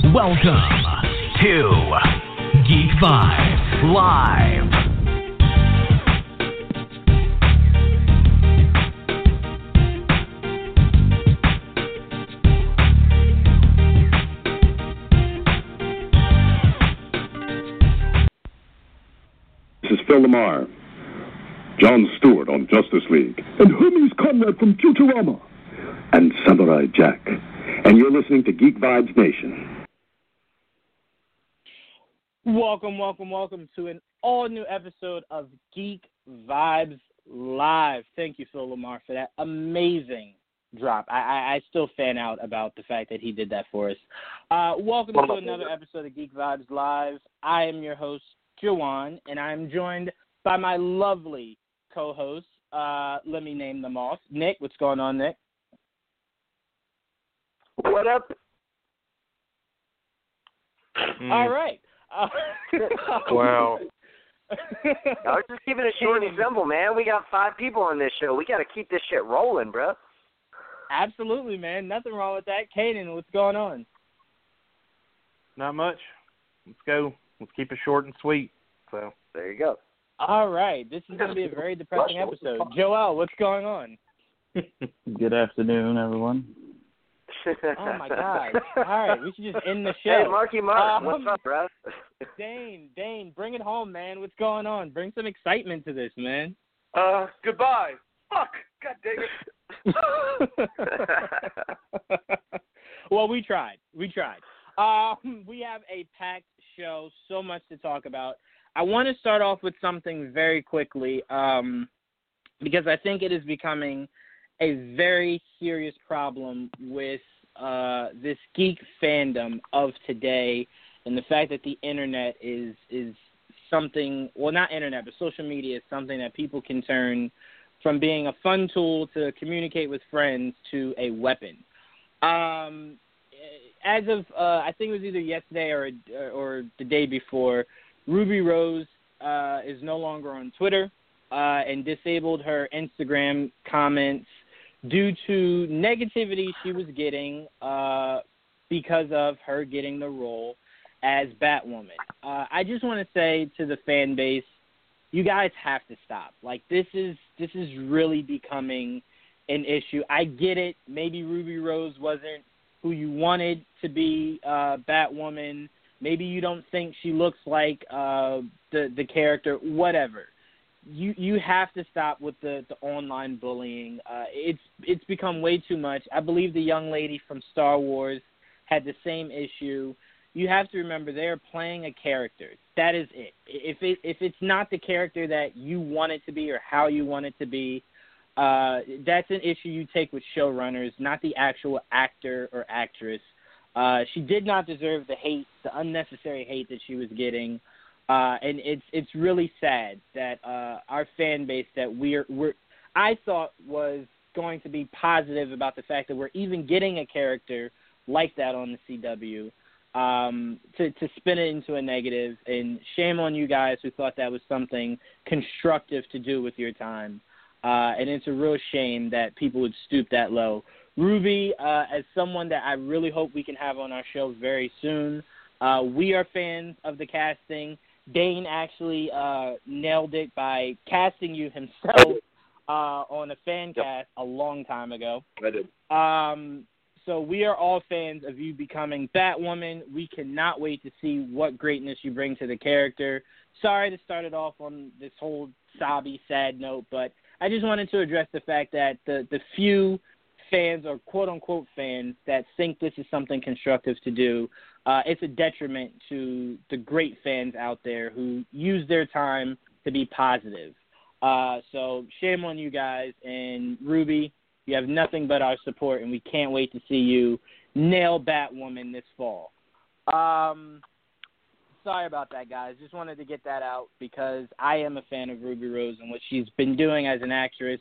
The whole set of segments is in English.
Welcome to Geek Vibes Live. This is Phil LaMarr, John Stewart on Justice League, and Hermes Conrad from Futurama, and Samurai Jack. And you're listening to Geek Vibes Nation. Welcome, welcome, welcome to an all new episode of Geek Vibes Live. Thank you, Phil LaMarr, for that amazing drop. I, I, I still fan out about the fact that he did that for us. Uh, welcome to another episode of Geek Vibes Live. I am your host, Jawan, and I'm joined by my lovely co hosts. Uh, let me name them off. Nick, what's going on, Nick? What up? All right. Uh, Wow. I was just keeping it short and simple, man. We got five people on this show. We got to keep this shit rolling, bro. Absolutely, man. Nothing wrong with that. Kaden, what's going on? Not much. Let's go. Let's keep it short and sweet. So There you go. All right. This is going to be a very depressing episode. Joel, what's going on? Good afternoon, everyone. Oh, my God. All right. We should just end the show. Hey, Marky Mark, Um, what's up, bro? Dane, Dane, bring it home, man. What's going on? Bring some excitement to this, man. Uh, goodbye. Fuck. God dang it. well, we tried. We tried. Um, we have a packed show, so much to talk about. I want to start off with something very quickly um, because I think it is becoming a very serious problem with uh, this geek fandom of today, and the fact that the internet is is something. Well, not internet, but social media is something that people can turn from being a fun tool to communicate with friends to a weapon. Um, as of uh, I think it was either yesterday or or the day before, Ruby Rose uh, is no longer on Twitter uh, and disabled her Instagram comments due to negativity she was getting uh, because of her getting the role as Batwoman. Uh, I just want to say to the fan base, you guys have to stop. Like this is this is really becoming an issue. I get it. Maybe Ruby Rose wasn't who you wanted to be uh, Batwoman. Maybe you don't think she looks like uh, the the character. Whatever. You you have to stop with the the online bullying. Uh, it's it's become way too much. I believe the young lady from Star Wars had the same issue. You have to remember they're playing a character. That is it. If it if it's not the character that you want it to be or how you want it to be, uh, that's an issue you take with showrunners, not the actual actor or actress. Uh, she did not deserve the hate, the unnecessary hate that she was getting, uh, and it's it's really sad that uh, our fan base that we're we're I thought was going to be positive about the fact that we're even getting a character like that on the CW um, to to spin it into a negative. And shame on you guys who thought that was something constructive to do with your time. Uh, and it's a real shame that people would stoop that low. Ruby, uh, as someone that I really hope we can have on our show very soon, uh, we are fans of the casting. Dane actually uh, nailed it by casting you himself uh, on a fan cast a long time ago. I did. Um, so we are all fans of you becoming Batwoman. We cannot wait to see what greatness you bring to the character. Sorry to start it off on this whole sobby, sad note, but I just wanted to address the fact that the the few fans or quote unquote fans that think this is something constructive to do, uh, it's a detriment to the great fans out there who use their time to be positive. Uh, so shame on you guys and Ruby. You have nothing but our support, and we can't wait to see you nail Batwoman this fall. Um, sorry about that, guys. Just wanted to get that out because I am a fan of Ruby Rose and what she's been doing as an actress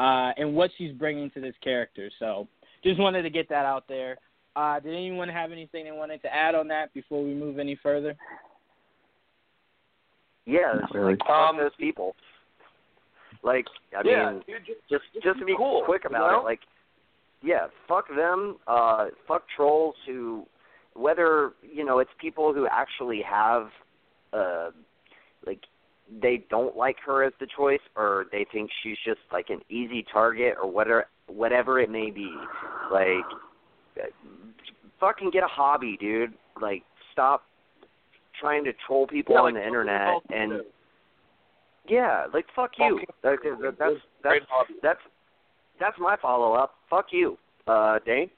uh, and what she's bringing to this character. So just wanted to get that out there. Uh, did anyone have anything they wanted to add on that before we move any further? Yeah, Not really. like Um, those people. Like, I yeah, mean, dude, just, just just just to be cool, quick you about know? it, like, yeah, fuck them. Uh, fuck trolls who, whether you know, it's people who actually have, uh, like, they don't like her as the choice, or they think she's just like an easy target, or whatever, whatever it may be. Like, fucking get a hobby, dude. Like, stop trying to troll people yeah, on like, the internet and people. yeah, like fuck you. Fuck that- that's that's that's that's my follow up. Fuck you, uh, Dane.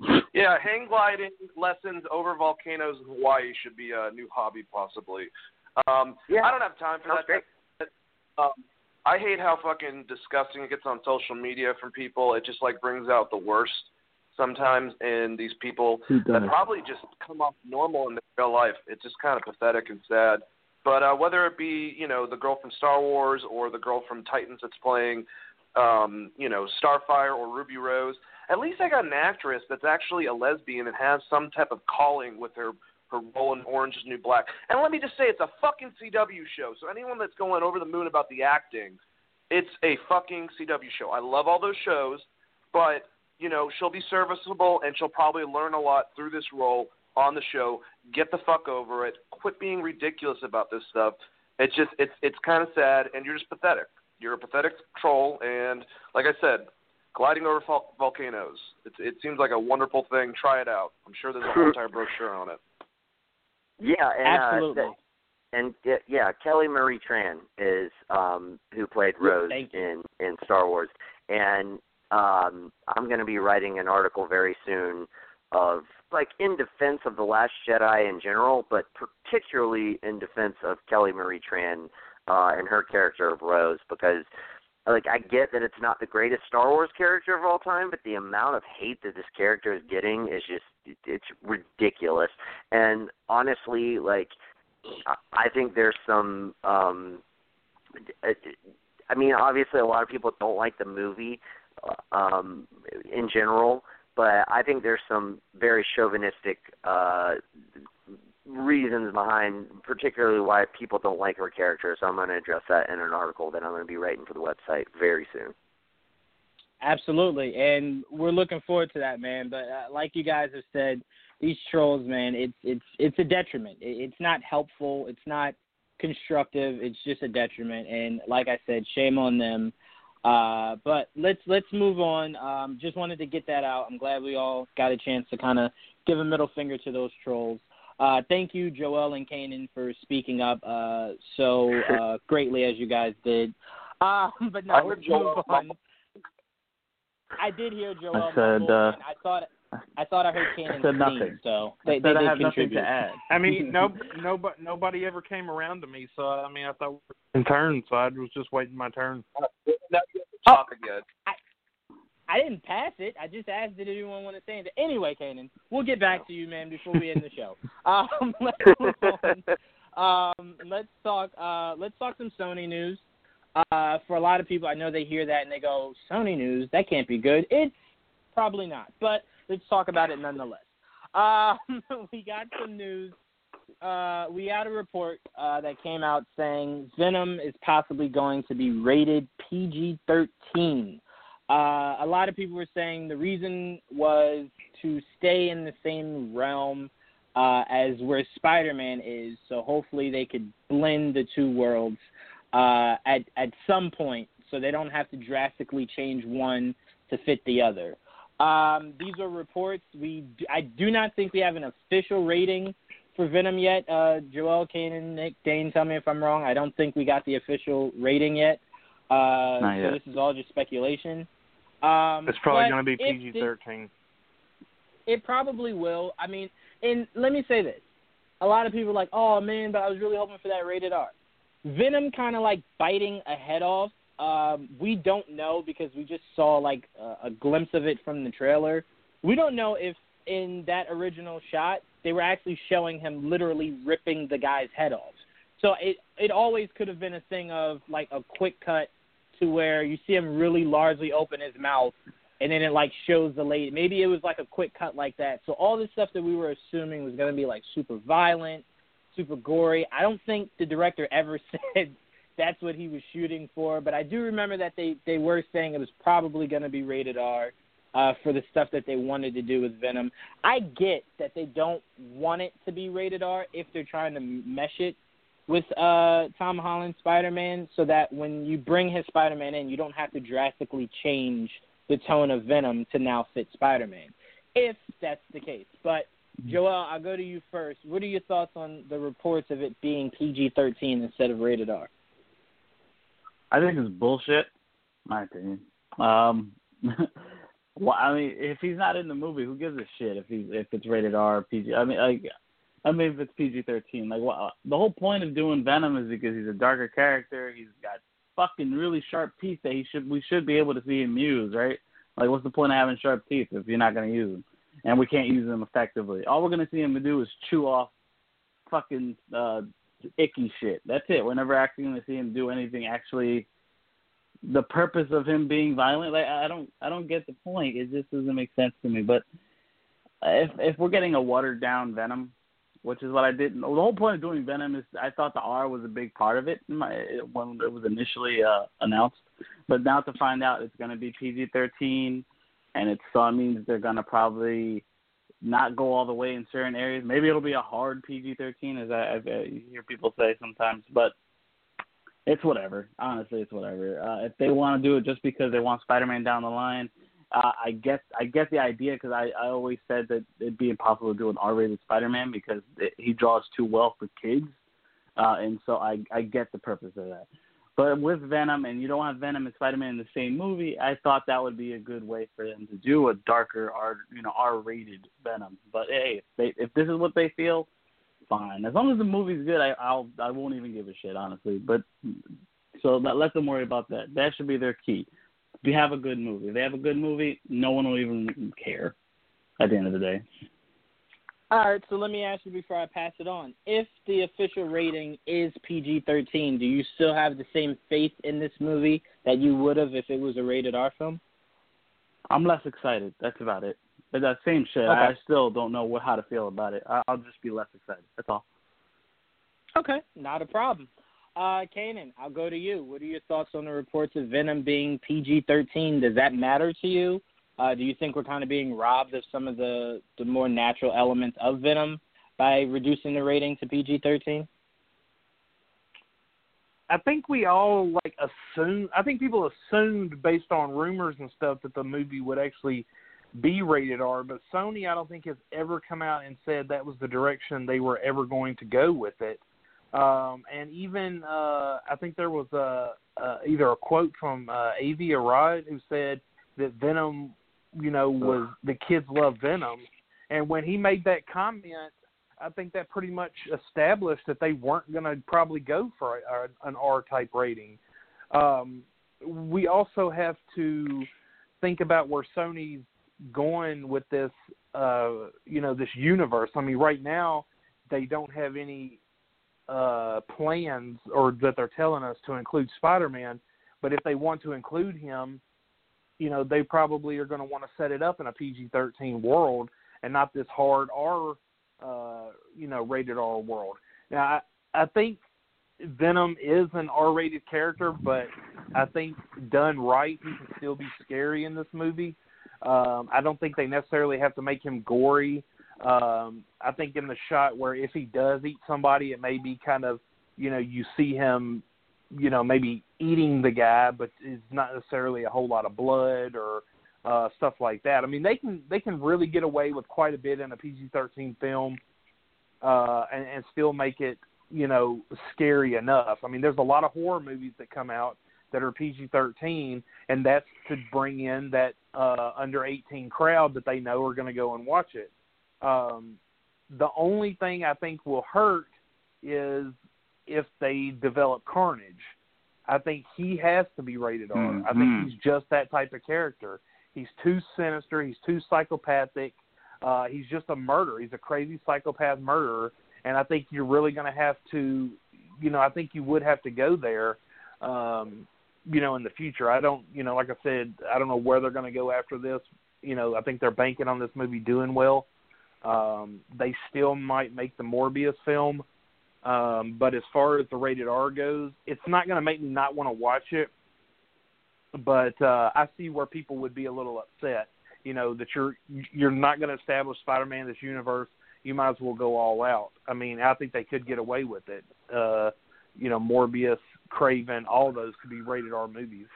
Yeah, hang gliding lessons over volcanoes in Hawaii should be a new hobby, possibly. Um, Yeah, I don't have time for sounds that. great. Um, I hate how fucking disgusting it gets on social media from people. It just like brings out the worst sometimes in these people that probably just come off normal in their real life. It's just kind of pathetic and sad. But uh, whether it be you know the girl from Star Wars or the girl from Titans that's playing, um, you know Starfire or Ruby Rose, at least I got an actress that's actually a lesbian and has some type of calling with her her role in Orange is New Black. And let me just say, it's a fucking CW show. So anyone that's going over the moon about the acting, it's a fucking CW show. I love all those shows, but you know she'll be serviceable and she'll probably learn a lot through this role on the show. Get the fuck over it. Quit being ridiculous about this stuff. It's just it's it's kind of sad, and you're just pathetic. You're a pathetic troll, and like I said, gliding over vol- volcanoes. It, it seems like a wonderful thing. Try it out. I'm sure there's a whole entire brochure on it. Yeah, and Absolutely. Uh, and uh, yeah, Kelly Marie Tran is um who played Rose in in Star Wars, and um I'm going to be writing an article very soon of like in defense of the Last Jedi in general, but particularly in defense of Kelly Marie Tran uh, and her character of Rose because like I get that it's not the greatest Star Wars character of all time, but the amount of hate that this character is getting is just it's ridiculous. And honestly, like I- think there's some um I mean, obviously a lot of people don't like the movie uh, um in general, but I think there's some very chauvinistic uh reasons behind particularly why people don't like her character so i'm going to address that in an article that i'm going to be writing for the website very soon Absolutely, and we're looking forward to that, man. But uh, like you guys have said, these trolls, man, it's it's it's a detriment. It's not helpful. It's not constructive. It's just a detriment. And like I said, shame on them. Uh, but let's let's move on. Um, just wanted to get that out. I'm glad we all got a chance to kind of give a middle finger to those trolls. Uh, thank you, Joel and Kanan, for speaking up uh, so uh, greatly as you guys did. Uh, but I now heard let's Joel move on. I did hear Joel. I said, uh, I thought I thought I heard I Kanan said sneeze, nothing. so I they, they said I did have nothing contribute. to add. I mean, no, nobody, nobody ever came around to me, so I mean, I thought we were in turn, so I was just waiting my turn. Now you have to talk again. I didn't pass it. I just asked did anyone want to say anything. Anyway, Kanan, we'll get back to you, man, before we end the show. Um, let's move on. Um, let's talk. Uh, let's talk some Sony news. Uh, for a lot of people, I know they hear that and they go, "Sony news? That can't be good." It's probably not. But let's talk about it nonetheless. Um, we got some news. Uh, we had a report uh, that came out saying Venom is possibly going to be rated PG-13. Uh, a lot of people were saying the reason was to stay in the same realm uh, as where Spider-Man is, so hopefully they could blend the two worlds uh, at at some point, so they don't have to drastically change one to fit the other. Um, these are reports. We I do not think we have an official rating for Venom yet. Uh, Joel, Kanan, Nick, Dane, tell me if I'm wrong. I don't think we got the official rating yet. Uh, Not so this is all just speculation. Um, It's probably going to be PG thirteen. it probably will. I mean, and let me say this: a lot of people are like, "Oh man," but I was really hoping for that rated R. Venom kind of like biting a head off. Um, we don't know because we just saw like a, a glimpse of it from the trailer. We don't know if in that original shot they were actually showing him literally ripping the guy's head off. So it it always could have been a thing of like a quick cut to where you see him really largely open his mouth and then it like shows the lady. Maybe it was like a quick cut like that. So all this stuff that we were assuming was going to be like super violent, super gory. I don't think the director ever said that's what he was shooting for, but I do remember that they they were saying it was probably going to be rated R. Uh, for the stuff that they wanted to do with Venom, I get that they don't want it to be rated R if they're trying to mesh it with uh, Tom Holland's Spider-Man, so that when you bring his Spider-Man in, you don't have to drastically change the tone of Venom to now fit Spider-Man, if that's the case. But Joel, I'll go to you first. What are your thoughts on the reports of it being PG-13 instead of rated R? I think it's bullshit. My opinion. Um, well, I mean, if he's not in the movie, who gives a shit if he's if it's rated R or PG? I mean, like, I mean, if it's PG thirteen, like, well, the whole point of doing Venom is because he's a darker character. He's got fucking really sharp teeth that he should we should be able to see him use, right? Like, what's the point of having sharp teeth if you're not gonna use them? And we can't use them effectively. All we're gonna see him do is chew off fucking uh icky shit. That's it. We're never actually gonna see him do anything actually the purpose of him being violent. Like I don't I don't get the point. It just doesn't make sense to me. But if if we're getting a watered down Venom, which is what I did. The whole point of doing Venom is I thought the R was a big part of it my, when it was initially uh, announced. But now to find out it's going to be PG-13, and it's so it means they're going to probably not go all the way in certain areas. Maybe it'll be a hard PG-13, as I, I hear people say sometimes. But it's whatever. Honestly, it's whatever. Uh, if they want to do it just because they want Spider-Man down the line, uh, I get I get the idea because I I always said that it'd be impossible to do an R-rated Spider-Man because it, he draws too well for kids, uh, and so I I get the purpose of that. But with Venom, and you don't have Venom and Spider-Man in the same movie, I thought that would be a good way for them to do a darker R you know R-rated Venom. But hey, if they if this is what they feel, fine. As long as the movie's good, I I'll I won't even give a shit honestly. But so let, let them worry about that. That should be their key. If you have a good movie, if they have a good movie, no one will even care. At the end of the day. All right, so let me ask you before I pass it on. If the official rating is PG 13, do you still have the same faith in this movie that you would have if it was a rated R film? I'm less excited. That's about it. But that same shit, Okay. I still don't know what, how to feel about it. I, I'll just be less excited. That's all. Okay, not a problem. Uh, Kanan, I'll go to you. What are your thoughts on the reports of Venom being PG 13? Does that matter to you? Uh, do you think we're kind of being robbed of some of the, the more natural elements of Venom by reducing the rating to PG 13? I think we all like assume. I think people assumed based on rumors and stuff that the movie would actually be rated R. But Sony, I don't think has ever come out and said that was the direction they were ever going to go with it. Um, and even uh, I think there was a, uh, either a quote from uh, Avi Arad who said that Venom, you know, was the kids love Venom, and when he made that comment, I think that pretty much established that they weren't going to probably go for a, a, an R type rating. Um, we also have to think about where Sony's going with this, uh, you know, this universe. I mean, right now they don't have any uh, plans or that they're telling us to include Spider-Man, but if they want to include him, you know they probably are going to want to set it up in a PG-13 world and not this hard R, uh, you know, rated R world. Now, I, I think Venom is an R-rated character, but I think done right, he can still be scary in this movie. Um, I don't think they necessarily have to make him gory. Um, I think in the shot where if he does eat somebody, it may be kind of, you know, you see him, you know, maybe eating the guy, but it's not necessarily a whole lot of blood or uh, stuff like that. I mean, they can they can really get away with quite a bit in a PG-13 film, uh, and, and still make it you know scary enough. I mean, there's a lot of horror movies that come out that are PG-13, and that's to bring in that uh, under 18 crowd that they know are going to go and watch it. Um, the only thing I think will hurt is if they develop Carnage. I think he has to be rated R. Mm-hmm. I think he's just that type of character. He's too sinister. He's too psychopathic. Uh, he's just a murderer. He's a crazy psychopath murderer, and I think you're really going to have to, you know, I think you would have to go there, um, you know, in the future. I don't, you know, like I said, I don't know where they're going to go after this. You know, I think they're banking on this movie doing well. Um, they still might make the Morbius film, um, but as far as the rated R goes, it's not going to make me not want to watch it but uh, I see where people would be a little upset. You know that you're you're not going to establish Spider-Man this universe. You might as well go all out. I mean, I think they could get away with it. Uh, you know, Morbius, Kraven, all those could be rated R movies.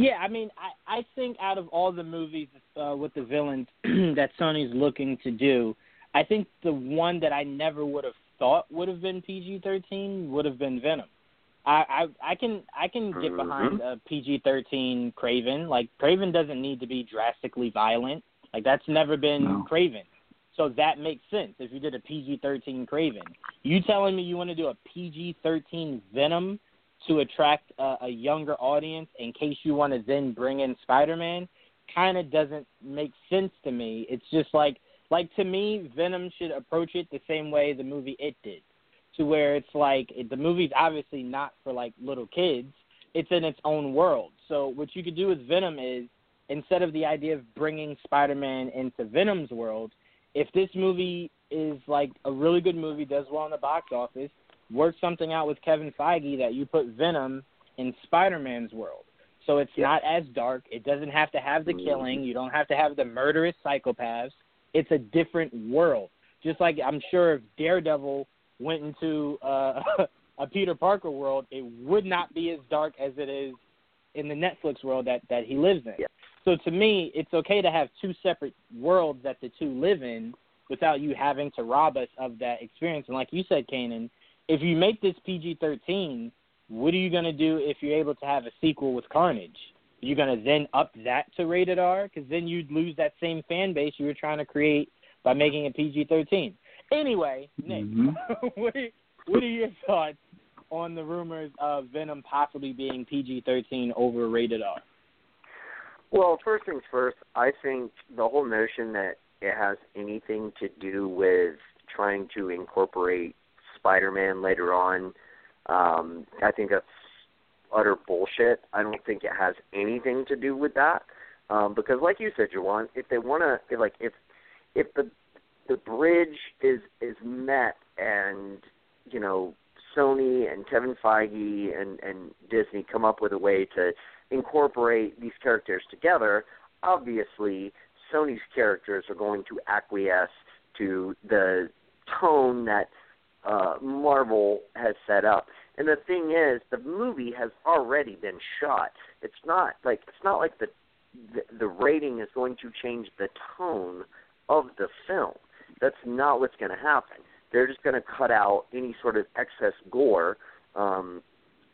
Yeah, I mean, I I think out of all the movies uh, with the villains that Sony's looking to do, I think the one that I never would have thought would have been PG-13 would have been Venom. I, I I can I can get behind a PG thirteen Kraven. Like Kraven doesn't need to be drastically violent. Like that's never been No. Kraven. So that makes sense if you did a PG thirteen Kraven. You telling me you want to do a PG thirteen Venom to attract a, a younger audience in case you want to then bring in Spider Man kind of doesn't make sense to me. It's just like like to me Venom should approach it the same way the movie It did to where it's like it, the movie's obviously not for like little kids. It's in its own world. So what you could do with Venom is instead of the idea of bringing Spider-Man into Venom's world, if this movie is like a really good movie, does well in the box office, work something out with Kevin Feige that you put Venom in Spider-Man's world. So it's not as dark. It doesn't have to have the killing. You don't have to have the murderous psychopaths. It's a different world. Just like I'm sure if Daredevil went into uh, a Peter Parker world, it would not be as dark as it is in the Netflix world that that he lives in. Yeah. So to me, it's okay to have two separate worlds that the two live in without you having to rob us of that experience. And like you said, Kanan, if you make this PG-13, what are you going to do if you're able to have a sequel with Carnage? Are you going to then up that to rated R? Because then you'd lose that same fan base you were trying to create by making it PG-13. Anyway, Nick, Mhm. what, are, what are your thoughts on the rumors of Venom possibly being PG-13 over rated R? Well, first things first, I think the whole notion that it has anything to do with trying to incorporate Spider-Man later on, um, I think that's utter bullshit. I don't think it has anything to do with that. Um, because, like you said, Jawan, if they want to, like, if if the the bridge is is met and you know Sony and Kevin Feige and and Disney come up with a way to incorporate these characters together, obviously Sony's characters are going to acquiesce to the tone that uh, Marvel has set up. And the thing is, the movie has already been shot. It's not like it's not like the the, the rating is going to change the tone of the film. That's not what's going to happen. They're just going to cut out any sort of excess gore, um,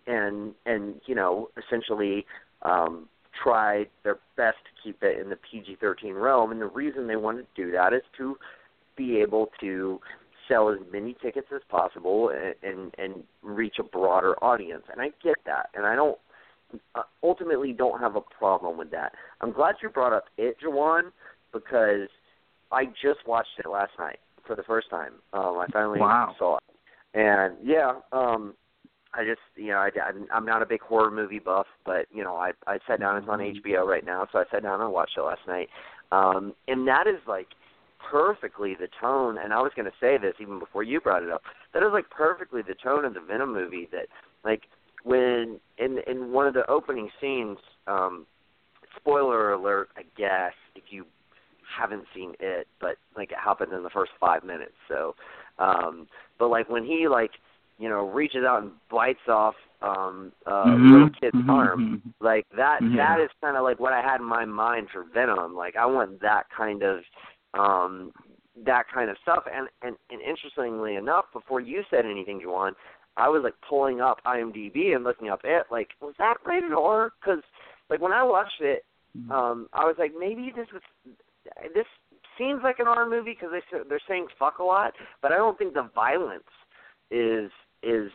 and and you know essentially um, try their best to keep it in the PG-13 realm. And the reason they want to do that is to be able to sell as many tickets as possible and and, and reach a broader audience. And I get that, and I don't uh, ultimately don't have a problem with that. I'm glad you brought up it, Jawan, because I just watched it last night for the first time. Um, I finally Wow. saw it, and yeah, um, I just you know I, I'm- I'm not a big horror movie buff, but you know I I sat down. It's on HBO right now, so I sat down and watched it last night. Um, and that is like perfectly the tone. And I was going to say this even before you brought it up. That is like perfectly the tone of the Venom movie. That like when in in one of the opening scenes. um Spoiler alert, I guess if you haven't seen it, but like it happened in the first five minutes. So, um, but like when he like you know reaches out and bites off um uh Mhm, little kid's mhm, arm, mhm. like that Yeah. that is kind of like what I had in my mind for Venom. Like I want that kind of um that kind of stuff. And and and interestingly enough, before you said anything, Juwan, I was like pulling up IMDb and looking up it. Like was that rated R? Because like when I watched it, um I was like maybe this was this seems like an R movie because they they're saying fuck a lot, but I don't think the violence is is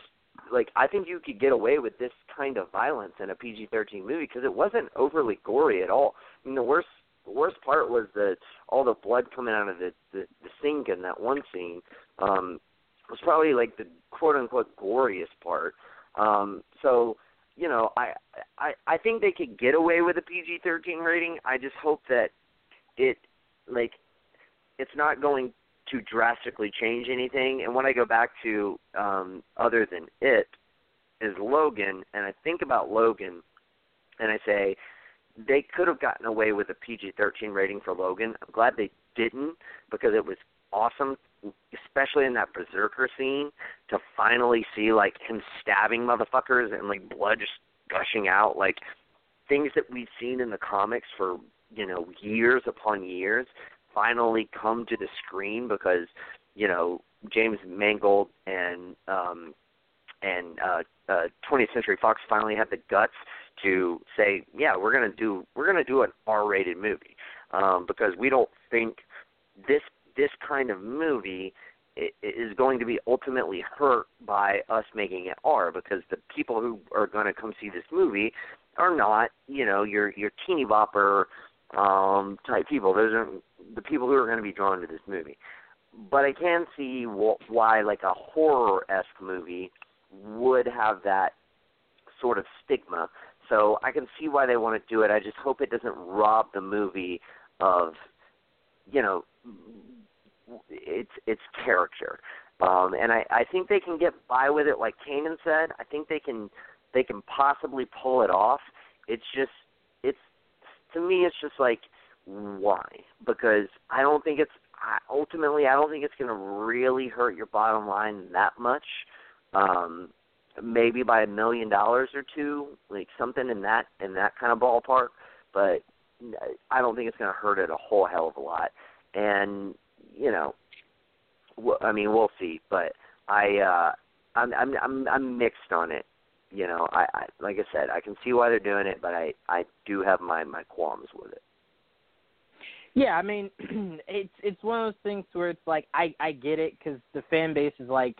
like I think you could get away with this kind of violence in a PG-13 movie because it wasn't overly gory at all. I mean, the worst the worst part was the all the blood coming out of the the, the sink in that one scene. Um, was probably like the quote unquote goriest part. Um, so you know, I I I think they could get away with a PG-13 rating. I just hope that it like it's not going to drastically change anything. And when I go back to um other than it is Logan and I think about Logan and I say they could have gotten away with a PG-13 rating for Logan. I'm glad they didn't because it was awesome especially in that berserker scene to finally see like him stabbing motherfuckers and like blood just gushing out like things that we've seen in the comics for you know years upon years finally come to the screen because you know James Mangold and um and uh uh 20th Century Fox finally had the guts to say yeah we're to do we're to do an R-rated movie um because we don't think this this kind of movie is going to be ultimately hurt by us making it R because the people who are going to come see this movie are not, you know, your your teeny bopper um type people. Those are the people who are going to be drawn to this movie. But I can see wh- why like a horror esque movie would have that sort of stigma. So I can see why they want to do it. I just hope it doesn't rob the movie of, you know, its its character. Um, and I, I think they can get by with it, like Kanan said. I think they can they can possibly pull it off. It's just it's to me it's just like why? Because I don't think it's ultimately I don't think it's going to really hurt your bottom line that much. Um, maybe by a million dollars or two, like something in that in that kind of ballpark. But I don't think it's going to hurt it a whole hell of a lot. And you know, I mean, we'll see. But I, uh, I'm, I'm, I'm, I'm mixed on it. You know, I, I, like I said, I can see why they're doing it, but I, I do have my, my qualms with it. Yeah, I mean, it's it's one of those things where it's like I I get it because the fan base is like,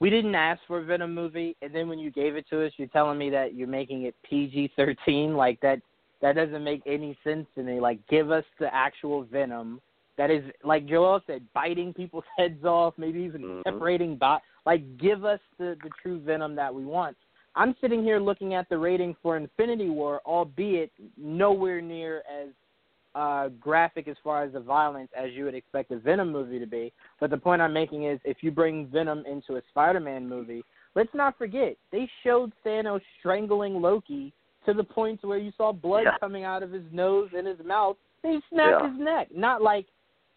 we didn't ask for a Venom movie, and then when you gave it to us, you're telling me that you're making it PG-13. Like that that doesn't make any sense to me. Like, give us the actual Venom that is like Joel said, biting people's heads off, maybe even Mhm. separating bot. Like, give us the the true Venom that we want. I'm sitting here looking at the rating for Infinity War, albeit nowhere near as uh, graphic as far as the violence as you would expect a Venom movie to be. But the point I'm making is if you bring Venom into a Spider-Man movie, let's not forget they showed Thanos strangling Loki to the point where you saw blood Yeah. coming out of his nose and his mouth. They snapped Yeah. his neck, not like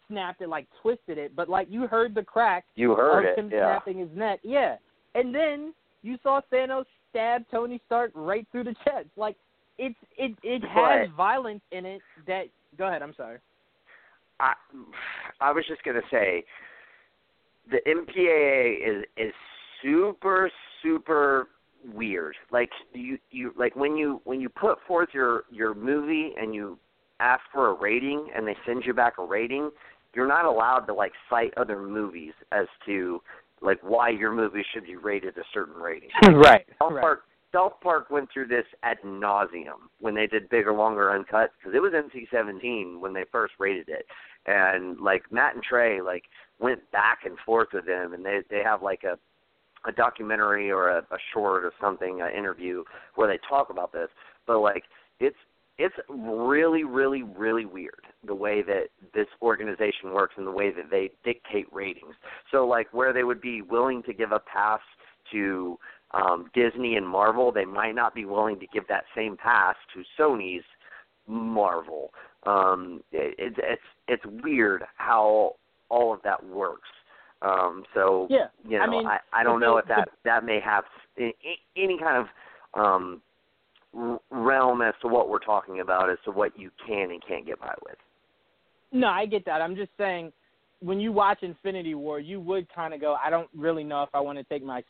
snapped it, like twisted it, but like you heard the crack You heard of it, him yeah. snapping his neck. Yeah, and then you saw Thanos stab Tony Stark right through the chest. Like it's it it has But- violence in it that. Go ahead. I'm sorry. I, I was just gonna say, the MPAA is is super super weird. Like you you like when you when you put forth your your movie and you ask for a rating and they send you back a rating, you're not allowed to like cite other movies as to like why your movie should be rated a certain rating. right. South Park South Park went through this ad nauseum when they did bigger, longer, uncut because it was NC-17 when they first rated it, and like Matt and Trey like went back and forth with them, and they they have like a a documentary or a, a short or something, an interview where they talk about this. But like, it's it's really, really, really weird the way that this organization works and the way that they dictate ratings. So like, where they would be willing to give a pass to um, Disney and Marvel, they might not be willing to give that same pass to Sony's Marvel. Um, it, it's it's it's weird how all of that works. Um, so yeah, you know, I, mean, I, I don't know if that that may have any kind of um, realm as to what we're talking about, as to what you can and can't get by with. No, I get that. I'm just saying, when you watch Infinity War, you would kind of go, I don't really know if I want to take my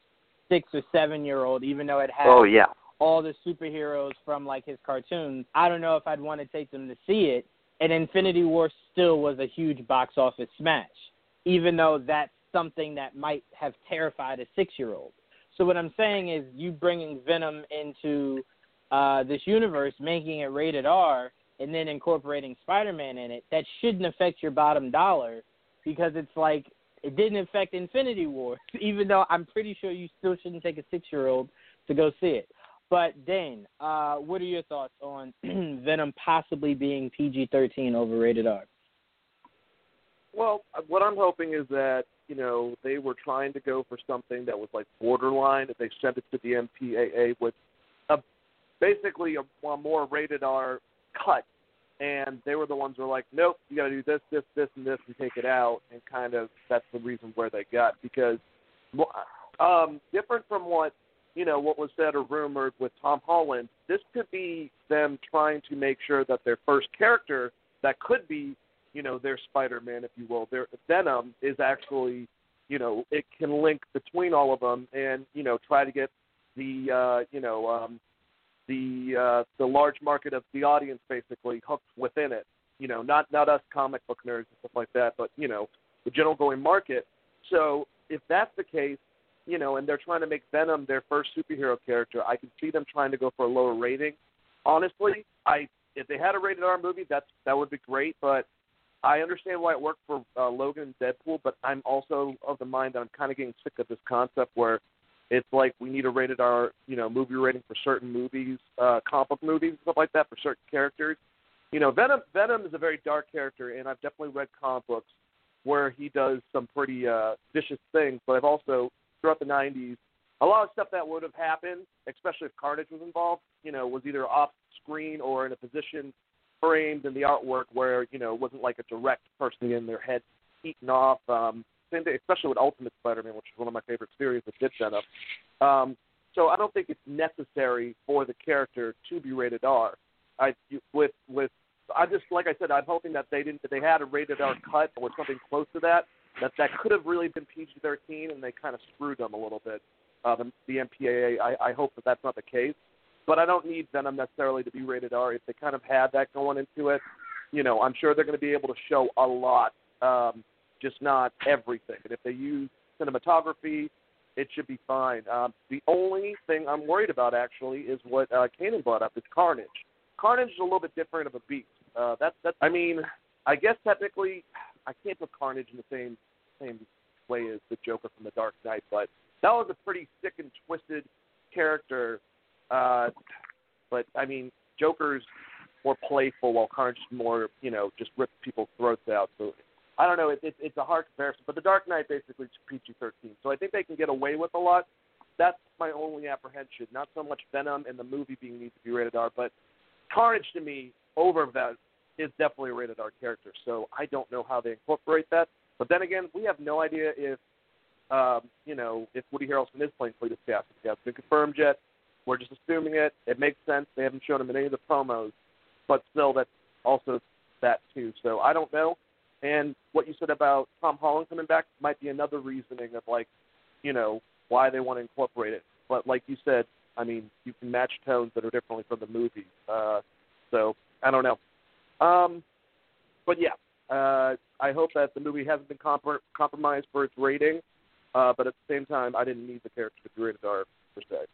six or seven year old, even though it has oh yeah all the superheroes from like his cartoons. I don't know if I'd want to take them to see it. And Infinity War still was a huge box office smash, even though that's something that might have terrified a six year old. So what I'm saying is, you bringing Venom into uh, this universe, making it rated R, and then incorporating Spider-Man in it, that shouldn't affect your bottom dollar because it's like it didn't affect Infinity War, even though I'm pretty sure you still shouldn't take a six-year-old to go see it. But Dane, uh, what are your thoughts on Venom possibly being PG-13 over rated R? Well, what I'm hoping is that you know they were trying to go for something that was like borderline. If they sent it to the MPAA with a basically a, a more rated R cut, and they were the ones who were like, nope, you got to do this, this, this, and this, and take it out, and kind of that's the reason where they got because um, different from what you know what was said or rumored with Tom Holland, this could be them trying to make sure that their first character that could be you know their Spider-Man, if you will, their Venom is actually you know it can link between all of them and you know try to get the uh, you know um, the uh, the large market of the audience basically hooked within it. You know, not not us comic book nerds and stuff like that, but you know the general going market. So if that's the case, you know, and they're trying to make Venom their first superhero character, I can see them trying to go for a lower rating. Honestly, I if they had a rated R movie, that's that would be great. But I understand why it worked for uh, Logan and Deadpool, but I'm also of the mind that I'm kind of getting sick of this concept where it's like we need a rated R, you know, movie rating for certain movies, uh, comic movies, stuff like that for certain characters. You know, Venom Venom is a very dark character, and I've definitely read comic books where he does some pretty uh, vicious things. But I've also throughout the '90s, a lot of stuff that would have happened, especially if Carnage was involved, you know, was either off screen or in a position framed in the artwork where you know it wasn't like a direct person in their head eaten off. Um, same thing, especially with Ultimate Spider-Man, which is one of my favorite series that did set up. Um, so I don't think it's necessary for the character to be rated R. I with with I just like I said, I'm hoping that they didn't that they had a rated R cut or something close to that. That that could have really been PG-13, and they kind of screwed them a little bit. Uh, the, the MPAA. I, I hope that that's not the case but I don't need Venom necessarily to be rated R. If they kind of had that going into it, you know, I'm sure they're going to be able to show a lot, um, just not everything. And if they use cinematography, it should be fine. Um, the only thing I'm worried about actually is what uh, Kanan brought up is Carnage. Carnage is a little bit different of a beast. Uh, that's that. I mean, I guess technically, I can't put Carnage in the same same way as the Joker from The Dark Knight, but that was a pretty sick and twisted character uh, but I mean, Joker's more playful, while Carnage is more, you know, just rip people's throats out. So I don't know. It, it, it's a hard comparison. But The Dark Knight basically is PG-13, so I think they can get away with a lot. That's my only apprehension. Not so much Venom and the movie being needs to be rated R, but Carnage to me over Venom is definitely a rated R character. So I don't know how they incorporate that. But then again, we have no idea if um, you know if Woody Harrelson is playing Cletus. It hasn't been confirmed yet. We're just assuming it. It makes sense. They haven't shown him in any of the promos, but still, that's also that too. So I don't know. And what you said about Tom Holland coming back might be another reasoning of like, you know, why they want to incorporate it. But like you said, I mean, you can match tones that are differently from the movie. Uh, so I don't know. Um, but yeah, uh, I hope that the movie hasn't been comp- compromised for its rating. Uh, but at the same time, I didn't need the character to be rated R per se.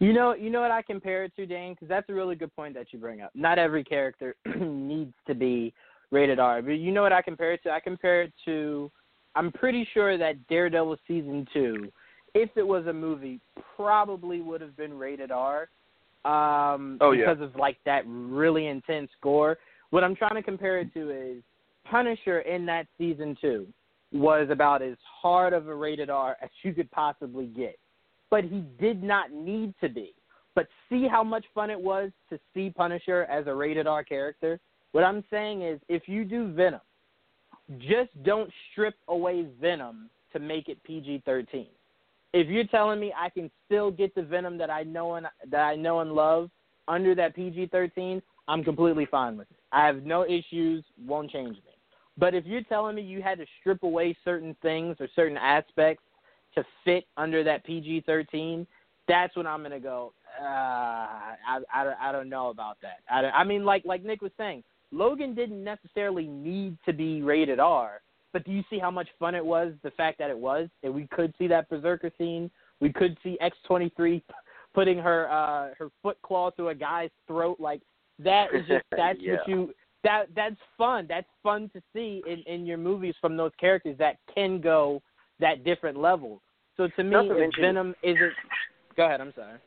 You know, you know what I compare it to, Dane, because that's a really good point that you bring up. Not every character needs to be rated R, but you know what I compare it to? I compare it to I'm pretty sure that Daredevil season two, if it was a movie, probably would have been rated R. Um, Oh, yeah. because of like that really intense gore. What I'm trying to compare it to is Punisher in that season two was about as hard of a rated R as you could possibly get. But he did not need to be. But see how much fun it was to see Punisher as a rated R character? What I'm saying is if you do Venom, just don't strip away Venom to make it PG-13. If you're telling me I can still get the Venom that I know and that I know and love under that PG-13, I'm completely fine with it. I have no issues, won't change me. But if you're telling me you had to strip away certain things or certain aspects to fit under that PG-13, that's when I'm gonna go. Uh, I, I I don't know about that. I, I mean, like like Nick was saying, Logan didn't necessarily need to be rated R, but do you see how much fun it was? The fact that it was, and we could see that berserker scene. We could see X23 putting her uh her foot claw through a guy's throat. Like that is just that's Yeah. what you that that's fun. That's fun to see in in your movies from those characters that can go that different level. So to me, Venom isn't. Go ahead. I'm sorry.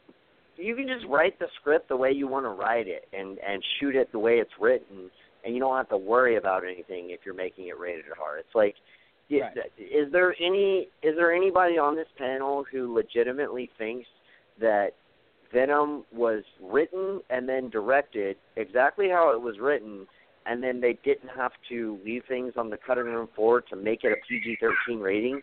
You can just write the script the way you want to write it and and shoot it the way it's written and you don't have to worry about anything if you're making it rated R. It's like Right. is there any is there anybody on this panel who legitimately thinks that Venom was written and then directed exactly how it was written and then they didn't have to leave things on the cutting room floor to make it a PG-13 rating?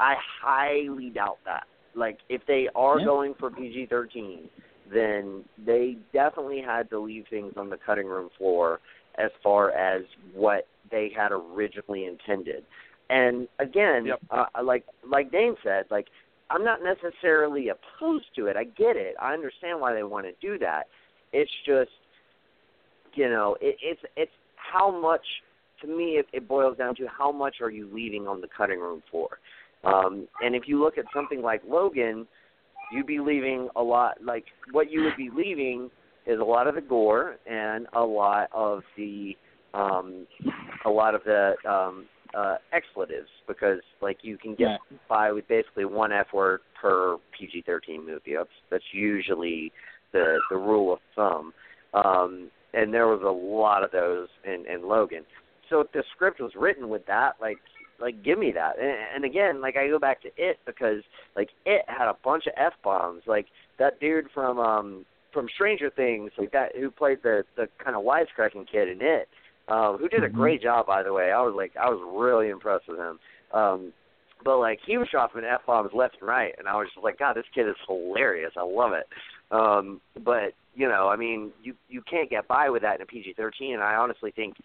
I highly doubt that. Like if they are Yeah. going for PG-13, then they definitely had to leave things on the cutting room floor as far as what they had originally intended. And again, Yep. uh, like like Dane said, like I'm not necessarily opposed to it. I get it. I understand why they want to do that. It's just, you know, it, it's it's how much. To me, it, it boils down to how much are you leaving on the cutting room floor. Um, and if you look at something like Logan, you'd be leaving a lot. Like what you would be leaving is a lot of the gore and a lot of the um, a lot of the um, uh, expletives because like you can get Right. by with basically one F word per PG-13 movie. That's that's usually the the rule of thumb. Um, and there was a lot of those in, in Logan. So if the script was written with that, like like give me that. And, and again, like I go back to it because like it had a bunch of f bombs. Like that dude from um from Stranger Things, like that who played the the kind of wisecracking kid in it, uh, who did a great job by the way. I was like I was really impressed with him. Um but like he was dropping f bombs left and right, and I was just like, God, this kid is hilarious. I love it. Um, but you know, I mean, you you can't get by with that in a PG-13. And I honestly think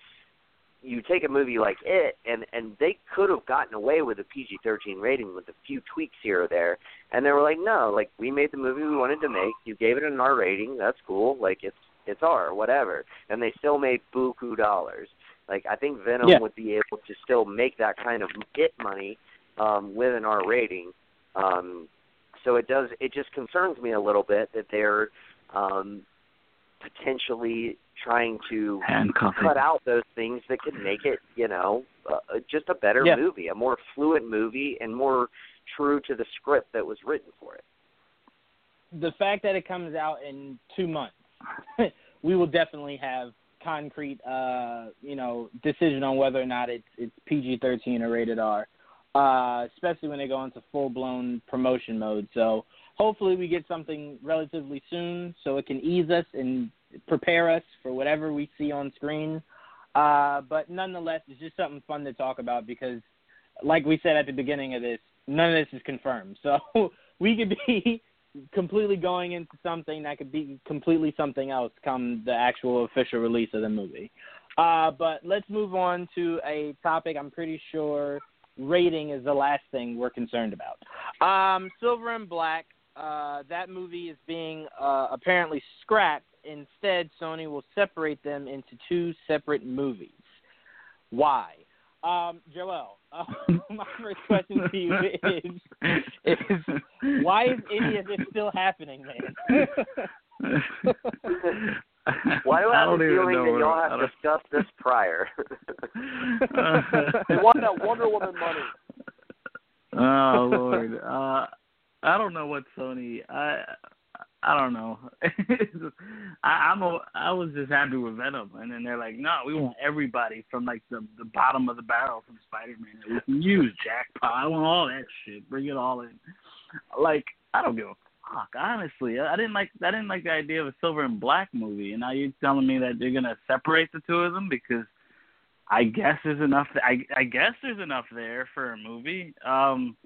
you take a movie like it, and and they could have gotten away with a PG-13 rating with a few tweaks here or there, and they were like, no, like we made the movie we wanted to make. You gave it an R rating. That's cool. Like it's it's R, whatever. And they still made buku dollars. Like I think Venom Yeah. would be able to still make that kind of it money um, with an R rating. Um, so it does. It just concerns me a little bit that they're um, potentially trying to Handcuffing. cut out those things that could make it, you know, uh, just a better Yeah. movie, a more fluent movie, and more true to the script that was written for it. the fact that it comes out in two months, we will definitely have concrete, uh, you know, decision on whether or not it's it's PG thirteen or rated R. Uh, especially when they go into full blown promotion mode. So hopefully we get something relatively soon, so it can ease us and prepare us for whatever we see on screen. Uh, but nonetheless, it's just something fun to talk about because, like we said at the beginning of this, none of this is confirmed. So we could be completely going into something that could be completely something else come the actual official release of the movie. Uh, but let's move on to a topic I'm pretty sure rating is the last thing we're concerned about. Um, Silver and Black, uh, that movie is being uh, apparently scrapped. Instead, Sony will separate them into two separate movies. Why? Um, Joel, uh, my first question to you is, is why is any of this still happening, man? Why do I have don't a feeling know that y'all have don't- discussed this prior? They want that Wonder Woman money. oh Lord, uh, I don't know what Sony. I I don't know. I, I'm a, I was just happy with Venom, and then they're like, no, we want everybody from like the the bottom of the barrel from Spider-Man that we can use. Jackpot. I want all that shit. Bring it all in. Like I don't give a fuck. Honestly, I didn't like I didn't like the idea of a Silver and Black movie, and now you're telling me that they're gonna separate the two of them because I guess there's enough. I I guess there's enough there for a movie. Um,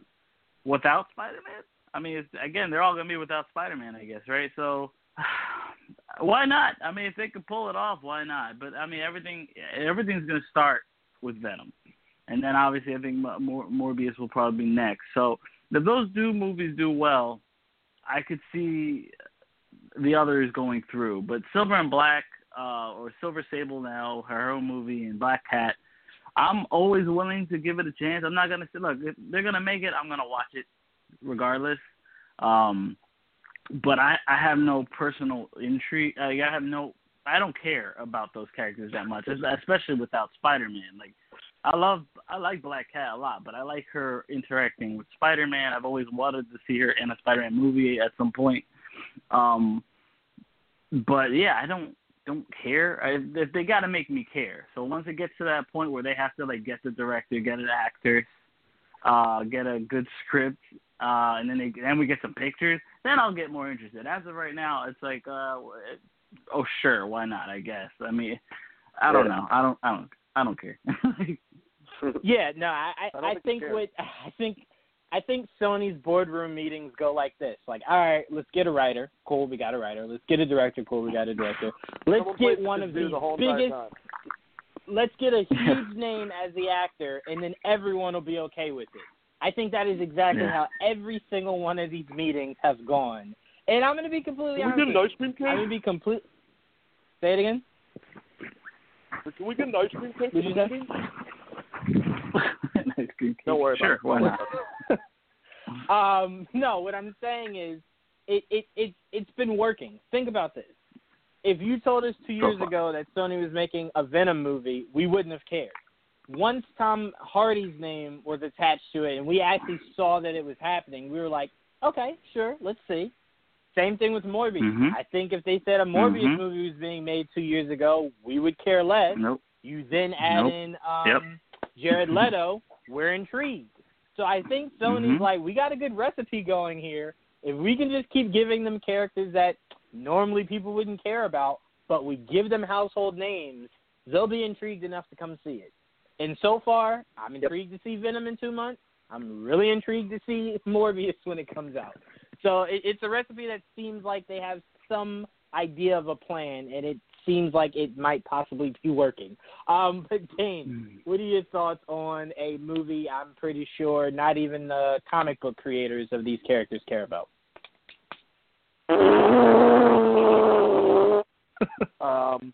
without Spider-Man. I mean, again, they're all gonna be without Spider-Man, I guess, right? So why not? I mean, if they could pull it off, why not? But I mean, everything everything's gonna start with Venom, and then obviously I think Mor- Morbius will probably be next. So if those two movies do well, I could see the others going through. But Silver and Black, uh, or Silver Sable now, her own movie, and Black Cat, I'm always willing to give it a chance. I'm not gonna say, look, if they're gonna make it, I'm gonna watch it regardless. Um, but I, I have no personal intrigue. I have no, I don't care about those characters that much, especially without Spider-Man. Like, I love, I like Black Cat a lot, but I like her interacting with Spider-Man. I've always wanted to see her in a Spider-Man movie at some point. Um, but yeah, I don't don't care. I, they got to make me care. So once it gets to that point where they have to like get the director, get an actor, uh, get a good script, uh, and then they then we get some pictures, then I'll get more interested. As of right now, it's like, uh, oh sure, why not? I guess. I mean, I don't know. I don't. I don't. I don't care. yeah, no, I I, I, I think what I think I think Sony's boardroom meetings go like this: like, all right, let's get a writer. Cool, we got a writer. Let's get a director. Cool, we got a director. Let's Someone get one of the the biggest. Let's get a huge name as the actor, and then everyone will be okay with it. I think that is exactly Yeah. how every single one of these meetings has gone. And I'm going to be completely honest. Can we honest. get an ice cream you. I'm going to be complete. Say it again. Can we get an ice cream cake? What'd you say? Nice green Don't worry sure, about it. why Don't um, no, what I'm saying is, it it it it's been working. Think about this. If you told us two years far. ago that Sony was making a Venom movie, we wouldn't have cared. Once Tom Hardy's name was attached to it, and we actually saw that it was happening, we were like, okay, sure, let's see. Same thing with Morbius. Mhm. I think if they said a Morbius Mhm. movie was being made two years ago, we would care less. Nope. You then add Nope. in um, Yep. Jared Leto, we're intrigued. So I think Sony's Mhm. like, we got a good recipe going here. If we can just keep giving them characters that normally people wouldn't care about, but we give them household names, they'll be intrigued enough to come see it. And so far, I'm intrigued to see Venom in two months. I'm really intrigued to see Morbius when it comes out. So it, it's a recipe that seems like they have some idea of a plan, and it seems like it might possibly be working. Um, but Dane, what are your thoughts on a movie I'm pretty sure not even the comic book creators of these characters care about? Um,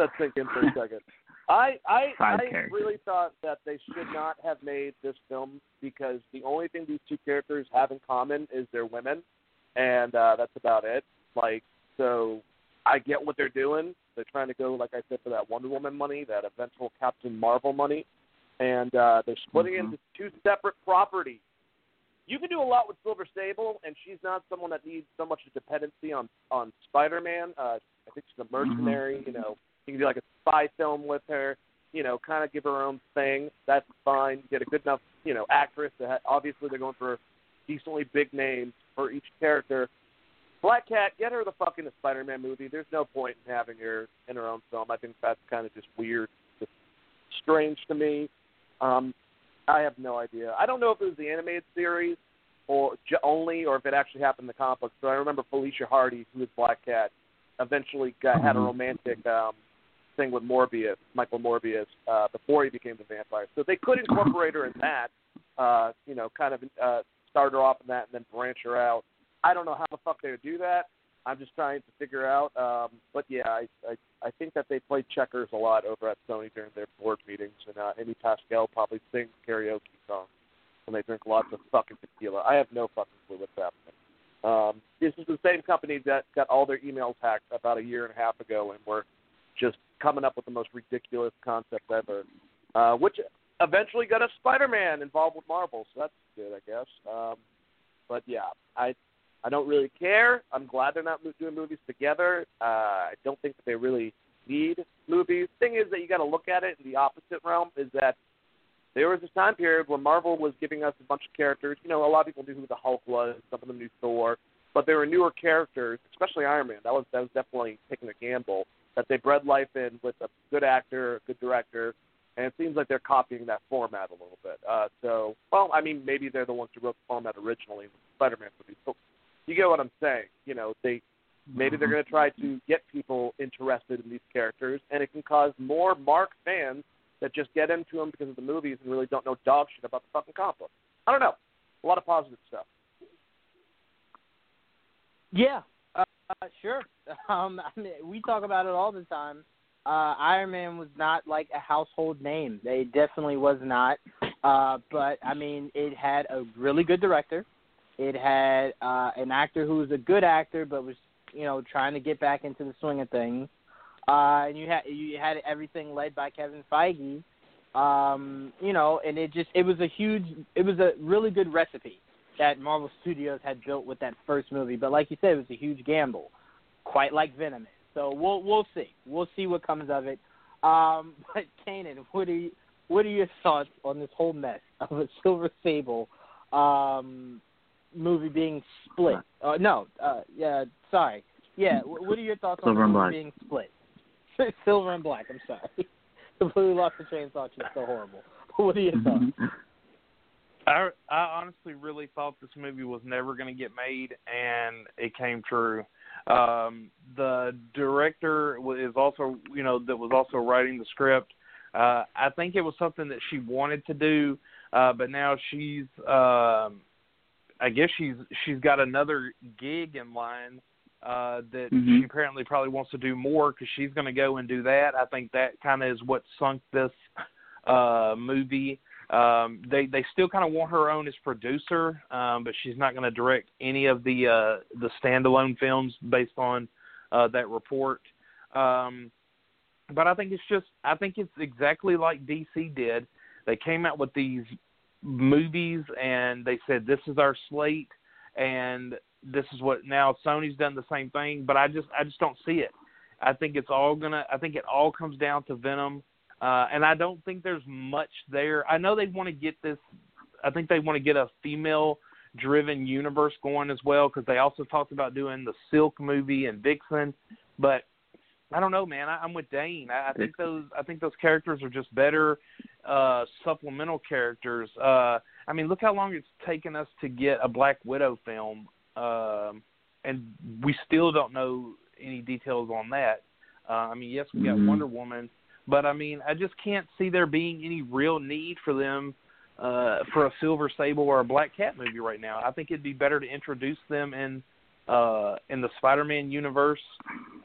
that sink in for a second. I I, I really thought that they should not have made this film because the only thing these two characters have in common is they're women, and uh, that's about it. Like, so I get what they're doing. They're trying to go, like I said, for that Wonder Woman money, that eventual Captain Marvel money, and uh, they're splitting Mhm. into two separate properties. You can do a lot with Silver Sable, and she's not someone that needs so much a dependency on on Spider-Man. Uh, I think she's a mercenary. You know, you can do like a spy film with her. You know, kind of give her own thing. That's fine. Get a good enough, you know, actress. That ha- obviously they're going for decently big names for each character. Black Cat, get her the fuck in a Spider-Man movie. There's no point in having her in her own film. I think that's kind of just weird, just strange to me. Um, I have no idea. I don't know if it was the animated series or j- only, or if it actually happened in the comic books. But I remember Felicia Hardy, who was Black Cat, eventually got, had a Mhm. romantic um, thing with Morbius, Michael Morbius, uh, before he became the vampire. So they could incorporate her in that. Uh, you know, kind of uh, start her off in that, and then branch her out. I don't know how the fuck they would do that. I'm just trying to figure out. Um, but yeah, I, I I think that they play checkers a lot over at Sony during their board meetings, and uh, Amy Pascal probably sings karaoke songs when they drink lots of fucking tequila. I have no fucking clue what's happening. Um, this is the same company that got all their emails hacked about a year and a half ago, and were just coming up with the most ridiculous concept ever. Uh, which eventually got a Spider-Man involved with Marvel, so that's good, I guess. Um, but yeah, I I don't really care. I'm glad they're not doing movies together. Uh, I don't think that they really need movies. Thing is that you got to look at it in the opposite realm. Is that there was a time period when Marvel was giving us a bunch of characters. You know, a lot of people knew who the Hulk was, some of them knew Thor, but there were newer characters, especially Iron Man. That was that was definitely taking a gamble that they bred life in with a good actor, a good director, and it seems like they're copying that format a little bit. Uh, so, well, I mean, maybe they're the ones who wrote the format originally with Spider-Man movies. So, you get what I'm saying? You know, they maybe they're going to try to get people interested in these characters, and it can cause more Mark fans that just get into them because of the movies and really don't know dog shit about the fucking comic book. I don't know. A lot of positive stuff. Yeah, uh, sure. Um, I mean, we talk about it all the time. Uh, Iron Man was not like a household name. They definitely was not. Uh, but I mean, it had a really good director. It had uh, an actor who was a good actor, but was you know trying to get back into the swing of things. Uh, and you had you had everything led by Kevin Feige. Um, you know, and it just it was a huge, it was a really good recipe that Marvel Studios had built with that first movie. But like you said, it was a huge gamble, quite like Venom. Is. So we'll we'll see. We'll see what comes of it. Um, but Kanan, what are you, what are your thoughts on this whole mess of a Silver Sable um, movie being split? Uh, no, uh, yeah, sorry. Yeah, what are your thoughts Silver on the movie being split? Silver and Black. I'm sorry. Completely lost the train of thought. She's so horrible. What are your thoughts? I I honestly really thought this movie was never going to get made, and it came true. Um, the director is also, you know, that was also writing the script. Uh, I think it was something that she wanted to do, uh, but now she's, um, I guess she's she's got another gig in line uh, that Mhm. she apparently probably wants to do more because she's going to go and do that. I think that kind of is what sunk this uh, movie. Um, they they still kind of want her own as producer, um, but she's not going to direct any of the uh, the standalone films based on uh, that report. Um, but I think it's just I think it's exactly like DC did. They came out with these movies and they said this is our slate and this is what now Sony's done the same thing, but I just I just don't see it. I think it's all gonna I think it all comes down to Venom. Uh and I don't think there's much there. I know they want to get this I think they want to get a female driven universe going as well because they also talked about doing the Silk movie and Vixen, but I don't know, man. I, I'm with Dane. I, I think those I think those characters are just better uh supplemental characters. Uh I mean, look how long it's taken us to get a Black Widow film, um, and we still don't know any details on that. Uh, I mean, yes, we got Mhm. Wonder Woman, but I mean, I just can't see there being any real need for them uh, for a Silver Sable or a Black Cat movie right now. I think it'd be better to introduce them in uh, in the Spider-Man universe,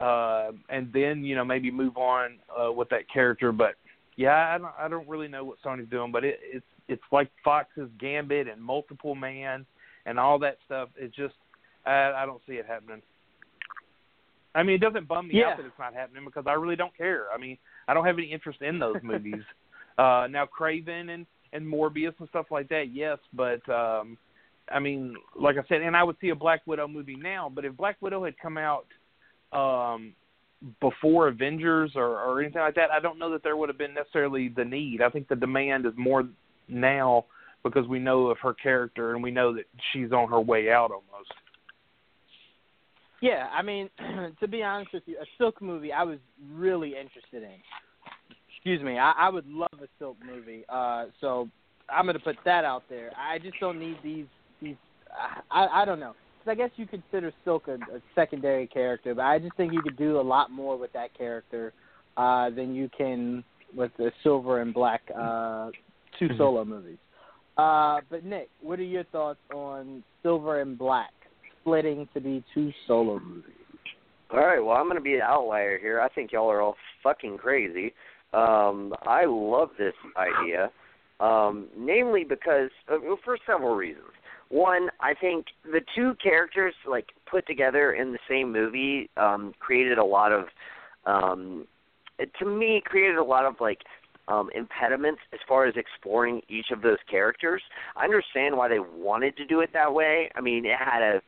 uh, and then you know maybe move on uh, with that character. But yeah, I don't I don't really know what Sony's doing, but it, it's it's like Fox's Gambit and Multiple Man and all that stuff. It just I, I don't see it happening. I mean, it doesn't bum me Yeah. out that it's not happening because I really don't care. I mean, I don't have any interest in those movies. uh now Kraven and and Morbius and stuff like that, yes, but um I mean, like I said, and I would see a Black Widow movie now, but if Black Widow had come out um before Avengers or, or anything like that, I don't know that there would have been necessarily the need. I think the demand is more now because we know of her character and we know that she's on her way out almost. Yeah, I mean, to be honest with you, a Silk movie I was really interested in. Excuse me, I, I would love a Silk movie. Uh, so I'm gonna put that out there. I just don't need these these. I I don't know. 'Cause I guess you consider Silk a, a secondary character, but I just think you could do a lot more with that character uh, than you can with the Silver and Black uh, 2 Mhm. solo movies. Uh, but Nick, what are your thoughts on Silver and Black splitting to be two solo movies? All right, well, I'm going to be an outlier here. I think y'all are all fucking crazy. Um, I love this idea, um, namely because uh, well, for several reasons. One, I think the two characters like put together in the same movie um, created a lot of, um, to me, created a lot of like um, impediments as far as exploring each of those characters. I understand why they wanted to do it that way. I mean, it had a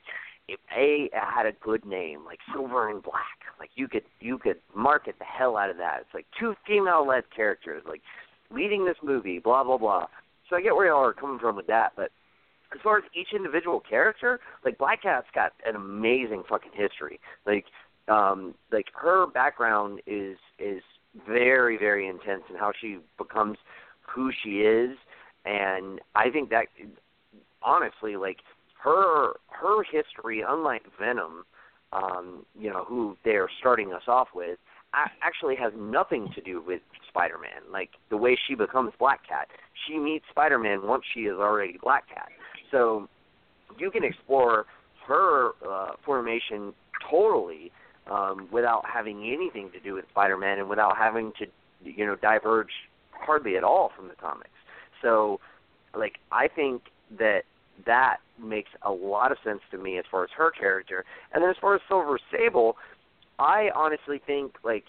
it, a had a good name like Silver and Black. Like you could you could market the hell out of that. It's like two female led characters like leading this movie. Blah blah blah. So I get where y'all are coming from with that, but as far as each individual character, like Black Cat's got an amazing fucking history. Like um like her background is is very very intense in how she becomes who she is and I think that honestly like her her history unlike Venom um you know who they're starting us off with actually has nothing to do with Spider-Man like the way she becomes Black Cat she meets Spider-Man once she is already Black Cat so you can explore her uh, formation totally um, without having anything to do with Spider-Man and without having to, you know, diverge hardly at all from the comics. So, like, I think that that makes a lot of sense to me as far as her character. And then as far as Silver Sable, I honestly think like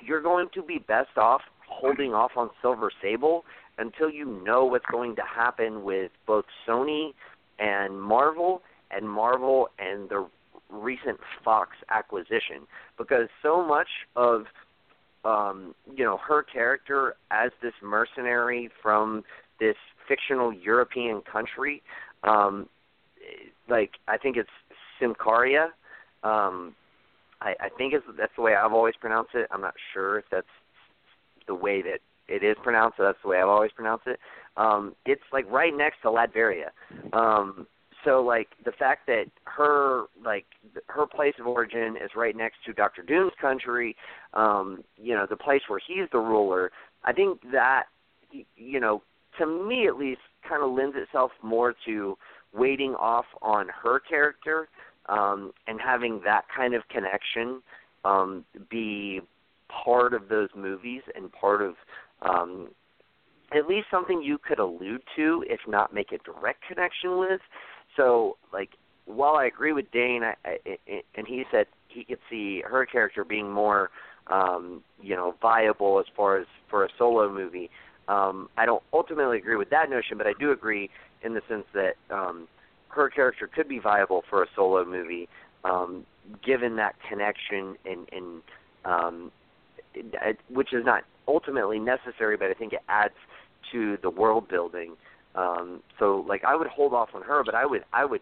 you're going to be best off holding off on Silver Sable until you know what's going to happen with both Sony and Marvel and Marvel and the recent Fox acquisition because so much of um you know her character as this mercenary from this fictional European country um like I think it's Symkaria um I I think it's that's the way I've always pronounced it. I'm not sure if that's the way that it is pronounced so that's the way I've always pronounced it. Um it's like right next to Latveria. Um so like the fact that her like her place of origin is right next to Doctor Doom's country, um, you know, the place where he's the ruler. I think that you know, to me at least, kind of lends itself more to waiting off on her character um, and having that kind of connection um, be part of those movies and part of um, at least something you could allude to, if not make a direct connection with. So, like, while I agree with Dane, I, I, and he said he could see her character being more, um, you know, viable as far as for a solo movie. Um, I don't ultimately agree with that notion, but I do agree in the sense that um, her character could be viable for a solo movie, um, given that connection and, and um, it, which is not ultimately necessary, but I think it adds to the world building. Um, so like I would hold off on her, but I would I would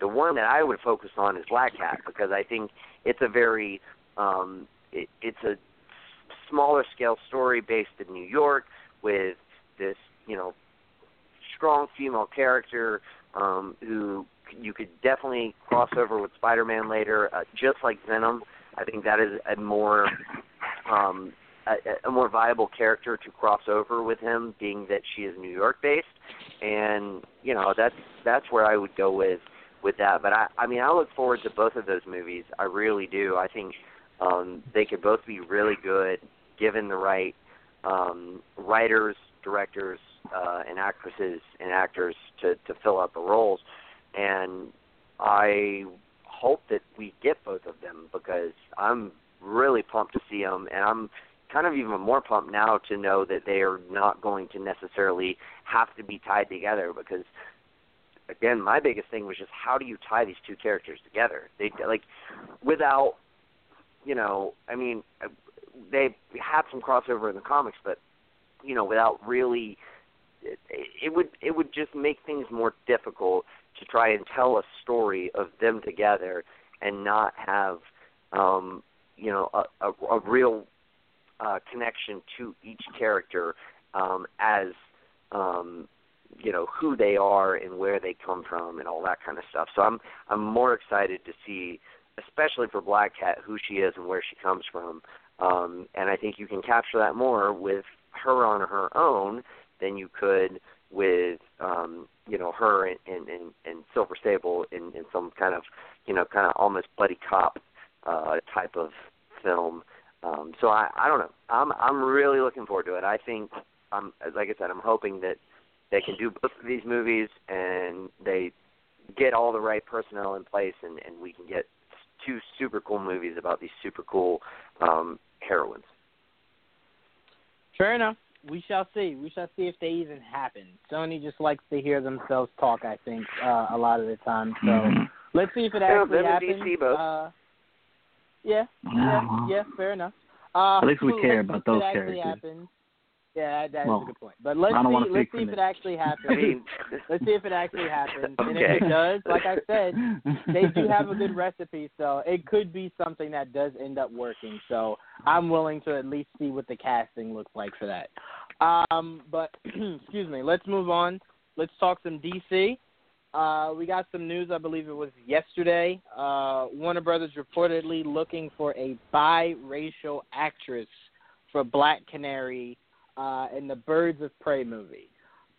the one that I would focus on is Black Cat because I think it's a very um, it, it's a smaller scale story based in New York with this you know strong female character um, who you could definitely cross over with Spider-Man later, uh, just like Venom. I think that is a more um, a, a more viable character to cross over with him, being that she is New York based, and you know that's that's where I would go with with that. But I I mean I look forward to both of those movies. I really do. I think um, they could both be really good given the right um, writers, directors, uh, and actresses and actors to to fill out the roles. And I hope that we get both of them because I'm really pumped to see them, and I'm kind of even more pumped now to know that they are not going to necessarily have to be tied together because again my biggest thing was just how do you tie these two characters together they like without you know i mean they had some crossover in the comics but you know without really it, it would it would just make things more difficult to try and tell a story of them together and not have um you know a, a, a real uh, connection to each character um, as um, you know who they are and where they come from and all that kind of stuff. So I'm I'm more excited to see, especially for Black Cat, who she is and where she comes from. Um, and I think you can capture that more with her on her own than you could with um, you know her and, and, and, and Silver Sable in, in some kind of you know kind of almost buddy cop uh, type of film. Um, so I, I don't know. I'm I'm really looking forward to it. I think I'm as like I said, I'm hoping that they can do both of these movies and they get all the right personnel in place and, and we can get two super cool movies about these super cool um, heroines. Fair enough. we shall see. We shall see if they even happen. Sony just likes to hear themselves talk. I think uh, a lot of the time. So Mm-hmm. let's see if it Yeah, actually them and happens. DC both. Uh, yeah, yeah, Yeah. yeah. Fair enough. Uh, At least we let's care about those characters. Happens. Yeah, that is Well, a good point. But let's I don't wanna see. Let's see if it them. actually happens. I mean, let's see if it actually happens. Okay. And if it does, like I said, they do have a good recipe, so it could be something that does end up working. So I'm willing to at least see what the casting looks like for that. Um, but excuse me, let's move on. Let's talk some DC. Uh, we got some news. I believe it was yesterday. Uh, Warner Brothers reportedly looking for a biracial actress for Black Canary uh, in the Birds of Prey movie.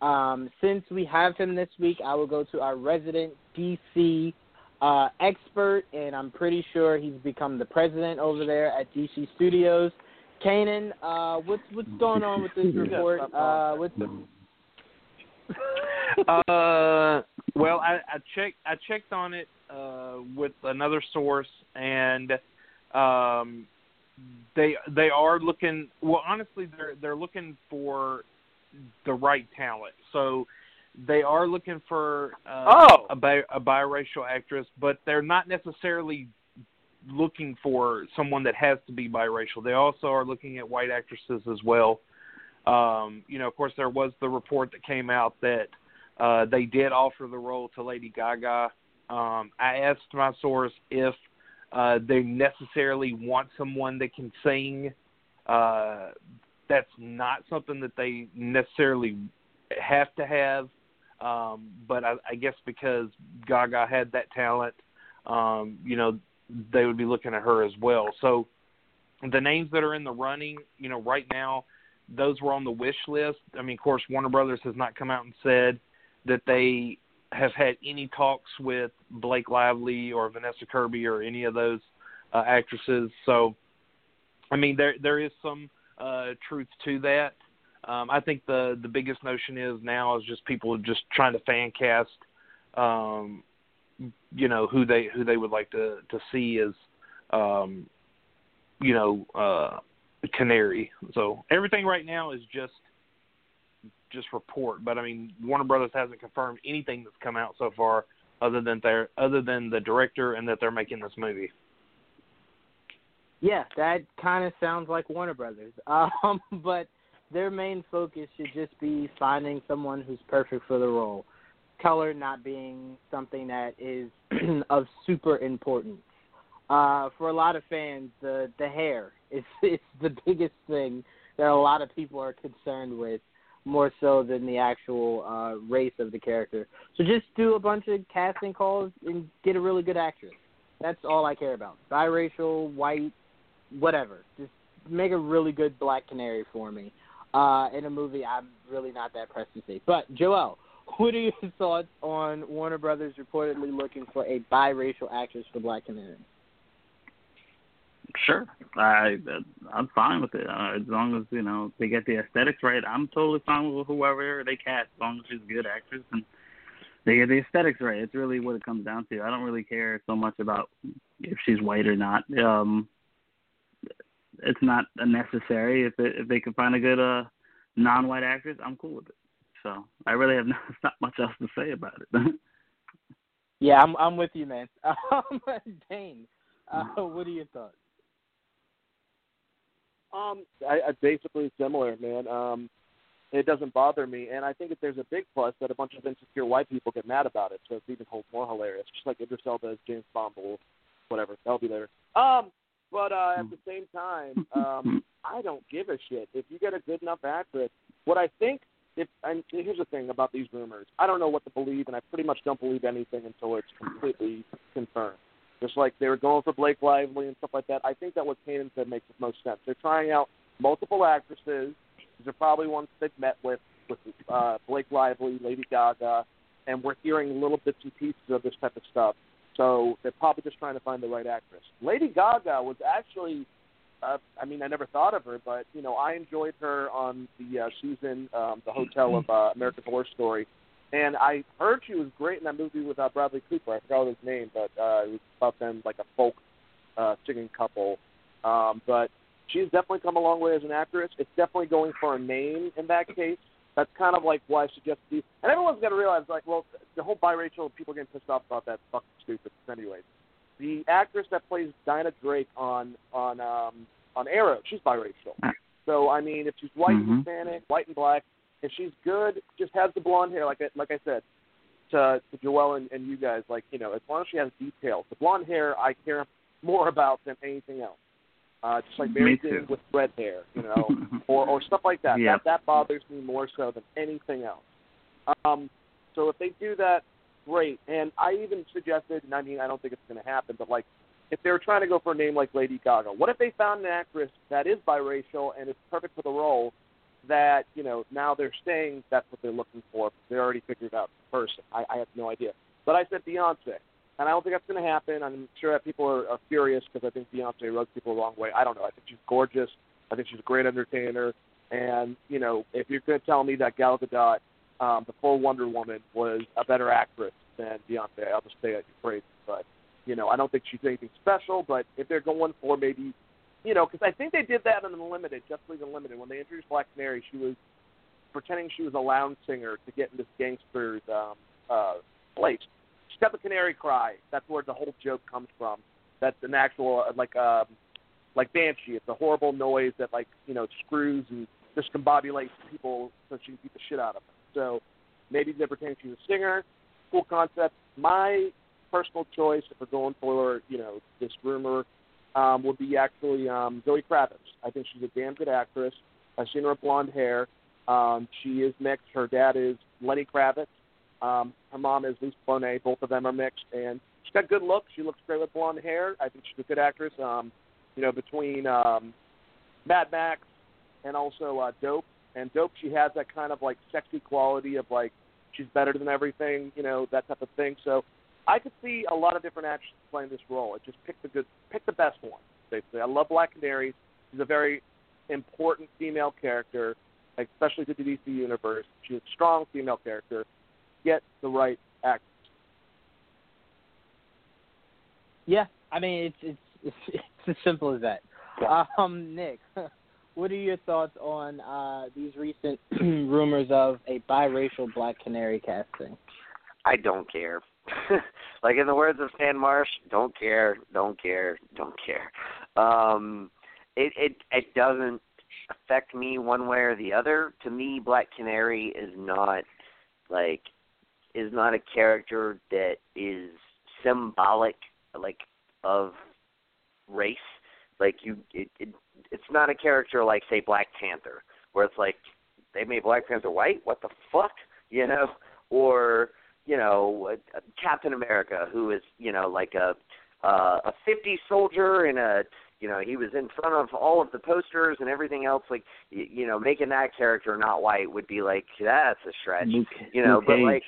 Um, since we have him this week, I will go to our resident DC uh, expert, and I'm pretty sure he's become the president over there at DC Studios. Kanan, uh, what's what's going on with this report? Uh, what's the, uh, well, I, I checked. I checked on it uh, with another source, and um, they they are looking. Well, honestly, they're they're looking for the right talent. So they are looking for uh, Oh. a, bi- a biracial actress, but they're not necessarily looking for someone that has to be biracial. They also are looking at white actresses as well. Um, you know, of course, there was the report that came out that uh, they did offer the role to Lady Gaga. Um, I asked my source if uh, they necessarily want someone that can sing. Uh, that's not something that they necessarily have to have. Um, but I, I guess because Gaga had that talent, um, you know, they would be looking at her as well. So the names that are in the running, you know, right now, those were on the wish list. I mean, of course, Warner Brothers has not come out and said that they have had any talks with Blake Lively or Vanessa Kirby or any of those uh, actresses. So, I mean, there there is some uh, truth to that. Um, I think the the biggest notion is now is just people just trying to fan cast, um, you know, who they who they would like to to see as, um, you know, uh, Canary. So everything right now is just just report. But I mean, Warner Brothers hasn't confirmed anything that's come out so far, other than their other than the director and that they're making this movie. Yeah, that kind of sounds like Warner Brothers. Um, but their main focus should just be finding someone who's perfect for the role. Color not being something that is of super importance. Uh, for a lot of fans, the the hair is it's the biggest thing that a lot of people are concerned with, more so than the actual uh, race of the character. So just do a bunch of casting calls and get a really good actress. That's all I care about. Biracial, white, whatever. Just make a really good Black Canary for me. Uh, in a movie I'm really not that pressed to see. But Joel, what are your thoughts on Warner Brothers reportedly looking for a biracial actress for Black Canary? Sure, I I'm fine with it uh, as long as you know they get the aesthetics right. I'm totally fine with whoever they cast as long as she's a good actress and they get the aesthetics right. It's really what it comes down to. I don't really care so much about if she's white or not. Um, it's not necessary. If it, if they can find a good uh non-white actress, I'm cool with it. So I really have not, not much else to say about it. Yeah, I'm I'm with you, man. Um, Dane, uh, what are your thoughts? Um, I, I basically similar, man. Um, it doesn't bother me, and I think that there's a big plus that a bunch of insecure white people get mad about it, so it's even more hilarious. Just like Idris Elba James Bond, whatever. That'll be later. Um, but uh, at the same time, um, I don't give a shit if you get a good enough actress. What I think, if and here's the thing about these rumors, I don't know what to believe, and I pretty much don't believe anything until it's completely confirmed. Just like they were going for Blake Lively and stuff like that. I think that what Kanan said makes the most sense. They're trying out multiple actresses. These are probably ones they've met with, with uh, Blake Lively, Lady Gaga, and we're hearing little bits and pieces of this type of stuff. So they're probably just trying to find the right actress. Lady Gaga was actually, uh, I mean, I never thought of her, but you know, I enjoyed her on the uh, season, um, the Hotel of uh, American Horror Story, and I heard she was great in that movie with uh, Bradley Cooper. I forgot his name, but uh, it was about them like a folk uh, singing couple. Um, but she's definitely come a long way as an actress. It's definitely going for a name in that case. That's kind of like why I suggest these. And everyone's got to realize, like, well, the whole biracial people getting pissed off about that fucking stupid. Anyways, the actress that plays Dinah Drake on on um, on Arrow, she's biracial. So I mean, if she's white Mhm. and Hispanic, white and black, if she's good, just has the blonde hair, like I, like I said to to Joel and, and you guys, like you know, as long as she has details, the blonde hair I care more about than anything else. Uh, just like Mary too. with red hair, you know, or or stuff like that. Yep. That that bothers me more so than anything else. Um, so if they do that, great. And I even suggested, and I mean, I don't think it's going to happen, but like, if they were trying to go for a name like Lady Gaga, what if they found an actress that is biracial and is perfect for the role? That you know now they're saying that's what they're looking for. They already figured out the person. I, I have no idea. But I said Beyonce, and I don't think that's going to happen. I'm sure that people are, are furious because I think Beyonce rubs people the wrong way. I don't know. I think she's gorgeous. I think she's a great entertainer. And you know, if you're going to tell me that Gal Gadot um, before Wonder Woman was a better actress than Beyonce, I'll just say that you're crazy. But you know, I don't think she's anything special. But if they're going for maybe, you know, because I think they did that in Unlimited, Justice League Unlimited, when they introduced Black Canary, she was pretending she was a lounge singer to get in this gangster's um, uh, place. She's got the canary cry. That's where the whole joke comes from. That's an actual uh, like um, like banshee. It's a horrible noise that like you know screws and discombobulates people so she can beat the shit out of them. So maybe they're pretending she's a singer. Cool concept. My personal choice, if we're going for you know this rumor, um, would be actually um, Zoe Kravitz. I think she's a damn good actress. I've seen her with blonde hair. Um, she is mixed. Her dad is Lenny Kravitz. Um, her mom is Lisa Bonet. Both of them are mixed, and she's got good looks. She looks great with blonde hair. I think she's a good actress. Um, you know, between um, Mad Max and also uh, Dope. And Dope, she has that kind of like sexy quality of like she's better than everything, you know, that type of thing. So I could see a lot of different actors playing this role. It just pick the good, pick the best one. Basically, I love Black Canary. She's a very important female character, especially to the DC universe. She's a strong female character. Get the right actor. Yeah, I mean it's it's it's, it's as simple as that. Um, Nick, what are your thoughts on uh, these recent rumors of a biracial Black Canary casting? I don't care. like in the words of Stan Marsh, don't care, don't care, don't care. Um, it it it doesn't affect me one way or the other. To me, Black Canary is not like is not a character that is symbolic like of race. Like you, it, it it's not a character like say Black Panther, where it's like they made Black Panther white. What the fuck, you know? Or you know, Captain America, who is you know like a uh, a 50 soldier and a you know he was in front of all of the posters and everything else. Like you, you know, making that character not white would be like that's a stretch. Luke, you know, Luke but Cage. like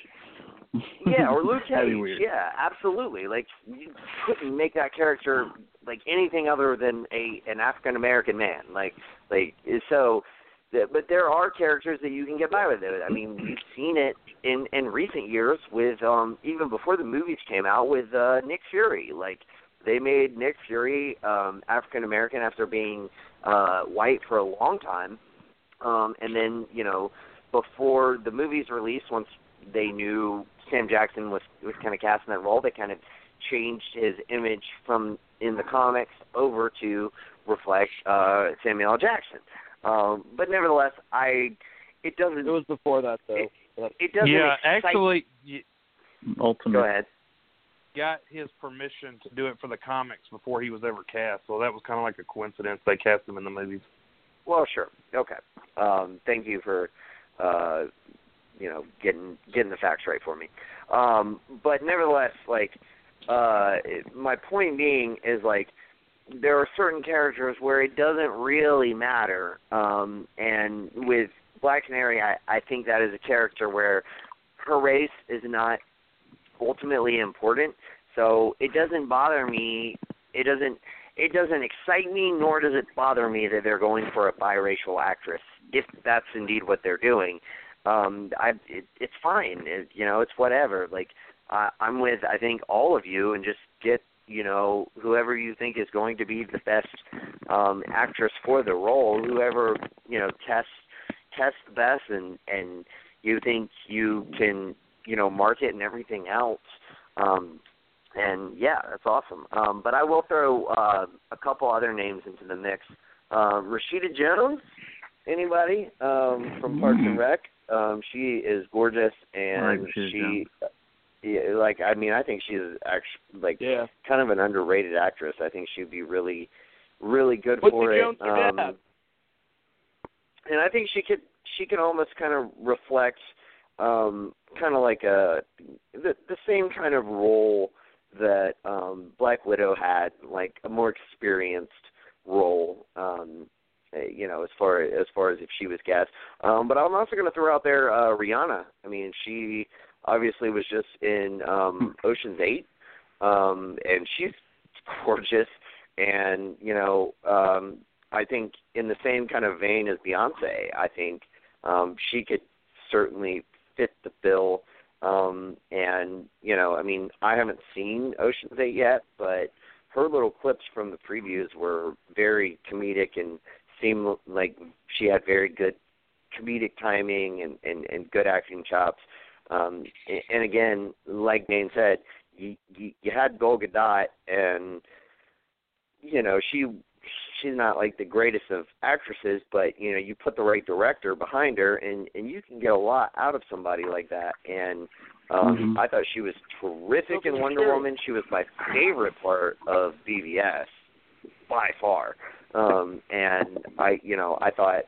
yeah, or Luke Cage. Yeah, absolutely. Like you couldn't make that character like anything other than a an African American man. Like like so. But there are characters that you can get by with it. I mean, we've seen it in in recent years with um even before the movies came out with uh Nick Fury. Like they made Nick Fury um African American after being uh white for a long time. Um and then, you know, before the movies released once they knew Sam Jackson was was kind of cast in that role, they kind of changed his image from in the comics over to reflect uh Samuel L. Jackson. Um but nevertheless, I it doesn't It was before that though. It- it doesn't yeah, excite actually, you Ultimate. Go ahead. got his permission to do it for the comics before he was ever cast, so that was kind of like a coincidence they cast him in the movies. Well, sure. Okay. Um, thank you for, uh, you know, getting getting the facts right for me. Um, but nevertheless, like, uh, it- my point being is like, there are certain characters where it doesn't really matter. Um, and with Black Canary, I, I think that is a character where her race is not ultimately important. So it doesn't bother me. It doesn't it doesn't excite me, nor does it bother me that they're going for a biracial actress, if that's indeed what they're doing. Um, I, it, it's fine. It, you know, it's whatever. Like I, I'm with, I think all of you, and just get you know whoever you think is going to be the best um actress for the role whoever you know tests tests the best and and you think you can you know market and everything else um and yeah that's awesome. Um but i will throw uh a couple other names into the mix. Um rashida jones anybody um from parks and rec? Um she is gorgeous and she yeah, like I mean, I think she's actually like Yeah. kind of an underrated actress. I think she'd be really, really good for it. Jones Um, and I think she could she could almost kind of reflect um kind of like a the the same kind of role that um Black Widow had, like a more experienced role. Um uh, you know, as far as far as if she was guest. Um but I'm also going to throw out there uh Rihanna. I mean, she obviously was just in um Ocean's 8 um and she's gorgeous. And you know um I think in the same kind of vein as Beyonce, I think um she could certainly fit the bill. Um and you know, I mean, I haven't seen Ocean's 8 yet, but her little clips from the previews were very comedic and seemed like she had very good comedic timing and and and good acting chops um and, and again like Dane said you, you you had Gal Gadot and you know she she's not like the greatest of actresses but you know you put the right director behind her and and you can get a lot out of somebody like that. And um Mhm. I thought she was terrific in Wonder Woman. She was my favorite part of BVS by far. Um and I you know I thought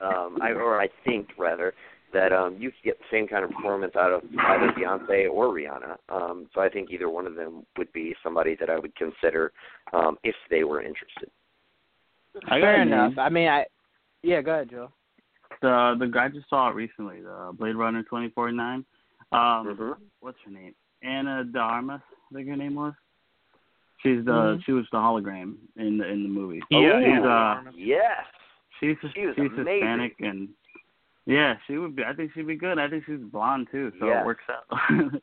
um I or I think rather that um you could get the same kind of performance out of either Beyonce or Rihanna. Um so I think either one of them would be somebody that I would consider um if they were interested. I Fair enough. I mean, I yeah, go ahead, Joe. The the guy just saw it recently, the Blade Runner twenty forty nine. Um, Mhm. what's her name? Ana de Armas, I think her name was. She's the Mhm. she was the hologram in the in the movie. Yeah, she's yeah. uh Yes. she's She was she's amazing. Hispanic and yeah, she would be. I think she'd be good. I think she's blonde too, so Yeah. it works out.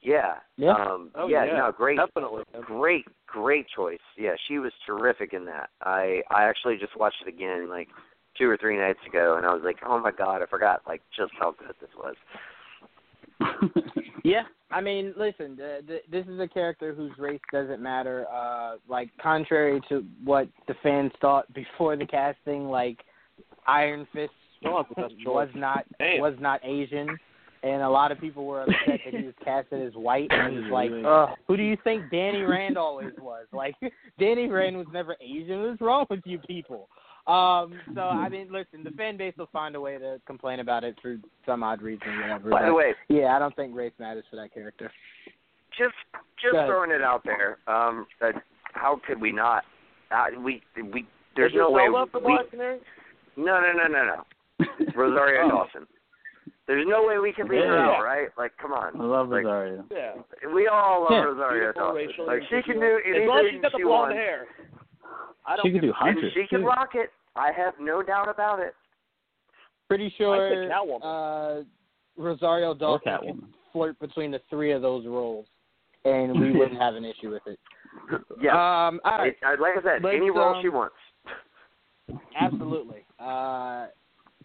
Yeah. Yeah. Um Oh, yeah, yeah. no, great Definitely. great great choice. Yeah, she was terrific in that. I I actually just watched it again like two or three nights ago and I was like, "Oh my god, I forgot like just how good this was." Yeah, I mean, listen, the, the, this is a character whose race doesn't matter. Uh, like contrary to what the fans thought before the casting, like Iron Fist Still have the best was not Damn. was not Asian, and a lot of people were upset that he was casted as white. And it was like, Really? uh, who do you think Danny Rand always was? Like, Danny Rand was never Asian. What's wrong with you people? Um, so I mean, listen, the fan base will find a way to complain about it for some odd reason, whatever. By the but- way, yeah, I don't think race matters for that character. just just throwing it out there. Um, that how could we not? Uh, we we there's Is no way Zelda for we. Black No no no no no. Rosario Oh. Dawson. There's no way we can leave her Yeah. out, right? Like, come on. I love like, Rosario. Yeah. We all love Yeah. Rosario Beautiful, Dawson. Like, she can do insecure. As long as she's anything got the she blonde wants, hair. I don't She could give do a- and Huntress she can too. rock it. I have no doubt about it. Pretty sure Catwoman. uh, Rosario Dawson could Catwoman. flirt between the three of those roles, and we wouldn't have an issue with it. Yeah. Um, all right. It- uh, like I said, Let's, any role um, she wants. Absolutely. Uh,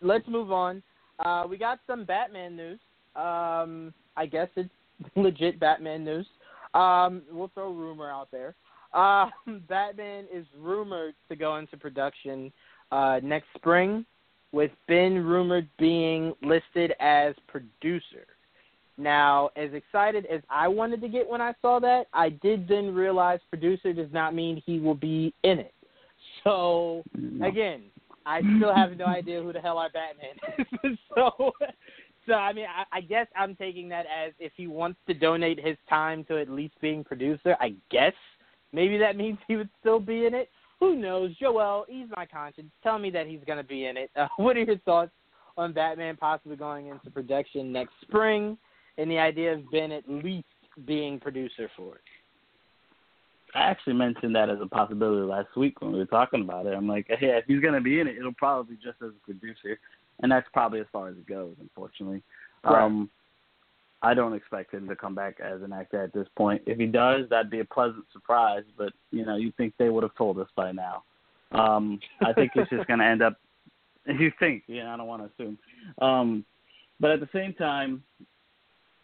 let's move on. Uh, we got some Batman news. Um, I guess it's legit Batman news. Um, we'll throw a rumor out there. Uh, Batman is rumored to go into production uh, next spring, with Ben rumored being listed as producer. Now, as excited as I wanted to get when I saw that, I did then realize producer does not mean he will be in it. So, again, I still have no idea who the hell our Batman is. so, so I mean, I, I guess I'm taking that as if he wants to donate his time to at least being producer. I guess maybe that means he would still be in it. Who knows? Joel, ease my conscience. Tell me that he's going to be in it. Uh, what are your thoughts on Batman possibly going into production next spring, and the idea of Ben at least being producer for it? I actually mentioned that as a possibility last week when we were talking about it. I'm like, hey, if he's gonna be in it, it'll probably be just as a producer, and that's probably as far as it goes, unfortunately. Right. Um, I don't expect him to come back as an actor at this point. If he does, that'd be a pleasant surprise. But you know, you think they would have told us by now. Um, I think it's just going to end up. You think? Yeah, I don't want to assume. Um, but at the same time,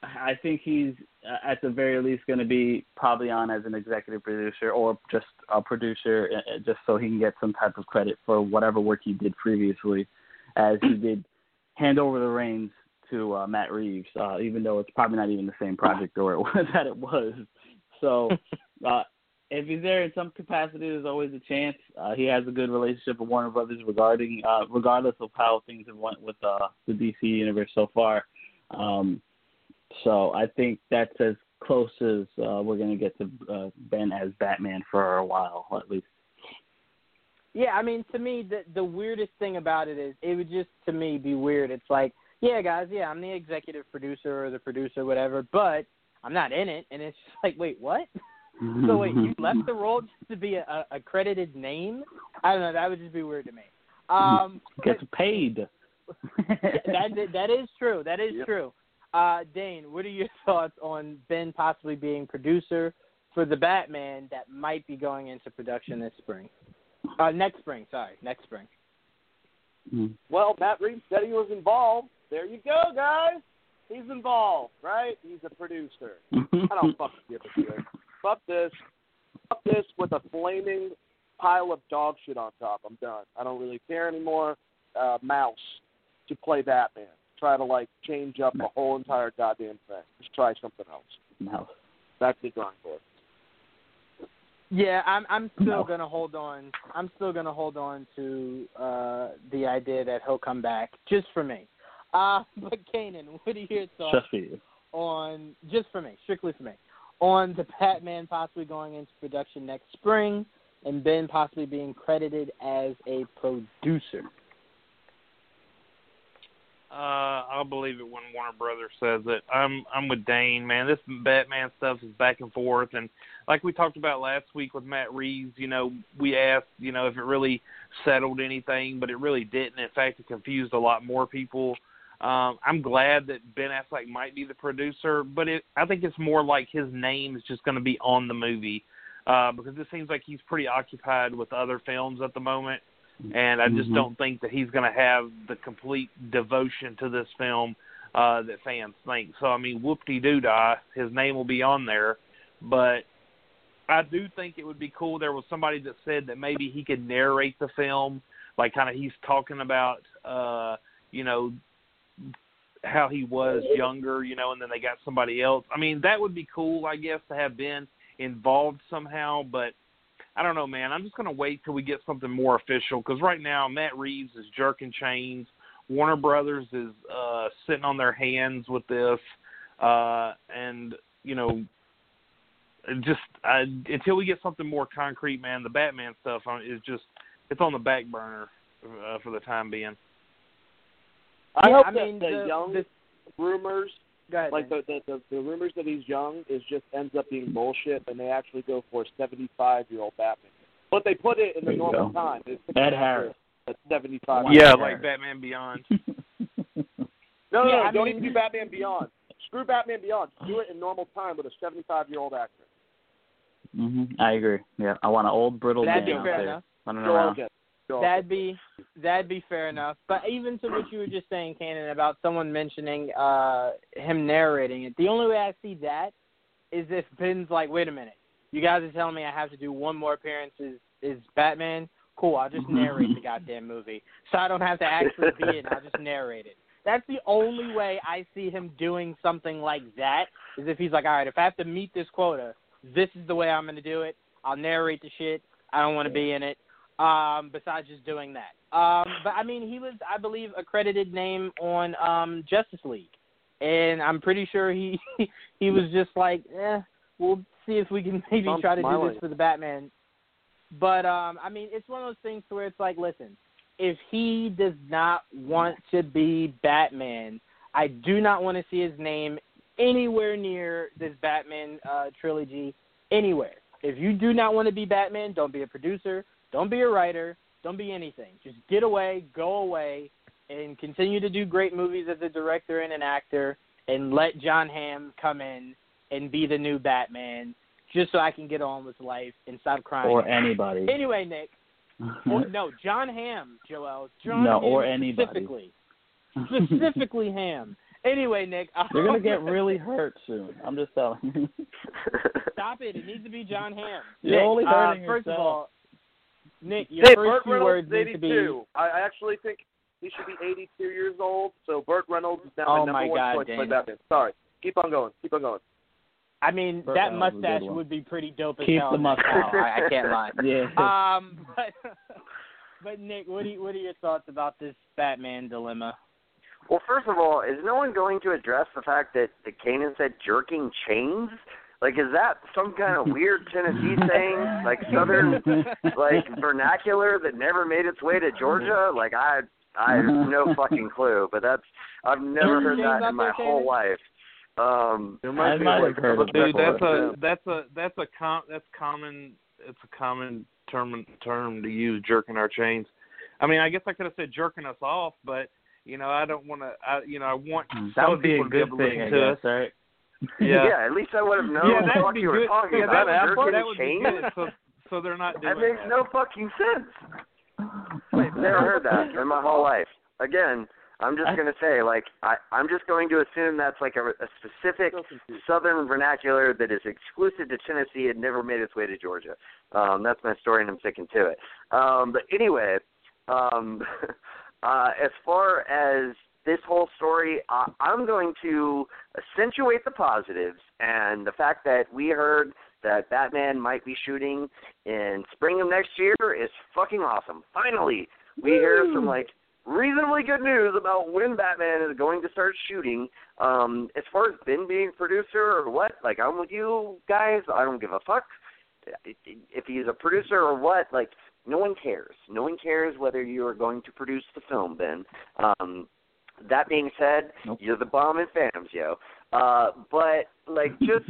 I think he's uh, at the very least going to be probably on as an executive producer or just a producer, uh, uh, just so he can get some type of credit for whatever work he did previously, as he did hand over the reins to uh, Matt Reeves, uh, even though it's probably not even the same project or it was that it was. So uh, if he's there in some capacity, there's always a chance. Uh, he has a good relationship with Warner Brothers regarding, uh, regardless of how things have went with uh, the DC universe so far. Um, so I think that's as close as uh, we're going to get to uh, Ben as Batman for a while, at least. Yeah, I mean, to me, the the weirdest thing about it is it would just to me be weird. It's like, yeah, guys, yeah, I'm the executive producer or the producer, whatever, but I'm not in it, and it's just like, wait, what? so wait, you left the role just to be a, a credited name? I don't know. That would just be weird to me. Um, Gets paid. that that is true. That is yep. true. Uh, Dane, what are your thoughts on Ben possibly being producer for the Batman that might be going into production this spring? Uh, next spring, sorry, next spring. Mm. Well, Matt Reeves said he was involved. There you go, guys. He's involved, right? He's a producer. I don't fucking give a shit. Fuck this. Fuck this with a flaming pile of dog shit on top. I'm done. I don't really care anymore. Uh, Mouse to play Batman try to like change up the whole entire goddamn thing. Just try something else. No. that's the drawing board. Yeah, I'm I'm still no. gonna hold on. I'm still gonna hold on to uh the idea that he'll come back just for me. Uh but Kanan, what are your thoughts just for you. on just for me, strictly for me, on the Batman possibly going into production next spring and Ben possibly being credited as a producer? Uh, I'll believe it when Warner Brothers says it. I'm I'm with Dane, man. This Batman stuff is back and forth, and like we talked about last week with Matt Reeves, you know, we asked, you know, if it really settled anything, but it really didn't. In fact, it confused a lot more people. Um, I'm glad that Ben Affleck might be the producer, but it, I think it's more like his name is just going to be on the movie uh, because it seems like he's pretty occupied with other films at the moment and I just mm-hmm. don't think that he's going to have the complete devotion to this film uh, that fans think. So I mean, whoop-de doo dah, his name will be on there, but I do think it would be cool. There was somebody that said that maybe he could narrate the film, like kind of he's talking about, uh, you know, how he was younger, you know, and then they got somebody else. I mean, that would be cool, I guess, to have been involved somehow, but I don't know, man. I'm just going to wait till we get something more official because right now Matt Reeves is jerking chains. Warner Brothers is uh, sitting on their hands with this, uh, and you know, just uh, until we get something more concrete, man. The Batman stuff is just it's on the back burner uh, for the time being. I yeah, hope I mean, the, the young the, rumors ahead, like the, the the the rumors that he's young is just ends up being bullshit, and they actually go for a seventy-five year old Batman. But they put it in the normal go. time. It's Ed Harris. At seventy-five. Yeah, Ed like Batman Beyond. no, no, Yeah, no I don't mean- even do Batman Beyond. Screw Batman Beyond. Do it in normal time with a seventy-five year old actor. hmm I agree. Yeah, I want an old brittle That'd Dan be out there enough. running Joel around. Jen. That'd be that'd be fair enough. But even to what you were just saying, Cannon, about someone mentioning uh him narrating it, the only way I see that is if Ben's like, wait a minute, you guys are telling me I have to do one more appearance as, as Batman. Cool, I'll just narrate the goddamn movie, so I don't have to actually be in. I'll just narrate it. That's the only way I see him doing something like that. Is if he's like, all right, if I have to meet this quota, this is the way I'm going to do it. I'll narrate the shit. I don't want to be in it um, besides just doing that. Um, but I mean, he was, I believe, a credited name on um, Justice League, and I'm pretty sure he he was just like, eh, we'll see if we can maybe I'm try to do this for the Batman. But um, I mean, it's one of those things where it's like, listen, if he does not want to be Batman, I do not want to see his name anywhere near this Batman uh, trilogy anywhere. If you do not want to be Batman, don't be a producer, don't be a writer, don't be anything. Just get away, go away, and continue to do great movies as a director and an actor, and let Jon Hamm come in and be the new Batman, just so I can get on with life and stop crying. Or anybody. Anyway, Nick. or, no, Jon Hamm, Joel. Jon No, Hamm or anybody. specifically. Specifically Hamm. Anyway, Nick. You're gonna get really hurt soon. I'm just telling you. Stop it! It needs to be Jon Hamm. You're Nick, only uh, hurting First of yourself. all, Nick, your Hey, first Burt two Reynolds words is need to be. 82. I I actually think he should be 82 years old. So Burt Reynolds is now Oh my my number one God, choice to play Batman. Sorry. Keep on going. Keep on going. I mean, Burt that Reynolds is a good mustache would be pretty dope as Keep hell. the mustache. now, I, I can't lie. Yeah. Um, but but Nick, what do you, what are your thoughts about this Batman dilemma? Well, first of all, is no one going to address the fact that, that Kanan said jerking chains? Like, is that some kind of weird Tennessee saying, like Southern, like vernacular that never made its way to Georgia? Like, I, I have no fucking clue. But that's I've never heard that in my whole life. Um, There I be like- heard but dude, that's a that's a that's a com that's common it's a common term term to use jerking our chains. I mean, I guess I could have said jerking us off, but you know, I don't want to. I you know, I want That would be a people to be good able to thing, I to guess, us. right? Yeah. yeah, at least I would have known yeah, what the that fuck would be you were good. talking yeah, about. that, jerking that would be chains? good. So, so they're not doing That makes no fucking sense. I've Never heard that in my whole life. Again, I'm just gonna say, like, I, I'm just going to assume that's like a, a specific Southern vernacular that is exclusive to Tennessee and never made its way to Georgia. Um, that's my story, and I'm sticking to it. Um, but anyway, um, uh, as far as this whole story, uh, I'm going to accentuate the positives and the fact that we heard that Batman might be shooting in spring of next year is fucking awesome. Finally, we hear some like reasonably good news about when Batman is going to start shooting. Um, as far as Ben being producer or what, like I'm with you guys. I don't give a fuck if he's a producer or what. Like no one cares. No one cares whether you are going to produce the film, Ben. Um, that being said, you're the bomb in Phantoms, yo. Uh, but like, just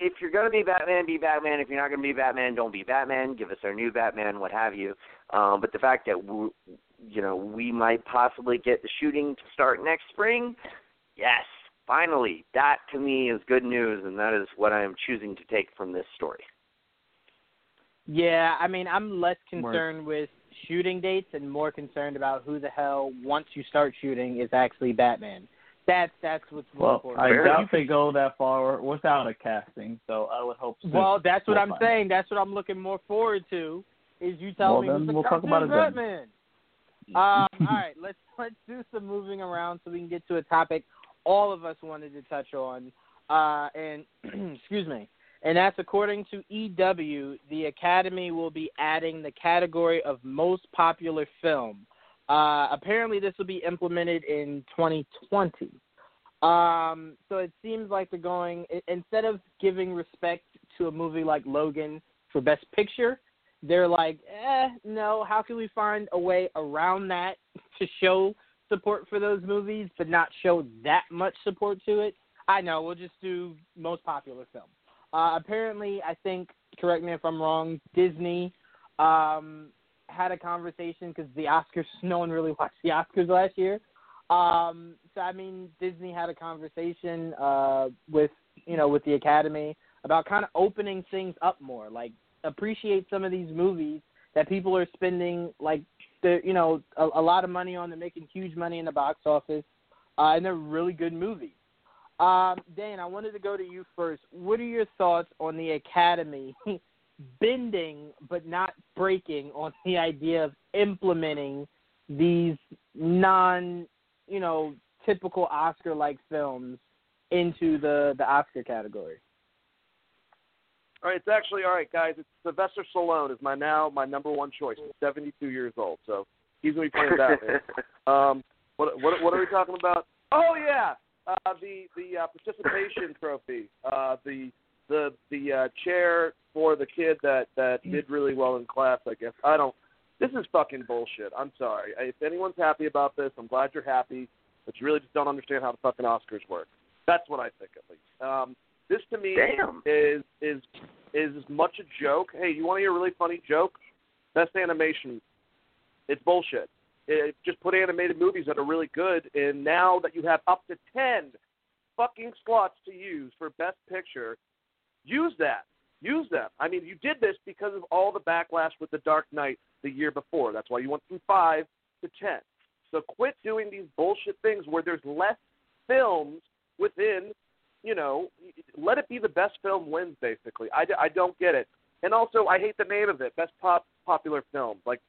if you're gonna be Batman, be Batman. If you're not gonna be Batman, don't be Batman. Give us our new Batman, what have you. Um, but the fact that we, you know we might possibly get the shooting to start next spring, yes, finally, that to me is good news, and that is what I am choosing to take from this story. Yeah, I mean, I'm less concerned with shooting dates and more concerned about who the hell once you start shooting is actually Batman. That's that's what's more Well, important. I doubt they go that far without a casting, so I would hope. soon Well, that's what we'll I'm find saying. That's what I'm looking more forward to. Is you tell Well, me who's the we'll talk about it then. Batman. um, all right, let's let's do some moving around so we can get to a topic all of us wanted to touch on. Uh, and excuse me, and that's according to EW, the Academy will be adding the category of most popular film. Uh, apparently, this will be implemented in 2020. Um, so it seems like they're going instead of giving respect to a movie like Logan for Best Picture, they're like, eh, no. How can we find a way around that to show support for those movies, but not show that much support to it? I know. We'll just do most popular film. Uh, apparently, I think. Correct me if I'm wrong. Disney um, had a conversation because the Oscars. No one really watched the Oscars last year. Um, so I mean, Disney had a conversation uh, with you know with the Academy about kind of opening things up more, like appreciate some of these movies that people are spending like the you know a, a lot of money on. They're making huge money in the box office, uh, and they're really good movies. Um, Dan, I wanted to go to you first. What are your thoughts on the Academy bending but not breaking on the idea of implementing these non, you know, typical Oscar-like films into the the Oscar category? All right, it's actually all right, guys. It's Sylvester Stallone is my now my number one choice. He's 72 years old, so he's gonna be playing Batman. um, what what what are we talking about? Oh yeah, uh, the the uh, participation trophy, uh, the the the uh, chair for the kid that that did really well in class. I guess I don't. This is fucking bullshit. I'm sorry. If anyone's happy about this, I'm glad you're happy, but you really just don't understand how the fucking Oscars work. That's what I think, at least. Um, this to me Damn. is is is as much a joke. Hey, you want to hear a really funny joke? Best animation. It's bullshit. It, just put animated movies that are really good, and now that you have up to ten fucking slots to use for Best Picture, use that. Use them. I mean, you did this because of all the backlash with The Dark Knight the year before. That's why you went from five to ten. So quit doing these bullshit things where there's less films within, you know, let it be the best film wins, basically. I, I don't get it. And also, I hate the name of it, Best Pop Popular Film. Like,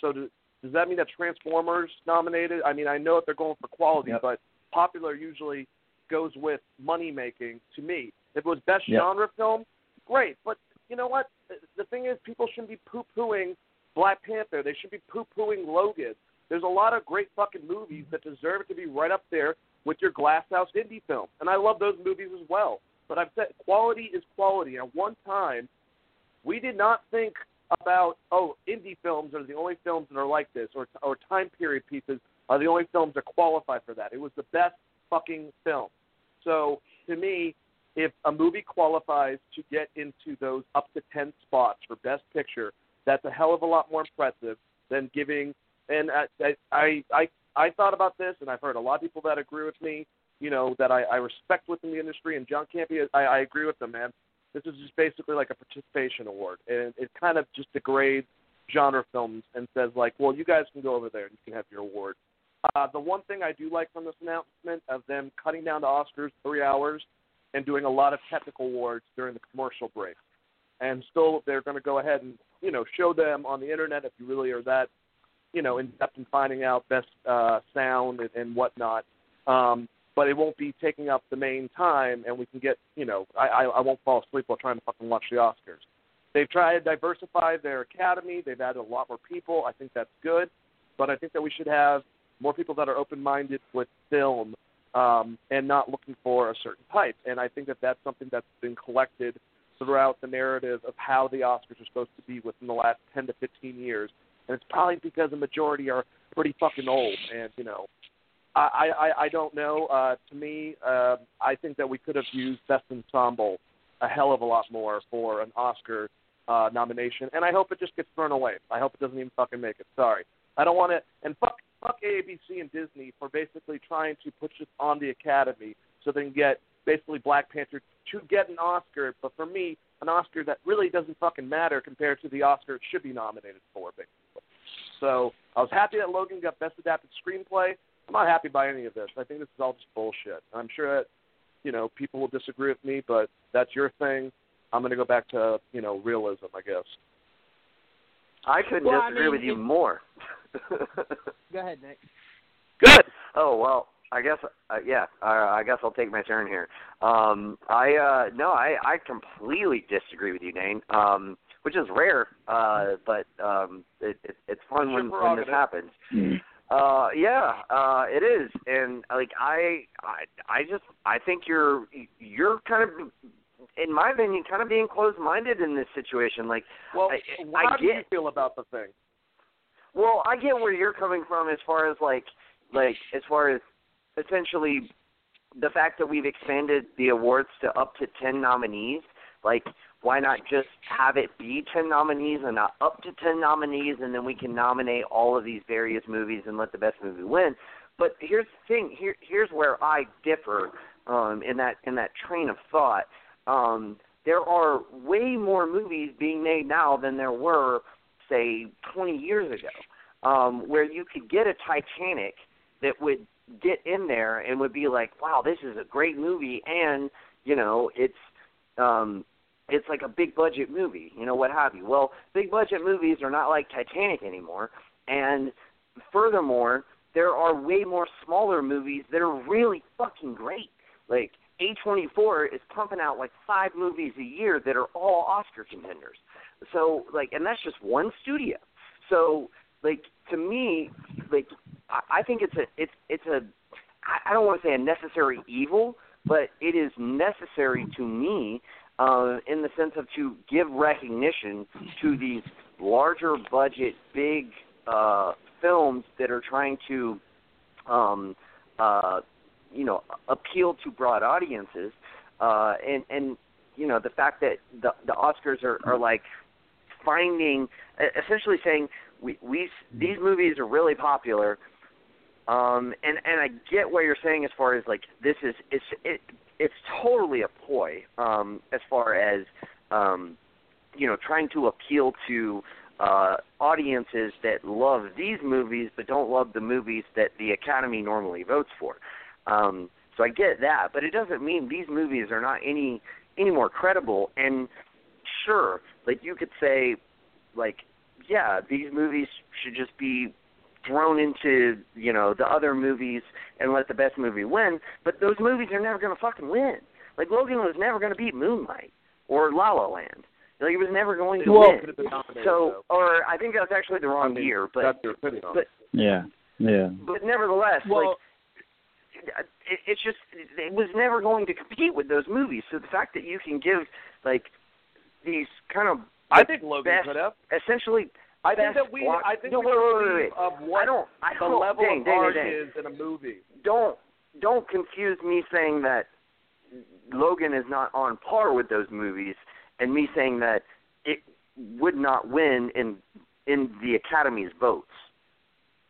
so do, does that mean that Transformers nominated? I mean, I know if they're going for quality, Yep. but popular usually goes with money making to me. If it was best Yep. genre film, great. But you know what? The thing is, people shouldn't be poo pooing Black Panther. They should be poo pooing Logan. There's a lot of great fucking movies that deserve to be right up there with your glass house indie film. And I love those movies as well. But I've said quality is quality. At one time, we did not think about oh indie films are the only films that are like this or or time period pieces are the only films that qualify for that. It was the best fucking film. So to me, if a movie qualifies to get into those up to ten spots for best picture, that's a hell of a lot more impressive than giving. And I I I, I thought about this, and I've heard a lot of people that agree with me. You know that I, I respect within the industry, and John Campea, I, I agree with them, man. This is just basically like a participation award, and it kind of just degrades genre films and says like, well, you guys can go over there and you can have your award. Uh, the one thing I do like from this announcement of them cutting down the Oscars three hours and doing a lot of technical awards during the commercial break, and still they're going to go ahead and you know show them on the internet if you really are that you know in depth in finding out best uh, sound and, and whatnot. Um, but it won't be taking up the main time, and we can get you know I, I I won't fall asleep while trying to fucking watch the Oscars. They've tried to diversify their academy. They've added a lot more people. I think that's good, but I think that we should have more people that are open-minded with film um, and not looking for a certain type. And I think that that's something that's been collected throughout the narrative of how the Oscars are supposed to be within the last 10 to 15 years. And it's probably because the majority are pretty fucking old. And you know, I I, I don't know. Uh, to me, uh, I think that we could have used Best Ensemble a hell of a lot more for an Oscar uh, nomination, and I hope it just gets thrown away. I hope it doesn't even fucking make it. Sorry, I don't want to. And fuck, fuck ABC and Disney for basically trying to push this on the Academy so they can get basically Black Panther to get an Oscar. But for me, an Oscar that really doesn't fucking matter compared to the Oscar it should be nominated for, basically. So I was happy that Logan got Best Adapted Screenplay. I'm not happy by any of this. I think this is all just bullshit. I'm sure that you know people will disagree with me, but that's your thing. I'm going to go back to you know realism, I guess. I couldn't Well, I disagree mean, with you more. Go ahead, Nick. Good. Oh well, I guess uh, yeah. Uh, I guess I'll take my turn here. Um, I uh, no, I I completely disagree with you, Dane. Um, which is rare, uh, but um, it, it, it's fun It's when when this prerogative. happens. Uh, yeah, uh, it is, and like I, I, I just, I think you're, you're kind of, in my opinion, kind of being closed-minded in this situation. Like, Well, I, how I do you feel about the thing? well, I get where you're coming from as far as like, like as far as essentially the fact that we've expanded the awards to up to ten nominees. Like, why not just have it be ten nominees and not up to ten nominees, and then we can nominate all of these various movies and let the best movie win. But here's the thing. Here, here's where I differ um, in that in that train of thought. Um, there are way more movies being made now than there were, say, 20 years ago, um, where you could get a Titanic that would get in there and would be like, wow, this is a great movie, and you know, it's um, it's like a big budget movie, you know, what have you. Well, big budget movies are not like Titanic anymore, and furthermore, there are way more smaller movies that are really fucking great. Like A24 is pumping out like five movies a year that are all Oscar contenders. So like, and that's just one studio. So like to me, like I, I think it's a it's it's a I, I don't want to say a necessary evil, but it is necessary to me uh, in the sense of to give recognition to these larger budget, big uh, films that are trying to, um, uh, you know, appeal to broad audiences, uh, and and you know the fact that the the Oscars are, are like finding, essentially saying we we these movies are really popular. Um, and and I get what you're saying as far as like this is it's it it's totally a ploy um, as far as um, you know trying to appeal to uh, audiences that love these movies but don't love the movies that the Academy normally votes for. Um, so I get that, but it doesn't mean these movies are not any any more credible. And sure, like you could say, like yeah, these movies should just be thrown into you know the other movies and let the best movie win. But those movies are never going to fucking win. Like Logan was never going to beat Moonlight or La La Land. Like it was never going to Well, win. could have been nominated, So, or I think that was actually the wrong I mean, year. But that's your opinion but it. Yeah, yeah. but nevertheless, Well- like it, it's just it was never going to compete with those movies. So the fact that you can give like these kind of I think Logan best, could have. essentially I think that we. block- I think no, we wait, wait, wait, conceive wait. of what I don't. I the don't, level dang, of dang, art dang. is in a movie. Don't don't confuse me saying that Logan is not on par with those movies, and me saying that it would not win in in the Academy's votes.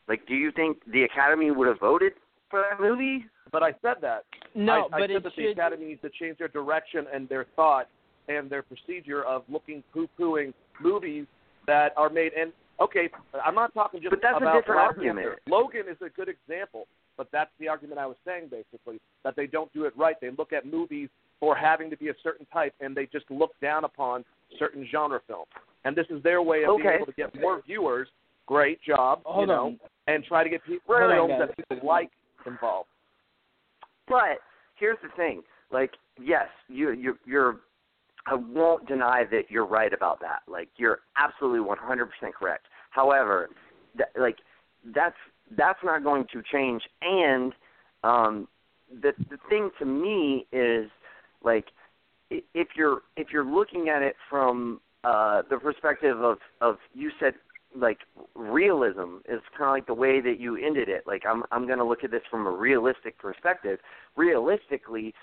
Like, do you think the Academy would have voted for that movie? But I said that. No, I, I but said it that the. Academy needs to change their direction and their thought and their procedure of looking poo-pooing movies that are made. And okay, I'm not talking just But that's a about different Black argument. Panther. Logan is a good example, but that's the argument I was saying basically that they don't do it right. They look at movies for having to be a certain type, and they just look down upon certain genre films. And this is their way of being able to get more viewers. Great job, Hold you know, on. and try to get people Hold films guys. that people like involved. But here's the thing: like, yes, you you you're. I won't deny that you're right about that. Like, you're absolutely 100% correct. However, th- like that's that's not going to change. And um, the the thing to me is like if you're if you're looking at it from uh, the perspective of of you said like realism is kind of like the way that you ended it. Like I'm I'm going to look at this from a realistic perspective. Realistically,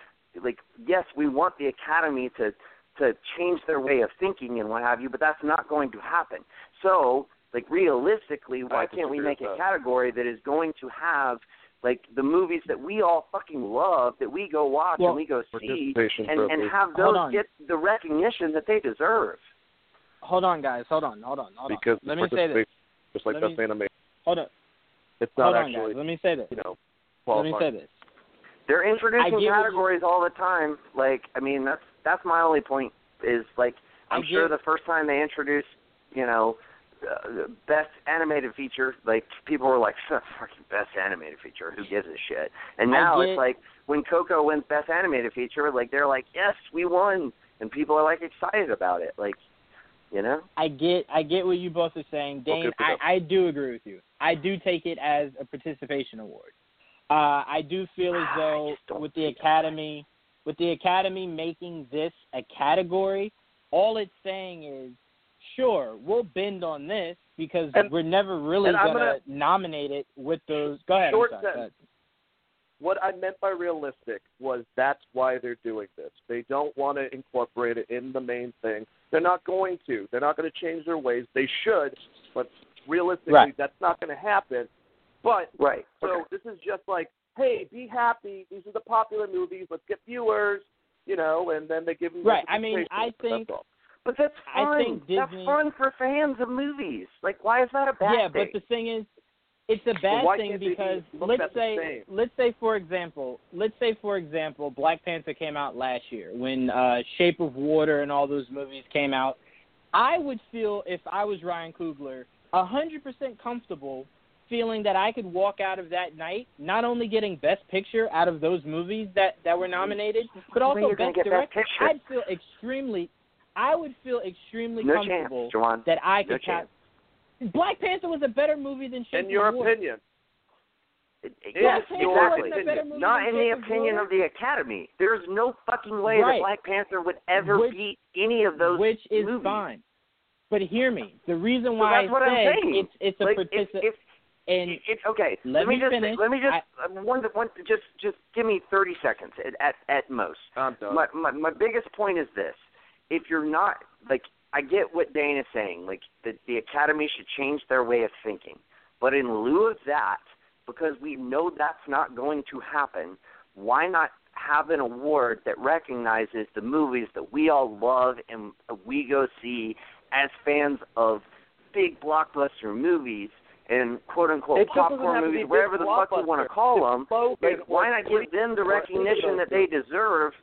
like yes, we want the academy to to change their way of thinking and what have you, but that's not going to happen. So, like realistically, why can't we make a that. category that is going to have like the movies that we all fucking love that we go watch Well, and we go see and and have those get the recognition that they deserve. Hold on, guys. Hold on. Hold on. Hold because on. Let me say this. just like Let best me- animation, Hold on. it's Hold not on, actually guys. Let me say this. you know Let me say this. They're introducing get what you- categories all the time. Like, I mean, that's that's my only point. Is like, I'm I sure the first time they introduced, you know, uh, best animated feature, like people were like, "Fucking best animated feature, who gives a shit?" And now it's like when Coco wins best animated feature, like they're like, "Yes, we won," and people are like excited about it. Like, you know, I get I get what you both are saying. Dane, Okay, I. I do agree with you. I do take it as a participation award. Uh, I do feel as though with the academy with the academy making this a category, all it's saying is sure, we'll bend on this because And- we're never really gonna, gonna- nominate it with those go ahead, Short sorry, go sentence. ahead. What I meant by realistic was that's why they're doing this. They don't want to incorporate it in the main thing. They're not going to. They're not going to change their ways. They should, but realistically, Right. that's not going to happen. But right? so okay. this is just like, hey, be happy. These are the popular movies. Let's get viewers. You know, and then they give them Right, I mean. I think- That's. But that's I fun. think That's fun for fans of movies. Like, why is that a bad yeah, thing? Yeah, but the thing is, it's a bad thing can't they be because let's say, let's say for example, let's say for example, Black Panther came out last year when uh, Shape of Water and all those movies came out. I would feel if I was Ryan Coogler, a hundred percent comfortable feeling that I could walk out of that night not only getting Best Picture out of those movies that that were nominated, but also you're Best get Best Director. I'd feel extremely, I would feel extremely no comfortable Juwan. that I No could chance. cap- Black Panther was a better movie than Shape In your of Water. opinion, Yes, Black exactly. wasn't a movie Not in the opinion Water. of the Academy. There's no fucking way Right. that Black Panther would ever Which- beat any of those which is movies. fine. But hear me. The reason So why that's what I I'm said saying. it's it's a like, partici- if, if and it's okay. let me, me just finish. let me just uh, one one just just give me 30 seconds at at, at most. I'm done. My, my my biggest point is this: if you're not like, I get what Dane is saying, like that the Academy should change their way of thinking, but in lieu of that, because we know that's not going to happen, why not have an award that recognizes the movies that we all love and we go see as fans of big blockbuster movies and quote unquote It popcorn have to be movies, whatever the fuck you want to call them. Like, why not give them the recognition that they deserve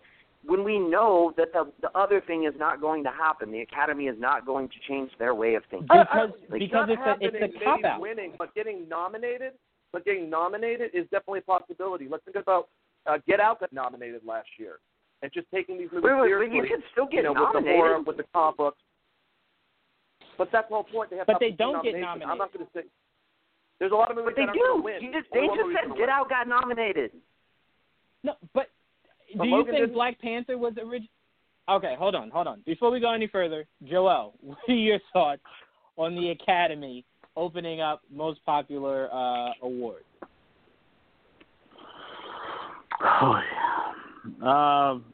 when we know that the the other thing is not going to happen? The Academy is not going to change their way of thinking. Because Like, because it's a it's happening, a cop out. winning, but getting nominated, but getting nominated is definitely a possibility. Let's think about uh, Get Out got nominated last year, and just taking these movies Wait, wait, wait, seriously. you can still get you know, with the nominated. horror, with the comic books. But that's the whole point. They have But they don't get nomination. I'm nominated. not going to say. There's a lot of movies But they that do. win. You just, they just said Get win. Out got nominated. No, but But do you Logan think didn't- Black Panther was original? Okay, hold on, hold on. Before we go any further, Joel, what are your thoughts on the Academy opening up most popular uh, award? Oh yeah. Um,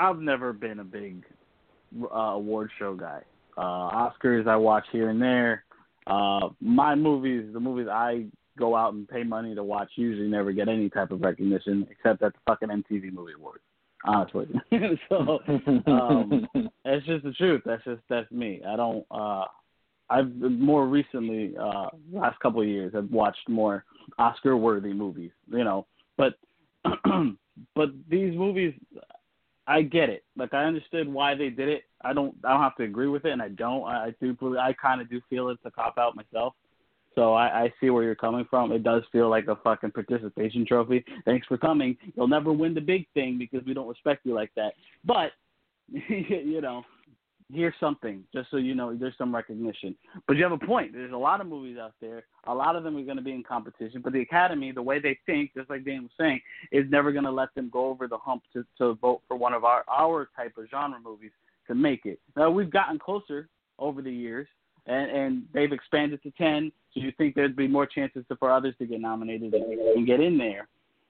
I've never been a big uh, award show guy. Uh, Oscars I watch here and there. Uh, my movies, the movies I go out and pay money to watch, usually never get any type of recognition except at the fucking MTV Movie Awards. Honestly, so um, it's just the truth. That's just that's me. I don't. uh I've more recently, uh last couple of years, I've watched more Oscar-worthy movies. You know, but but these movies, I get it. Like I understood why they did it. I don't. I don't have to agree with it, and I don't. I, I do. believe- I kind of do feel it's a cop out myself. So I, I see where you're coming from. It does feel like a fucking participation trophy. Thanks for coming. You'll never win the big thing because we don't respect you like that. But you know, here's something just so you know there's some recognition. But you have a point. There's a lot of movies out there. A lot of them are going to be in competition. But the Academy, the way they think, just like Dan was saying, is never going to let them go over the hump to to vote for one of our our type of genre movies to make it. Now we've gotten closer over the years, and and they've expanded to ten. So you think there'd be more chances to, for others to get nominated and, and get in there.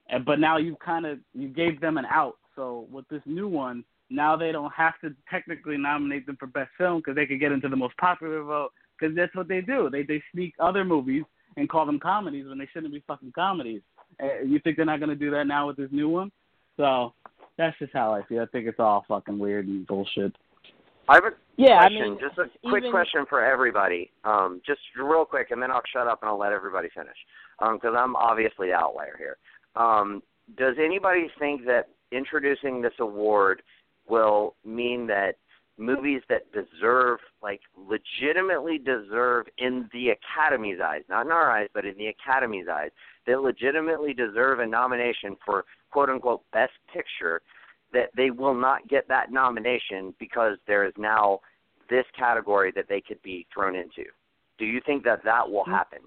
And, but now you kind of you gave them an out. So with this new one, now they don't have to technically nominate them for best film because they could get into the most popular vote because that's what they do. They they sneak other movies and call them comedies when they shouldn't be fucking comedies. Uh, you think they're not to do that now with this new one? So that's just how I feel. I think it's all fucking weird and bullshit. I have a Yeah, I question, mean, just a quick even- question for everybody. Um, just real quick, and then I'll shut up and I'll let everybody finish, because I'm obviously the outlier here. Um, does anybody think that introducing this award will mean that movies that deserve, like, legitimately deserve in the Academy's eyes, not in our eyes, but in the Academy's eyes, that legitimately deserve a nomination for quote unquote best picture, that they will not get that nomination because there is now this category that they could be thrown into. Do you think that that will mm-hmm. happen?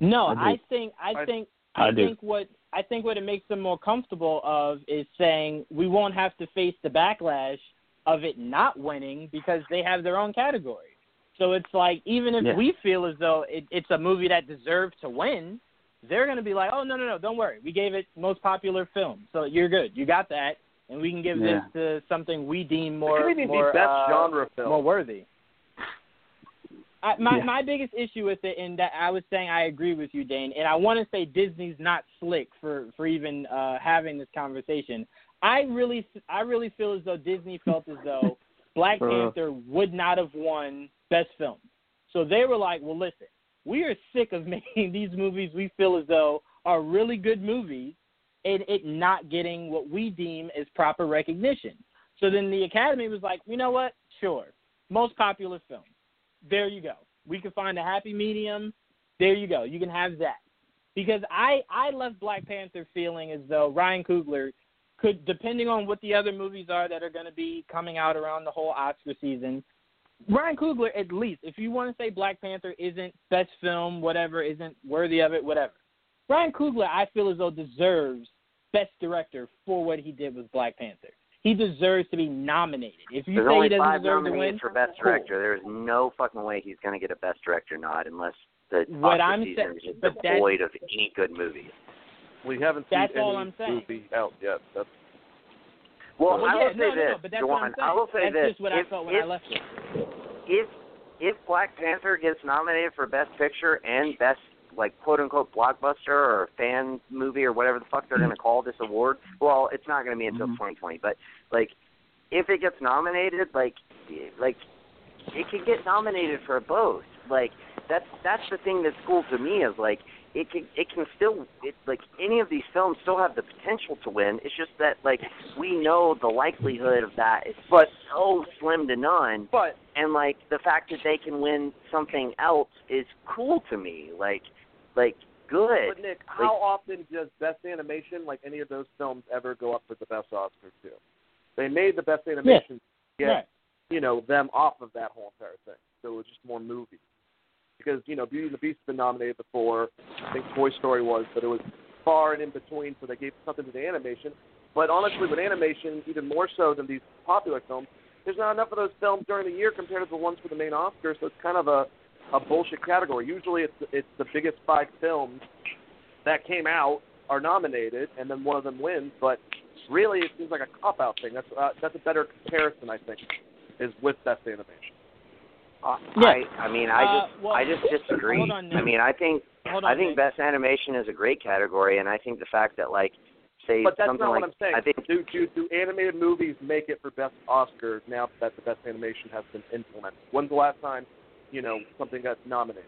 No, I. I think I I- think I I do. think what I think what it makes them more comfortable of is saying we won't have to face the backlash of it not winning because they have their own category. So it's like even if Yeah. we feel as though it, it's a movie that deserves to win, they're going to be like, "Oh no, no, no, don't worry. We gave it most popular film, so you're good. You got that, and we can give Yeah. this to something we deem It more could more be best uh, genre film. more worthy." I, my Yeah. my biggest issue with it, and that I was saying I agree with you, Dane, and I want to say Disney's not slick for for even uh, having this conversation. I really I really feel as though Disney felt as though Black Uh. Panther would not have won Best Film, so they were like, "Well, listen, we are sick of making these movies we feel as though are really good movies, and it not getting what we deem as proper recognition." So then the Academy was like, "You know what? Sure, most popular film." there you go. We can find a happy medium. There you go. You can have that. Because I I left Black Panther feeling as though Ryan Coogler could, depending on what the other movies are that are going to be coming out around the whole Oscar season, Ryan Coogler at least, if you want to say Black Panther isn't best film, whatever, isn't worthy of it, whatever. Ryan Coogler, I feel as though deserves best director for what he did with Black Panther. He deserves to be nominated. If you There's say only he doesn't five deserve to win, for best cool. director. There's no fucking way he's going to get a best director nod unless the What Oscar I'm season saying- is just but devoid of any good movies. We haven't seen That's any all I'm saying. movie out yet. That's Well, Well, I yeah, will say no, no, this, no, but that's Juwan. what I'm saying. I will say that's this: just what if, I felt when if, I left it. if if Black Panther gets nominated for Best Picture and Best like quote unquote blockbuster or fan movie or whatever the fuck they're going to call this award. Well, it's not going to be until Mhm. 2020, but like if it gets nominated, like like it could get nominated for both. Like that's that's the thing that's cool to me is like it can it can still it like any of these films still have the potential to win. It's just that like we know the likelihood of that is But- so slim to none But and like the fact that they can win something else is cool to me. Like like good. But Nick, how often does Best Animation, like any of those films, ever go up for the Best Oscar too? They made the Best Animation to get Right. you know them off of that whole entire thing, so it was just more movies. Because you know Beauty and the Beast has been nominated before, I think Toy Story was, but it was far and in between, so they gave something to the animation. But honestly, with animation, even more so than these popular films, there's not enough of those films during the year compared to the ones for the main Oscar, so it's kind of a a bullshit category. Usually, it's it's the biggest five films that came out are nominated, and then one of them wins. But really, it seems like a cop out thing. That's uh, that's a better comparison, I think, is with best animation. Uh, Yeah. I I mean I Uh, just well, I just disagree. hold on, I mean I think Hold on, I think Nick. best animation is a great category, and I think the fact that like say But that's something not like what I'm saying. I think do, do do animated movies make it for best Oscar now that the best animation has been implemented? When's the last time you know something got nominated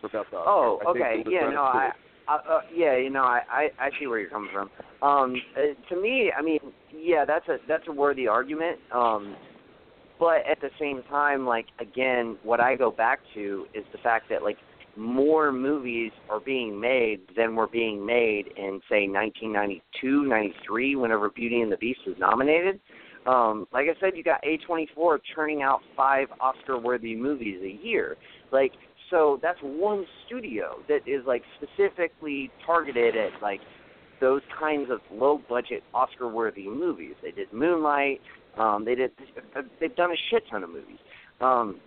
for best Oscar? Oh, okay. Yeah, no, I, I uh, yeah, you know, I, I I see where you're coming from. Um, uh, to me, I mean, yeah, that's a that's a worthy argument. Um, but at the same time, like again, what I go back to is the fact that like more movies are being made than were being made in say 1992, 93, whenever Beauty and the Beast was nominated. Um, like I said, you got A24 churning out five Oscar-worthy movies a year. Like, so that's one studio that is like specifically targeted at like those kinds of low-budget Oscar-worthy movies. They did Moonlight. Um, they did. They've done a shit ton of movies. Um,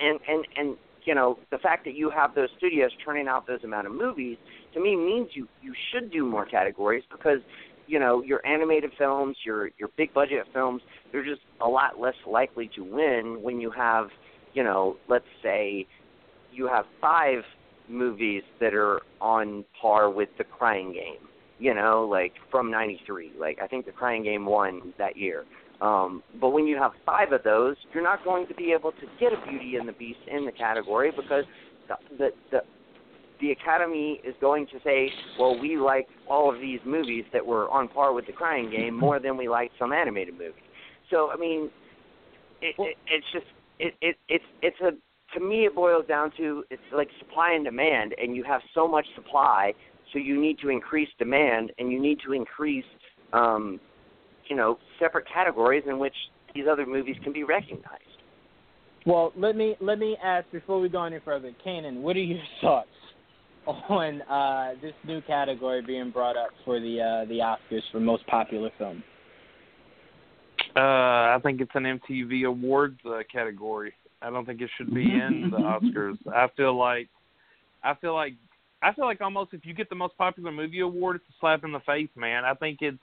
and and and you know the fact that you have those studios turning out those amount of movies to me means you you should do more categories because you know your animated films, your your big budget films, they're just a lot less likely to win when you have you know let's say you have five movies that are on par with the Crying Game. You know, like from '93. Like I think the Crying Game won that year. Um, but when you have five of those, you're not going to be able to get a Beauty and the Beast in the category because the the the, the Academy is going to say, well, we like all of these movies that were on par with the Crying Game more than we like some animated movies. So I mean, it, it, it's just it, it it's it's a to me it boils down to it's like supply and demand, and you have so much supply, so you need to increase demand, and you need to increase. Um, you know, separate categories in which these other movies can be recognized. Well, let me let me ask before we go any further, Kanan, what are your thoughts on uh, this new category being brought up for the uh, the Oscars for most popular film? Uh, I think it's an MTV Awards uh, category. I don't think it should be in the Oscars. I feel like, I feel like, I feel like almost if you get the most popular movie award, it's a slap in the face, man. I think it's,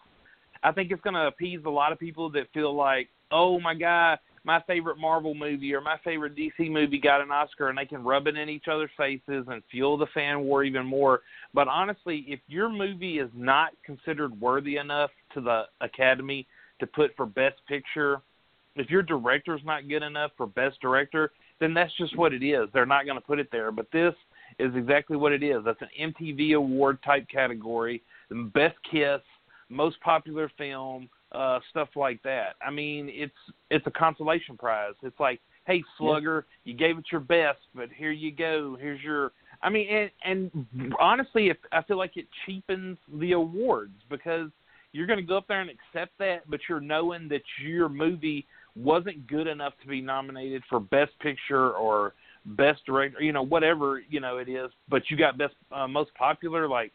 I think it's going to appease a lot of people that feel like, oh my god, my favorite Marvel movie or my favorite DC movie got an Oscar, and they can rub it in each other's faces and fuel the fan war even more. But honestly, if your movie is not considered worthy enough to the Academy to put for Best Picture, if your director's not good enough for Best Director, then that's just what it is. They're not going to put it there. But this is exactly what it is. That's an MTV award type category. Best Kiss, most popular film, uh, stuff like that. I mean, it's it's a consolation prize. It's like, hey, Slugger, you gave it your best, but here you go. Here's your. I mean, and and honestly, if I feel like it cheapens the awards because you're going to go up there and accept that, but you're knowing that your movie wasn't good enough to be nominated for best picture or best director, you know, whatever you know it is. But you got best uh, most popular, like,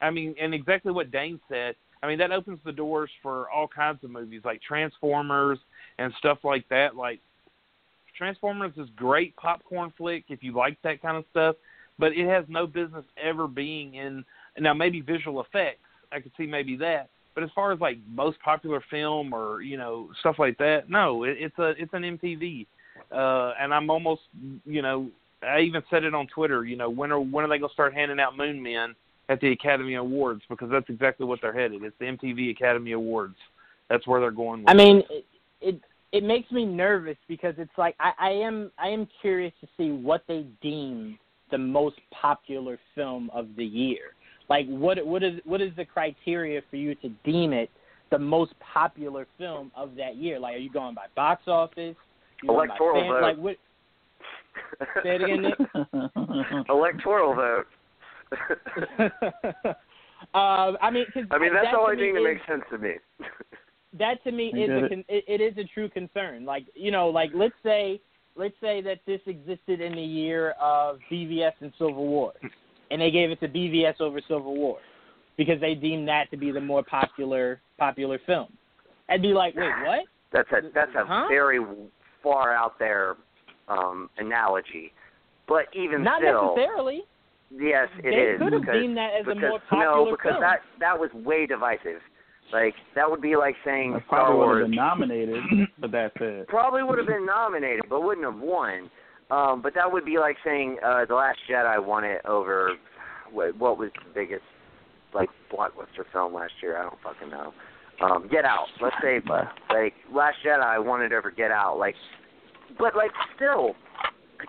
I mean, and exactly what Dane said. I mean, that opens the doors for all kinds of movies like Transformers and stuff like that. Like Transformers is great popcorn flick if you like that kind of stuff, but it has no business ever being in. Now maybe visual effects, I could see maybe that, but as far as like most popular film or you know stuff like that, no, it, it's a it's an MTV, uh, and I'm almost you know I even said it on Twitter. You know, when are when are they gonna start handing out Moon Men at the Academy Awards? Because that's exactly what they're headed. It's the MTV Academy Awards. That's where they're going. With I mean, it, it it makes me nervous because it's like I, I am I am curious to see what they deem the most popular film of the year. Like what what is what is the criteria for you to deem it the most popular film of that year? Like are you going by box office? You going by Electoral vote. Like what Say it again, Nick. Electoral vote. Um, I mean, cause I mean, that's that the to only thing that is- makes sense to me. that to me is a con- it, it is a true concern. Like you know, like let's say let's say that this existed in the year of BVS and Civil War, and they gave it to BVS over Civil War because they deemed that to be the more popular popular film. I'd be like, wait, what? That's a that's a Huh? very far out there um analogy. But even Not still, necessarily. Yes, it they is could have deemed that as because a more popular no, because film. that that was way divisive. Like that would be like saying I Star probably would have Wars been nominated, but that's it. probably would have been nominated, but wouldn't have won. Um, but that would be like saying uh, the Last Jedi won it over what, what was the biggest like blockbuster film last year? I don't fucking know. Um, Get Out. Let's say but like Last Jedi won it over Get Out. Like, but like still,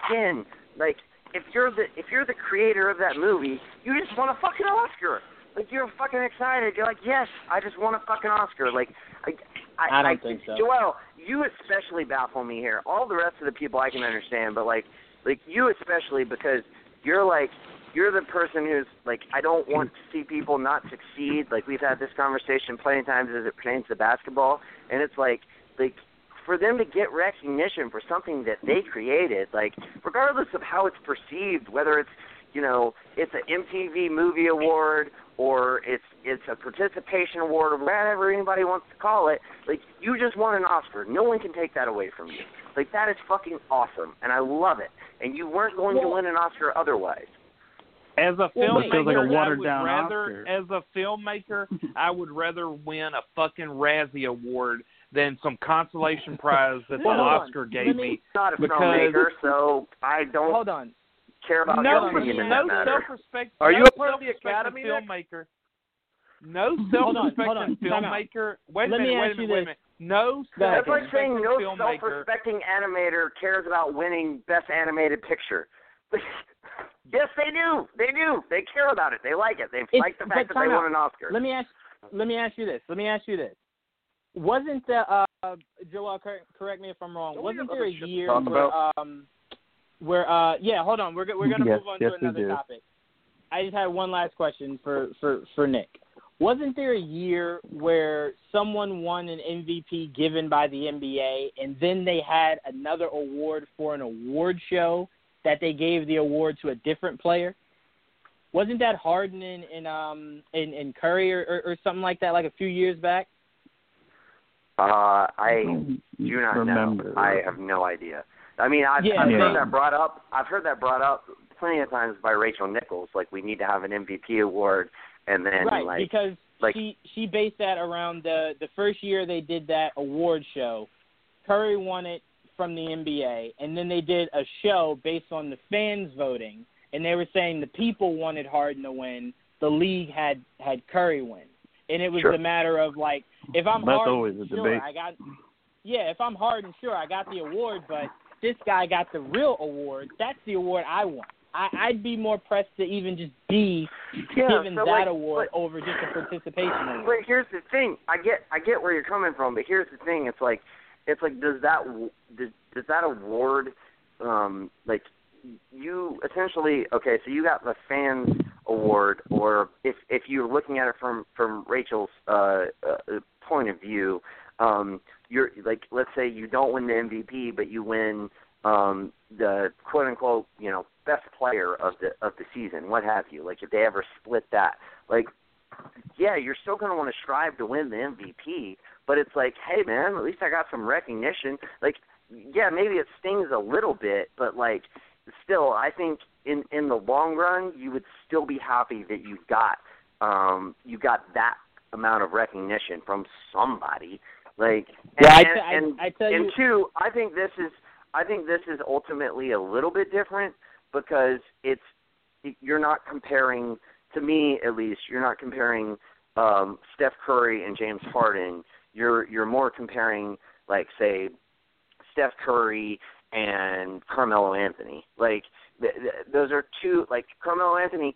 again, like if you're the if you're the creator of that movie, you just want a fucking Oscar. Like you're fucking excited. You're like, yes, I just want a fucking Oscar. Like, I, I, I don't think so. Joel, you especially baffle me here. All the rest of the people I can understand, but like, like you especially because you're like, you're the person who's like, I don't want to see people not succeed. Like we've had this conversation plenty of times as it pertains to basketball, and it's like, like for them to get recognition for something that they created, like regardless of how it's perceived, whether it's you know it's an MTV Movie Award or it's it's a participation award or whatever anybody wants to call it, like you just won an Oscar. No one can take that away from you. Like that is fucking awesome, and I love it. And you weren't going to win an Oscar otherwise. As a Well, filmmaker, it like a I would watered-down rather, Oscar. as a filmmaker, I would rather win a fucking Razzie Award than some consolation prize that the Hold on. Oscar gave me- me. Not a Because- filmmaker, so I don't Hold on. care about No, your opinion in no self-respect. Are no you a part of the self-respecting Academy, filmmaker? No Hold on, hold on. self-respecting filmmaker. Wait a Let minute. Wait a minute. Wait a minute. No That's like self-respecting saying no filmmaker. self-respecting animator cares about winning best animated picture. yes, they do. They do. They care about it. They like it. They It's- like the fact that they time won an Oscar. Let me ask. Let me ask you this. Let me ask you this. Wasn't the uh, Joel? Correct, correct me if I'm wrong. Don't wasn't there a other shit to year where about? um, where uh, yeah? Hold on. We're we're gonna Yes, move on yes, to another topic. I just had one last question for for for Nick. Wasn't there a year where someone won an MVP given by the NBA, and then they had another award for an award show that they gave the award to a different player? Wasn't that Harden and, and um and, and Curry or, or, or something like that, like a few years back? Uh, I don't do not remember. know. I have no idea. I mean, I've, Yeah, I've they- heard that brought up. I've heard that brought up plenty of times by Rachel Nichols. Like, we need to have an MVP award, and then right, like, because like- she she based that around the the first year they did that award show. Curry won it from the NBA, and then they did a show based on the fans voting, and they were saying the people wanted Harden to win, the league had had Curry win, and it was Sure. a matter of like if I'm That's Harden, always a sure debate. I got yeah, if I'm Harden sure I got the award, but this guy got the real award. That's the award I want. I, I'd be more pressed to even just be yeah, given so, that like, award but- over just a participation award. But here's the thing. I get I get where you're coming from, but here's the thing. It's like it's like does that w- does, does that award um like you essentially okay, so you got the fans award or if if you're looking at it from from Rachel's uh, uh point of view, um you're like let's say you don't win the MVP but you win um the quote unquote, you know, best player of the of the season, what have you. Like if they ever split that. Like yeah, you're still going to want to strive to win the MVP, but it's like, hey man, at least I got some recognition. Like, yeah, maybe it stings a little bit, but like, still, I think in in the long run, you would still be happy that you got um you got that amount of recognition from somebody. Like, and, Yeah, I and, t- I- and, I tell and you- two, I think this is I think this is ultimately a little bit different because it's you're not comparing to me at least you're not comparing um Steph Curry and James Harden you're you're more comparing like say Steph Curry and Carmelo Anthony. Like th- th- those are two like Carmelo Anthony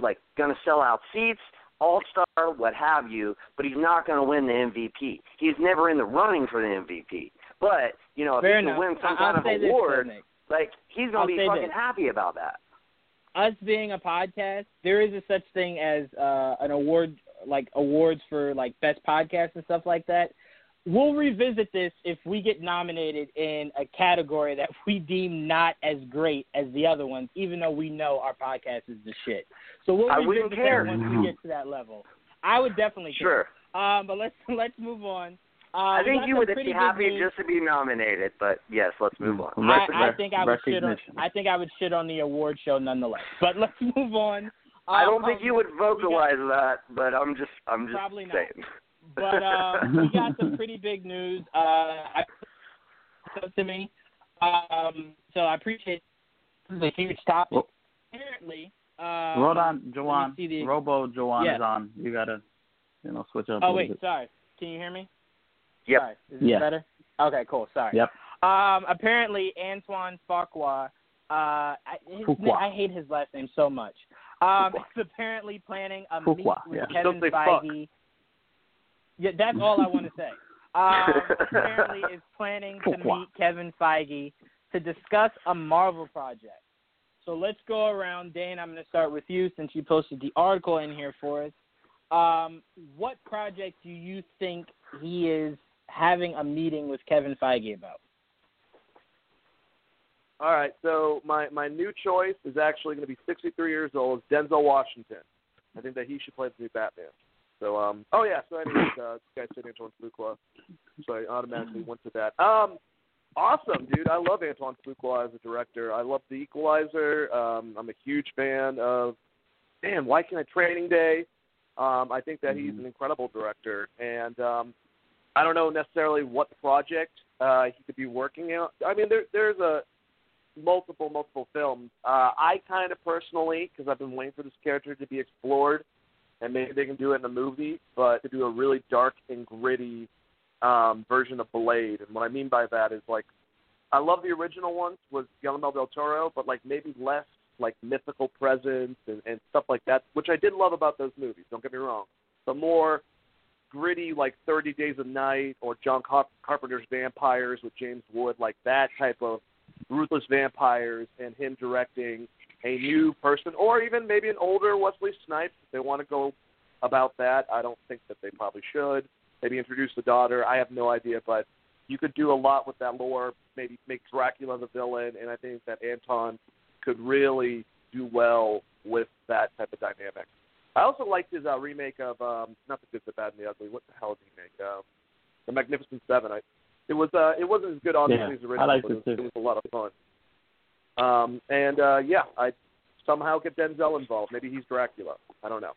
like going to sell out seats all star what have you but he's not going to win the MVP he's never in the running for the MVP but you know if Fair he can win some kind I'll of this, award like he's going to be fucking this. happy about that. Us being a podcast, there is a such thing as uh, an award, like awards for like best podcasts and stuff like that. We'll revisit this if we get nominated in a category that we deem not as great as the other ones, even though we know our podcast is the shit. So we'll I revisit wouldn't that care. once we get to that level. I would definitely sure care. Um, but let's let's move on. Uh, I think you would be happy news. just to be nominated, but yes, let's move on. I, I think I would shit on. I think I would shit on the award show nonetheless. But let's move on. I don't Um, think you would vocalize that, but I'm just I'm just Probably not. Saying. But uh, we got some pretty big news. Uh, I, to me. Um, so I appreciate this is a huge topic. Well- Apparently, um, Hold on, let me Joanne. the- Robo Joanne Yeah. is on. You gotta, you know, switch up. Oh wait, bit. sorry. Can you hear me? Yep. Sorry. Is this Yeah. better? Okay, cool. Sorry. Yep. Um, apparently Antoine Fuqua, uh, I, his, Fuqua. I hate his last name so much. Um, is apparently planning a meet with yeah. Kevin Don't say fuck. Feige. Yeah, that's all I want to say. Um, apparently is planning to meet Kevin Feige to discuss a Marvel project. So let's go around. Dane, I'm going to start with you since you posted the article in here for us. Um, what project do you think he is having a meeting with Kevin Feige about? All right, so my my new choice is actually going to be 63 years old. Denzel Washington. I think that he should play the new Batman. So um oh yeah, so anyways, uh, this guy said Antoine Fuqua, so I automatically went to that. Um, awesome, dude. I love Antoine Fuqua as a director. I love The Equalizer. Um, I'm a huge fan of. Man, why can't I Training Day? Um, I think that he's an incredible director, and um, I don't know necessarily what project uh, he could be working on. I mean, there, there's a multiple, multiple films. Uh, I kind of personally, because I've been waiting for this character to be explored, and maybe they can do it in a movie, but to do a really dark and gritty um, version of Blade. And what I mean by that is like, I love the original ones with Guillermo del Toro, but like maybe less like mythical presence and, and stuff like that, which I did love about those movies. Don't get me wrong, but more gritty like Thirty Days a Night or John Car- Carpenter's Vampires with James Wood, like that type of ruthless vampires, and him directing a new person, or even maybe an older Wesley Snipes if they want to go about that. I don't think that they probably should. Maybe introduce the daughter. I have no idea, but you could do a lot with that lore. Maybe make Dracula the villain, and I think that Antoine could really do well with that type of dynamic. I also liked his uh, remake of um, not the good, the bad, and the ugly. What the hell did he make? Um, the Magnificent Seven. I, it was uh, it wasn't as good obviously Yeah, as the original, I liked but it it, too. it was a lot of fun. Um, and uh, yeah, I somehow get Denzel involved. Maybe he's Dracula. I don't know.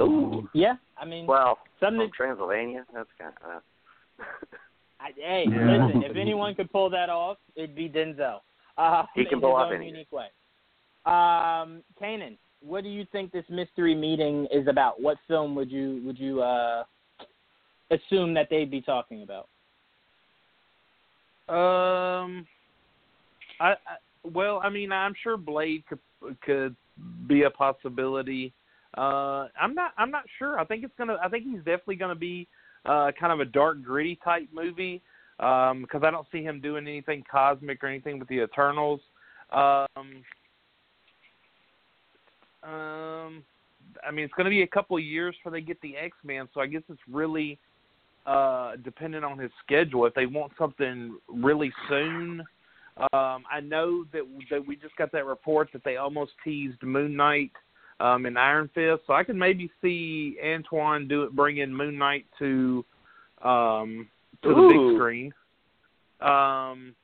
Ooh. Yeah, I mean, Well, something. from Transylvania. That's kind of. I, hey, Yeah. listen, if anyone could pull that off, it'd be Denzel. Uh, He can pull off own anything. unique way. Um, Kanan, what do you think this mystery meeting is about? What film would you would you uh, assume that they'd be talking about? Um, I, I well, I mean, I'm sure Blade could could be a possibility. Uh, I'm not. I'm not sure. I think it's gonna. I think he's definitely gonna be uh, kind of a dark, gritty type movie. Um, because I don't see him doing anything cosmic or anything with the Eternals. Um, um, I mean, it's going to be a couple of years before they get the X Men, so I guess it's really uh, dependent on his schedule. If they want something really soon, um, I know that that we just got that report that they almost teased Moon Knight um, and Iron Fist, so I could maybe see Antoine do it, bring in Moon Knight to um, to the big screen. Um,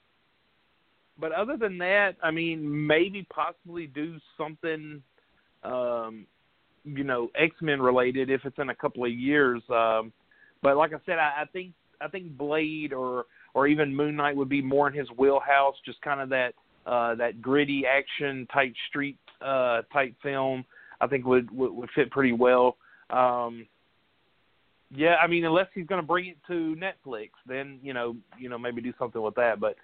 but other than that, I mean, maybe possibly do something, um, you know, X Men related if it's in a couple of years. Um, but like I said, I, I think I think Blade or or even Moon Knight would be more in his wheelhouse, just kind of that uh, that gritty action type street uh, type film, I think would, would would fit pretty well. Um, yeah, I mean, unless he's going to bring it to Netflix, then you know, you know, maybe do something with that. But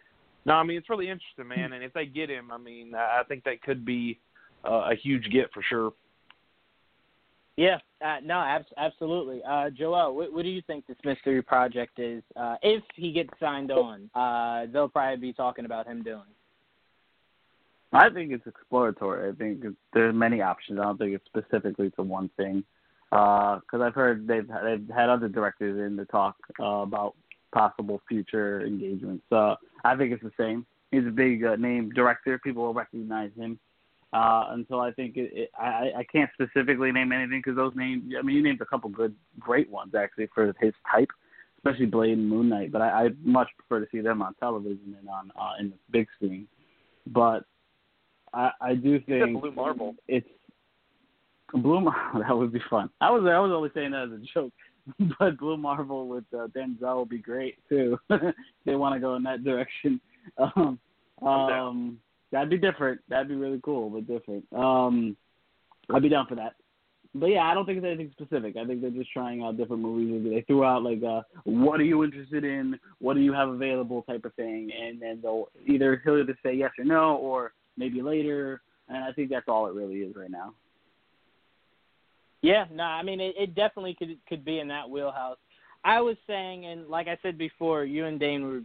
no, I mean, it's really interesting, man. And if they get him, I mean, I think that could be uh, a huge get for sure. Yeah, uh, no, ab- absolutely. Uh, Joel, what, what do you think this mystery project is? Uh, if he gets signed on, uh, they'll probably be talking about him doing. I think it's exploratory. I think there's many options. I don't think it's specifically to one thing. Because uh, I've heard they've they've had other directors in to talk uh, about possible future engagements. So I think it's the same. He's a big uh, name director. People will recognize him. Uh, and so I think it, it, I I can't specifically name anything because those names. I mean, you named a couple good, great ones actually for his type, especially Blade and Moon Knight. But I, I much prefer to see them on television than on uh, in the big screen. But I I do think Blue Marble. It's Blue Marvel. That would be fun. I was I was only saying that as a joke, but Blue Marvel with uh, Denzel would be great too. they want to go in that direction. Um, um, That'd be different. That'd be really cool, but different. Um, I'd be down for that. But yeah, I don't think it's anything specific. I think they're just trying out different movies. They threw out like, uh, "What are you interested in? What do you have available?" type of thing, and then they'll either he'll either say yes or no, or maybe later. And I think that's all it really is right now. Yeah, no, I mean it, it definitely could could be in that wheelhouse. I was saying, and like I said before, you and Dane were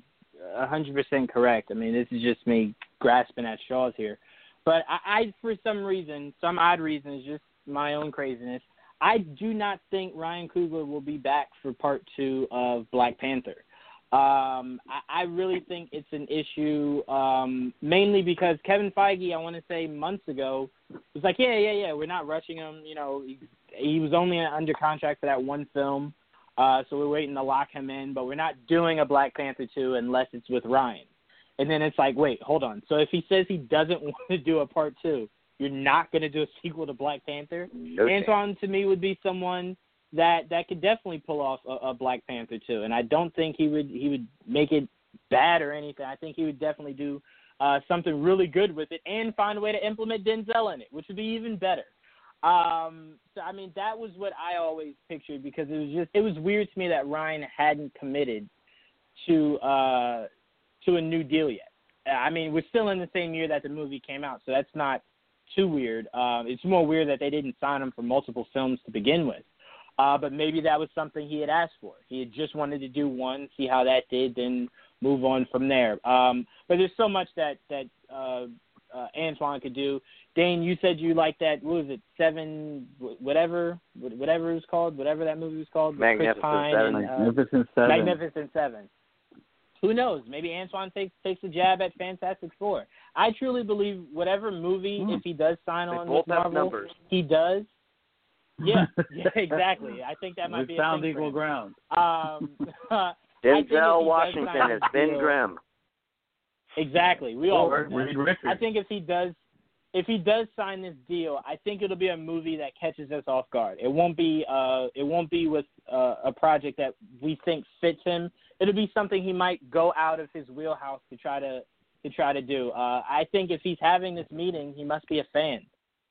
a hundred percent correct. I mean, this is just me grasping at straws here. But I, I, for some reason, some odd reason, is just my own craziness. I do not think Ryan Coogler will be back for part two of Black Panther. Um, I, I really think it's an issue, um, mainly because Kevin Feige, I want to say months ago, was like, yeah, yeah, yeah, we're not rushing him. You know, he, he was only under contract for that one film. Uh, so we're waiting to lock him in, but we're not doing a Black Panther 2 unless it's with Ryan. And then it's like, wait, hold on. So if he says he doesn't want to do a part 2, you're not going to do a sequel to Black Panther? Okay. Antoine to me would be someone that that could definitely pull off a, a Black Panther 2, and I don't think he would he would make it bad or anything. I think he would definitely do uh, something really good with it and find a way to implement Denzel in it, which would be even better. Um, so I mean, that was what I always pictured because it was just it was weird to me that Ryan hadn't committed to uh to a new deal yet. I mean, we're still in the same year that the movie came out, so that's not too weird. Uh, it's more weird that they didn't sign him for multiple films to begin with. Uh, but maybe that was something he had asked for. He had just wanted to do one, see how that did, then move on from there. Um, but there's so much that that uh, uh, Antoine could do. Dane, you said you liked that. What was it? Seven, whatever, whatever it was called, whatever that movie was called. Magnificent Pine Seven. And, uh, Magnificent Seven. Magnificent Seven. Who knows? Maybe Antoine takes takes a jab at Fantastic Four. I truly believe whatever movie, Hmm. if he does sign They on with Marvel, numbers. he does. Yeah, yeah, exactly. I think that might we be a found thing equal him. ground. Um, I think if he Denzel Washington sign as this Ben Grimm. Exactly. We all Or Reed Richards. I think if he does if he does sign this deal, I think it'll be a movie that catches us off guard. It won't be uh it won't be with uh, a project that we think fits him. It'll be something he might go out of his wheelhouse to try to to try to do. Uh I think if he's having this meeting, he must be a fan.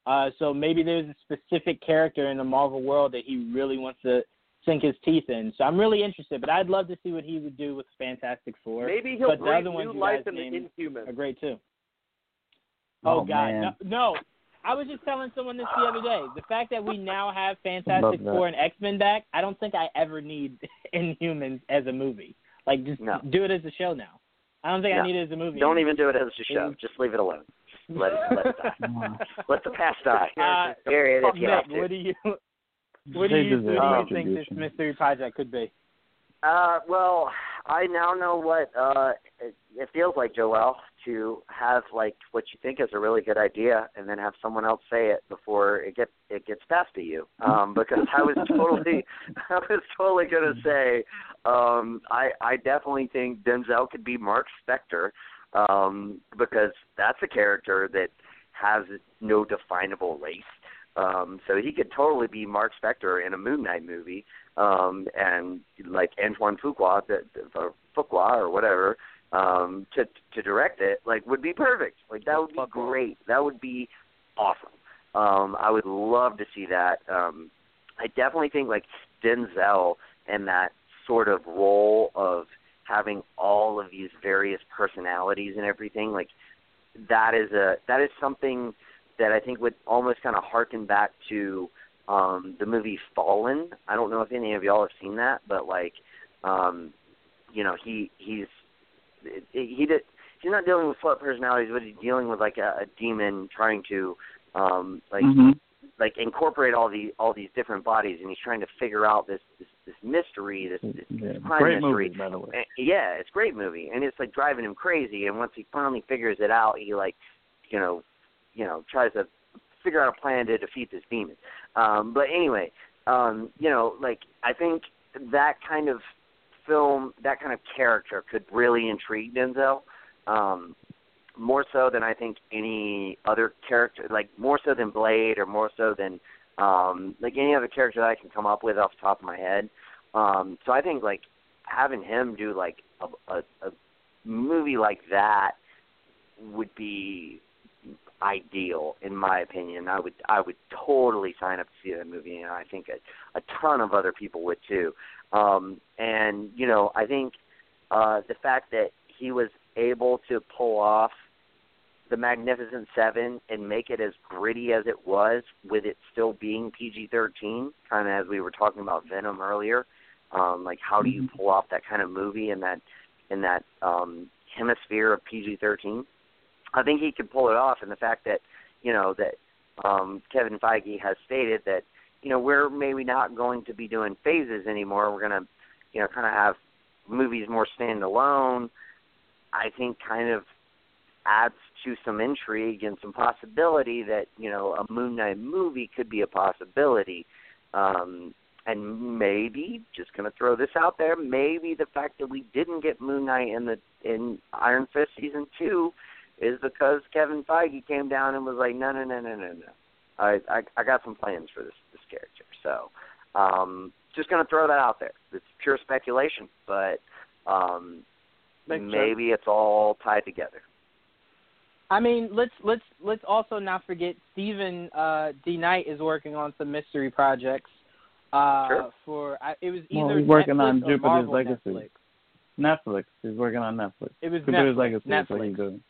Uh so maybe there's a specific character in the Marvel world that he really wants to sink his teeth in. So I'm really interested, but I'd love to see what he would do with Fantastic Four. Maybe he'll but the breathe other ones new life in the Inhumans. are great too. Oh, Oh, God, no, no! I was just telling someone this the other day. The fact that we now have Fantastic Four and X Men back, I don't think I ever need Inhumans as a movie. Like, just No. do it as a show now. I don't think No. I need it as a movie. Don't even do it as a show. Just leave it alone. Let it let it die. let the past die. Uh, Bury it if you have Nick, to. what do you what do you, what do you think this mystery project could be? Uh, well, I now know what uh it, it feels like, Joel, to have like what you think is a really good idea, and then have someone else say it before it gets it gets passed to you. Um, because I was totally, I was totally gonna say, um, I I definitely think Denzel could be Mark Spector, um, because that's a character that has no definable race. Um, so he could totally be Mark Spector in a Moon Knight movie um, and like Antoine Fuqua, that or Fuqua or whatever, um, to to direct it, like would be perfect. Like that would be great. That would be awesome. Um, I would love to see that. Um, I definitely think like Denzel and that sort of role of having all of these various personalities and everything, like that is a that is something that I think would almost kind of harken back to um the movie Fallen. I don't know if any of y'all have seen that, but like um you know, he he's he did he's not dealing with flip personalities, but he's dealing with like a, a demon trying to um like mm-hmm. like incorporate all the all these different bodies and he's trying to figure out this this, this mystery, this, this, Yeah, this crime great mystery. movie, by the way. And- yeah, it's a great movie, and it's like driving him crazy. And once he finally figures it out, he like, you know, you know, tries to figure out a plan to defeat this demon. Um, but anyway, um, you know, like I think that kind of film, that kind of character, could really intrigue Denzel. Um, more so than I think any other character, like more so than Blade, or more so than um, like any other character that I can come up with off the top of my head. Um, so I think like having him do like a, a, a movie like that would be ideal in my opinion. I would I would totally sign up to see that movie and I think a, a ton of other people would too. Um and you know, I think uh the fact that he was able to pull off the Magnificent Seven and make it as gritty as it was, with it still being PG thirteen, kind of as we were talking about Venom earlier. Um, like how do you pull off that kind of movie in that in that um, hemisphere of PG thirteen? I think he could pull it off, and the fact that you know that um, Kevin Feige has stated that you know we're maybe not going to be doing phases anymore. We're to you know kind of have movies more standalone. I think kind of adds to some intrigue and some possibility that you know a Moon Knight movie could be a possibility. Um, and maybe just going to throw this out there, maybe the fact that we didn't get Moon Knight in the in Iron Fist season two is because Kevin Feige came down and was like, no, no, no, no, no, no. I I, I got some plans for this this character. So, um, just going to throw that out there. It's pure speculation, but um, Makes maybe it's all tied together. I mean, let's let's let's also not forget Stephen uh, DeKnight is working on some mystery projects. Uh, Sure. For I, it was Well, either he's working Netflix on or Jupiter's Marvel Legacy. Netflix. Netflix. He's working on Netflix. It was Jupiter's Netflix. Legacy is what Netflix.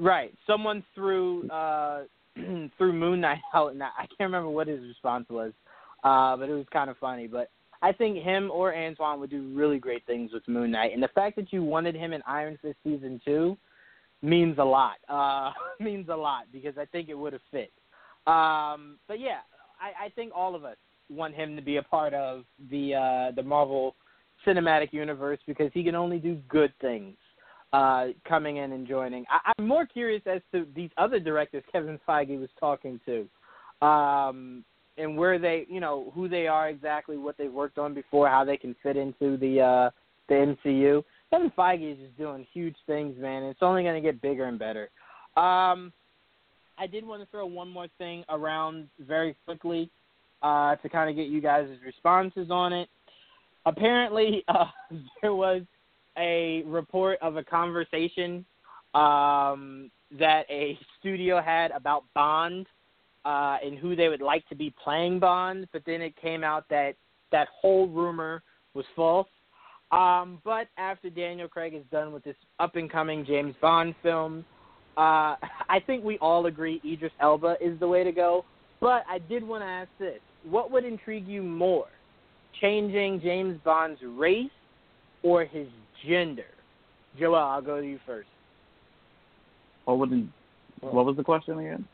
Right. Someone threw uh threw Moon Knight out and I I can't remember what his response was. Uh but it was kind of funny. But I think him or Antoine would do really great things with Moon Knight. And the fact that you wanted him in Iron Fist season two means a lot. Uh means a lot because I think it would have fit. Um but yeah, I, I think all of us want him to be a part of the uh the Marvel cinematic universe because he can only do good things uh, coming in and joining. I, I'm more curious as to these other directors Kevin Feige was talking to, um, and where they, you know, who they are exactly, what they've worked on before, how they can fit into the uh, the MCU. Kevin Feige is just doing huge things, man. It's only going to get bigger and better. Um, I did want to throw one more thing around very quickly uh, to kind of get you guys' responses on it. Apparently, uh, there was a report of a conversation um, that a studio had about Bond uh, and who they would like to be playing Bond, but then it came out that that whole rumor was false. Um, but after Daniel Craig is done with this up and coming James Bond film, uh, I think we all agree Idris Elba is the way to go. But I did want to ask this: What would intrigue you more, changing James Bond's race or his gender? Joel, I'll go to you first. What would what was the question again?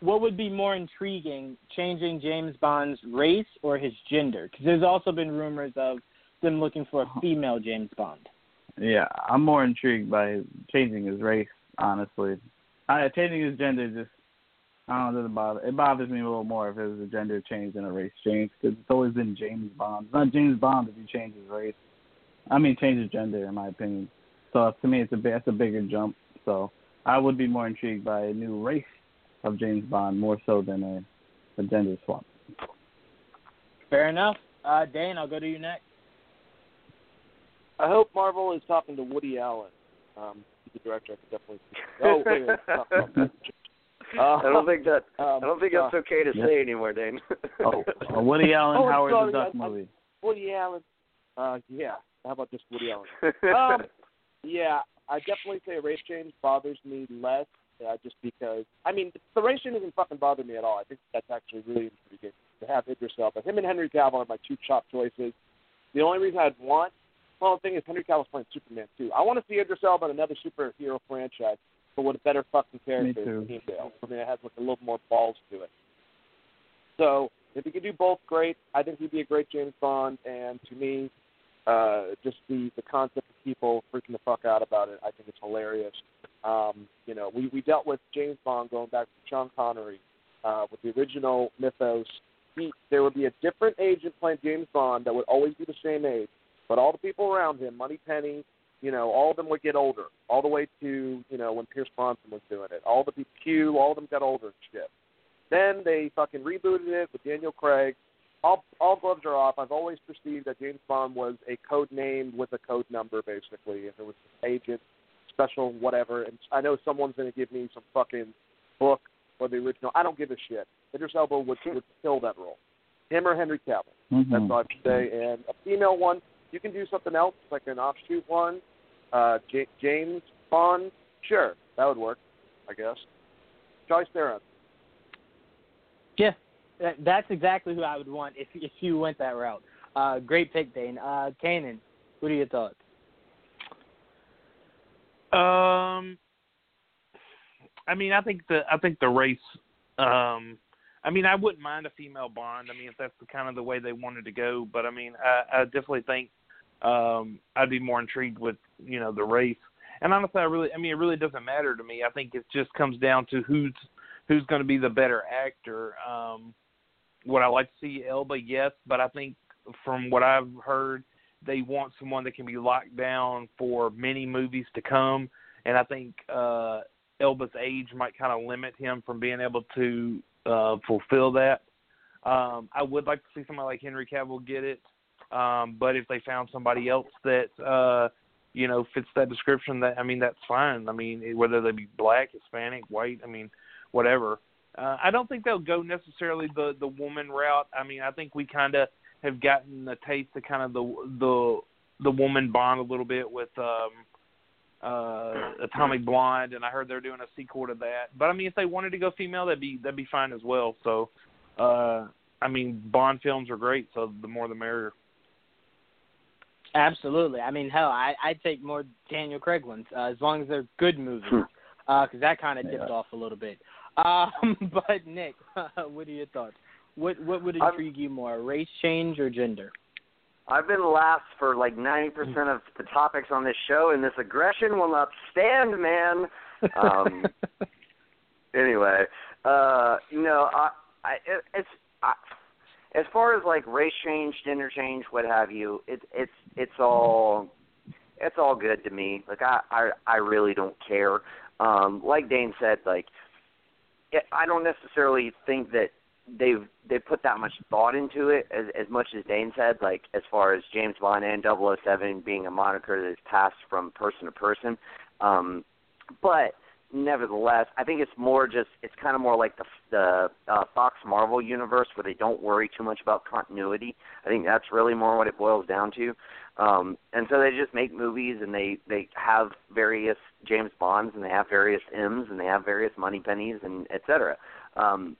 What would be more intriguing, changing James Bond's race or his gender? Because there's also been rumors of them looking for a uh-huh. female James Bond. Yeah, I'm more intrigued by changing his race. Honestly, I, changing his gender just I don't know. It doesn't bother. It bothers me a little more if it was a gender change than a race change because it's always been James Bond. It's not James Bond if you change his race. I mean, change his gender, in my opinion. So to me, it's a bi- it's a bigger jump. So I would be more intrigued by a new race of James Bond more so than a, a gender swap. Fair enough. Uh, Dane, I'll go to you next. I hope Marvel is talking to Woody Allen. Um, he's the director. I could definitely. See. Oh wait, wait. Uh, I don't think that um, I don't think that's uh, okay to yeah. say anymore, Dane. Oh, uh, Woody Allen, Oh, Howard sorry, the Duck I- I- movie. Woody Allen. Uh, yeah. How about just Woody Allen? Um, yeah, I definitely say race change bothers me less, uh, just because. I mean, the race change doesn't fucking bother me at all. I think that's actually really intriguing to have Idris Elba. Him and Henry Cavill are my two top choices. The only reason I'd want, well, the thing is, Henry Cavill's playing Superman too. I want to see Idris Elba in another superhero franchise, but with a better fucking character too. than Heimdall. Something that has like a little more balls to it. So if he could do both, great. I think he'd be a great James Bond. And to me, uh, just the the concept of people freaking the fuck out about it, I think it's hilarious. Um, you know, we we dealt with James Bond going back to Sean Connery uh, with the original mythos. He, there would be a different agent playing James Bond that would always be the same age, but all the people around him, Moneypenny, you know, all of them would get older, all the way to you know when Pierce Brosnan was doing it. All the Q, all of them got older and shit. Then they fucking rebooted it with Daniel Craig. All all gloves are off. I've always perceived that James Bond was a code name with a code number, basically, If it was agent, special, whatever. And I know someone's going to give me some fucking book or the original. I don't give a shit. Idris Elba would would kill that role. Him or Henry Cavill. Mhm. That's all I have to say. And a female one, you can do something else, like an offshoot one. Uh, J- James Bond, sure, that would work, I guess. Charlie Theron. Yeah, that, that's exactly who I would want if if you went that route. Uh, great pick, Dane. Uh, Kanan, what are your thoughts? Um, I mean, I think the I think the race. Um, I mean, I wouldn't mind a female Bond. I mean, if that's the kind of the way they wanted to go. But I mean, I, I definitely think um, I'd be more intrigued with you know the race. And honestly, I really, I mean, it really doesn't matter to me. I think it just comes down to who's who's going to be the better actor. Um, would I like to see Elba? Yes, but I think from what I've heard, they want someone that can be locked down for many movies to come, and I think uh, Elba's age might kind of limit him from being able to uh, fulfill that. Um, I would like to see somebody like Henry Cavill get it, um, but if they found somebody else that uh, you know fits that description, that I mean that's fine. I mean whether they be black, Hispanic, white, I mean whatever. Uh, I don't think they'll go necessarily the the woman route. I mean, I think we kind of have gotten a taste of kind of the the the woman bond a little bit with um uh Atomic Blonde, and I heard they're doing a sequel to that. But I mean, if they wanted to go female, that'd be that'd be fine as well. So, uh I mean, Bond films are great, so the more the merrier. Absolutely. I mean, hell, I I'd take more Daniel Craig ones uh, as long as they're good movies, because that kind of dipped Yeah. off a little bit. Um, but Nick, what are your thoughts? What what would I'm- intrigue you more, race change or gender? I've been last for like ninety percent of the topics on this show, and this aggression will not stand, man. Um, anyway, uh, you know, I, I, it, it's I, as far as like race change, gender change, what have you. It's it's it's all it's all good to me. Like I I, I really don't care. Um, like Dane said, like I don't necessarily think that they've they put that much thought into it as as much as Dane said, like as far as James Bond and 007 being a moniker that's passed from person to person. Um, but nevertheless, I think it's more just it's kind of more like the the uh, Fox Marvel universe where they don't worry too much about continuity. I think that's really more what it boils down to. Um, and so they just make movies and they they have various James Bonds and they have various M's and they have various Moneypennies and et cetera. Um,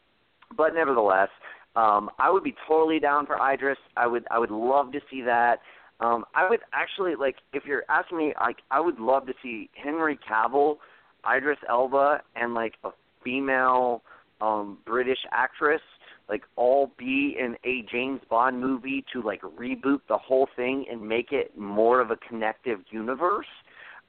but nevertheless, um, I would be totally down for Idris. I would I would love to see that. Um, I would actually like if you're asking me, like I would love to see Henry Cavill, Idris Elba, and like a female um, British actress, like all be in a James Bond movie to like reboot the whole thing and make it more of a connective universe,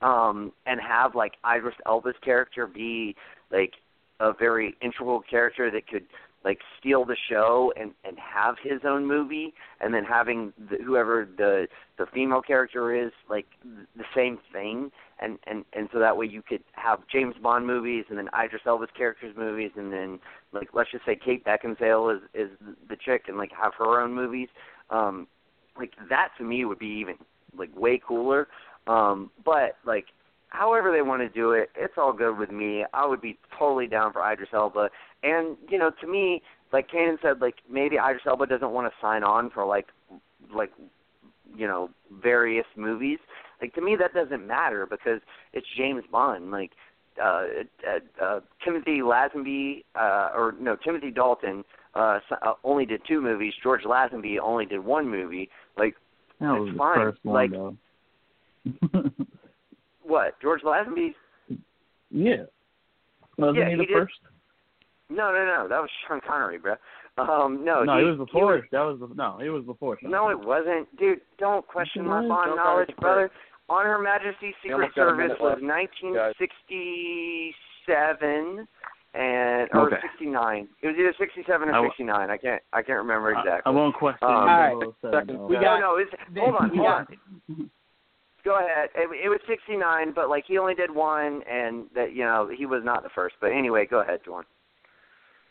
um, and have like Idris Elba's character be like a very integral character that could like steal the show and and have his own movie and then having the, whoever the the female character is like the same thing and and and so that way you could have James Bond movies and then Idris Elba's characters movies and then like let's just say Kate Beckinsale is is the chick and like have her own movies um like that to me would be even like way cooler. Um, but like however they want to do it, it's all good with me. I would be totally down for Idris Elba. And you know, to me, like Kanan said, like maybe Idris Elba doesn't want to sign on for like like you know various movies. Like to me, that doesn't matter because it's James Bond. Like uh, uh, uh, Timothy Lazenby, uh, or no, Timothy Dalton uh, uh, only did two movies. George Lazenby only did one movie. Like That it's fine. like though. what? George Lazenby? yeah. Wasn't Yeah, he the he did. first? No, no, no. That was Sean Connery, bro. Um, no, no, he, it was before. He was, that was the, no, it was before. Sean no, Connery. it wasn't, dude. Don't question my was. Bond Sean knowledge, Connery's brother. On Her Majesty's Secret almost got a Service minute was 1967 and or Okay. 69. It was either 67 or 69. I can't I can't remember exactly. I, won't question. Um, All right. 007, Second. We no, got- no, it's hold on, hold got- on. Go ahead. It, it was 69, but like he only did one, and that you know he was not the first. But anyway, go ahead, Dwan.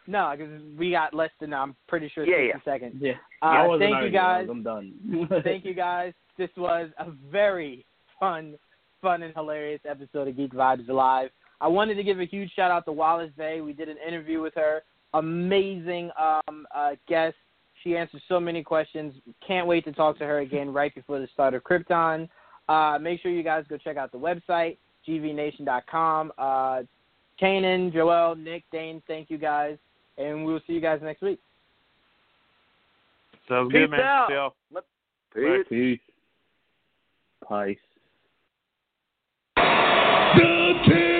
No, because we got less than I'm pretty sure Yeah, 60 seconds. Yeah. Uh, I thank you arguing, guys. I'm done. Thank you guys. This was a very fun, fun and hilarious episode of Geek Vibes Live. I wanted to give a huge shout out to Wallis Day. We did an interview with her. Amazing um, uh, guest. She answered so many questions. Can't wait to talk to her again right before the start of Krypton. Uh, make sure you guys go check out the website, gvnation.com. Uh, Kanan, Joel, Nick, Dane, thank you guys. And we'll see you guys next week. Sounds Peace good, man. out. See. Peace. Peace. Peace. The kids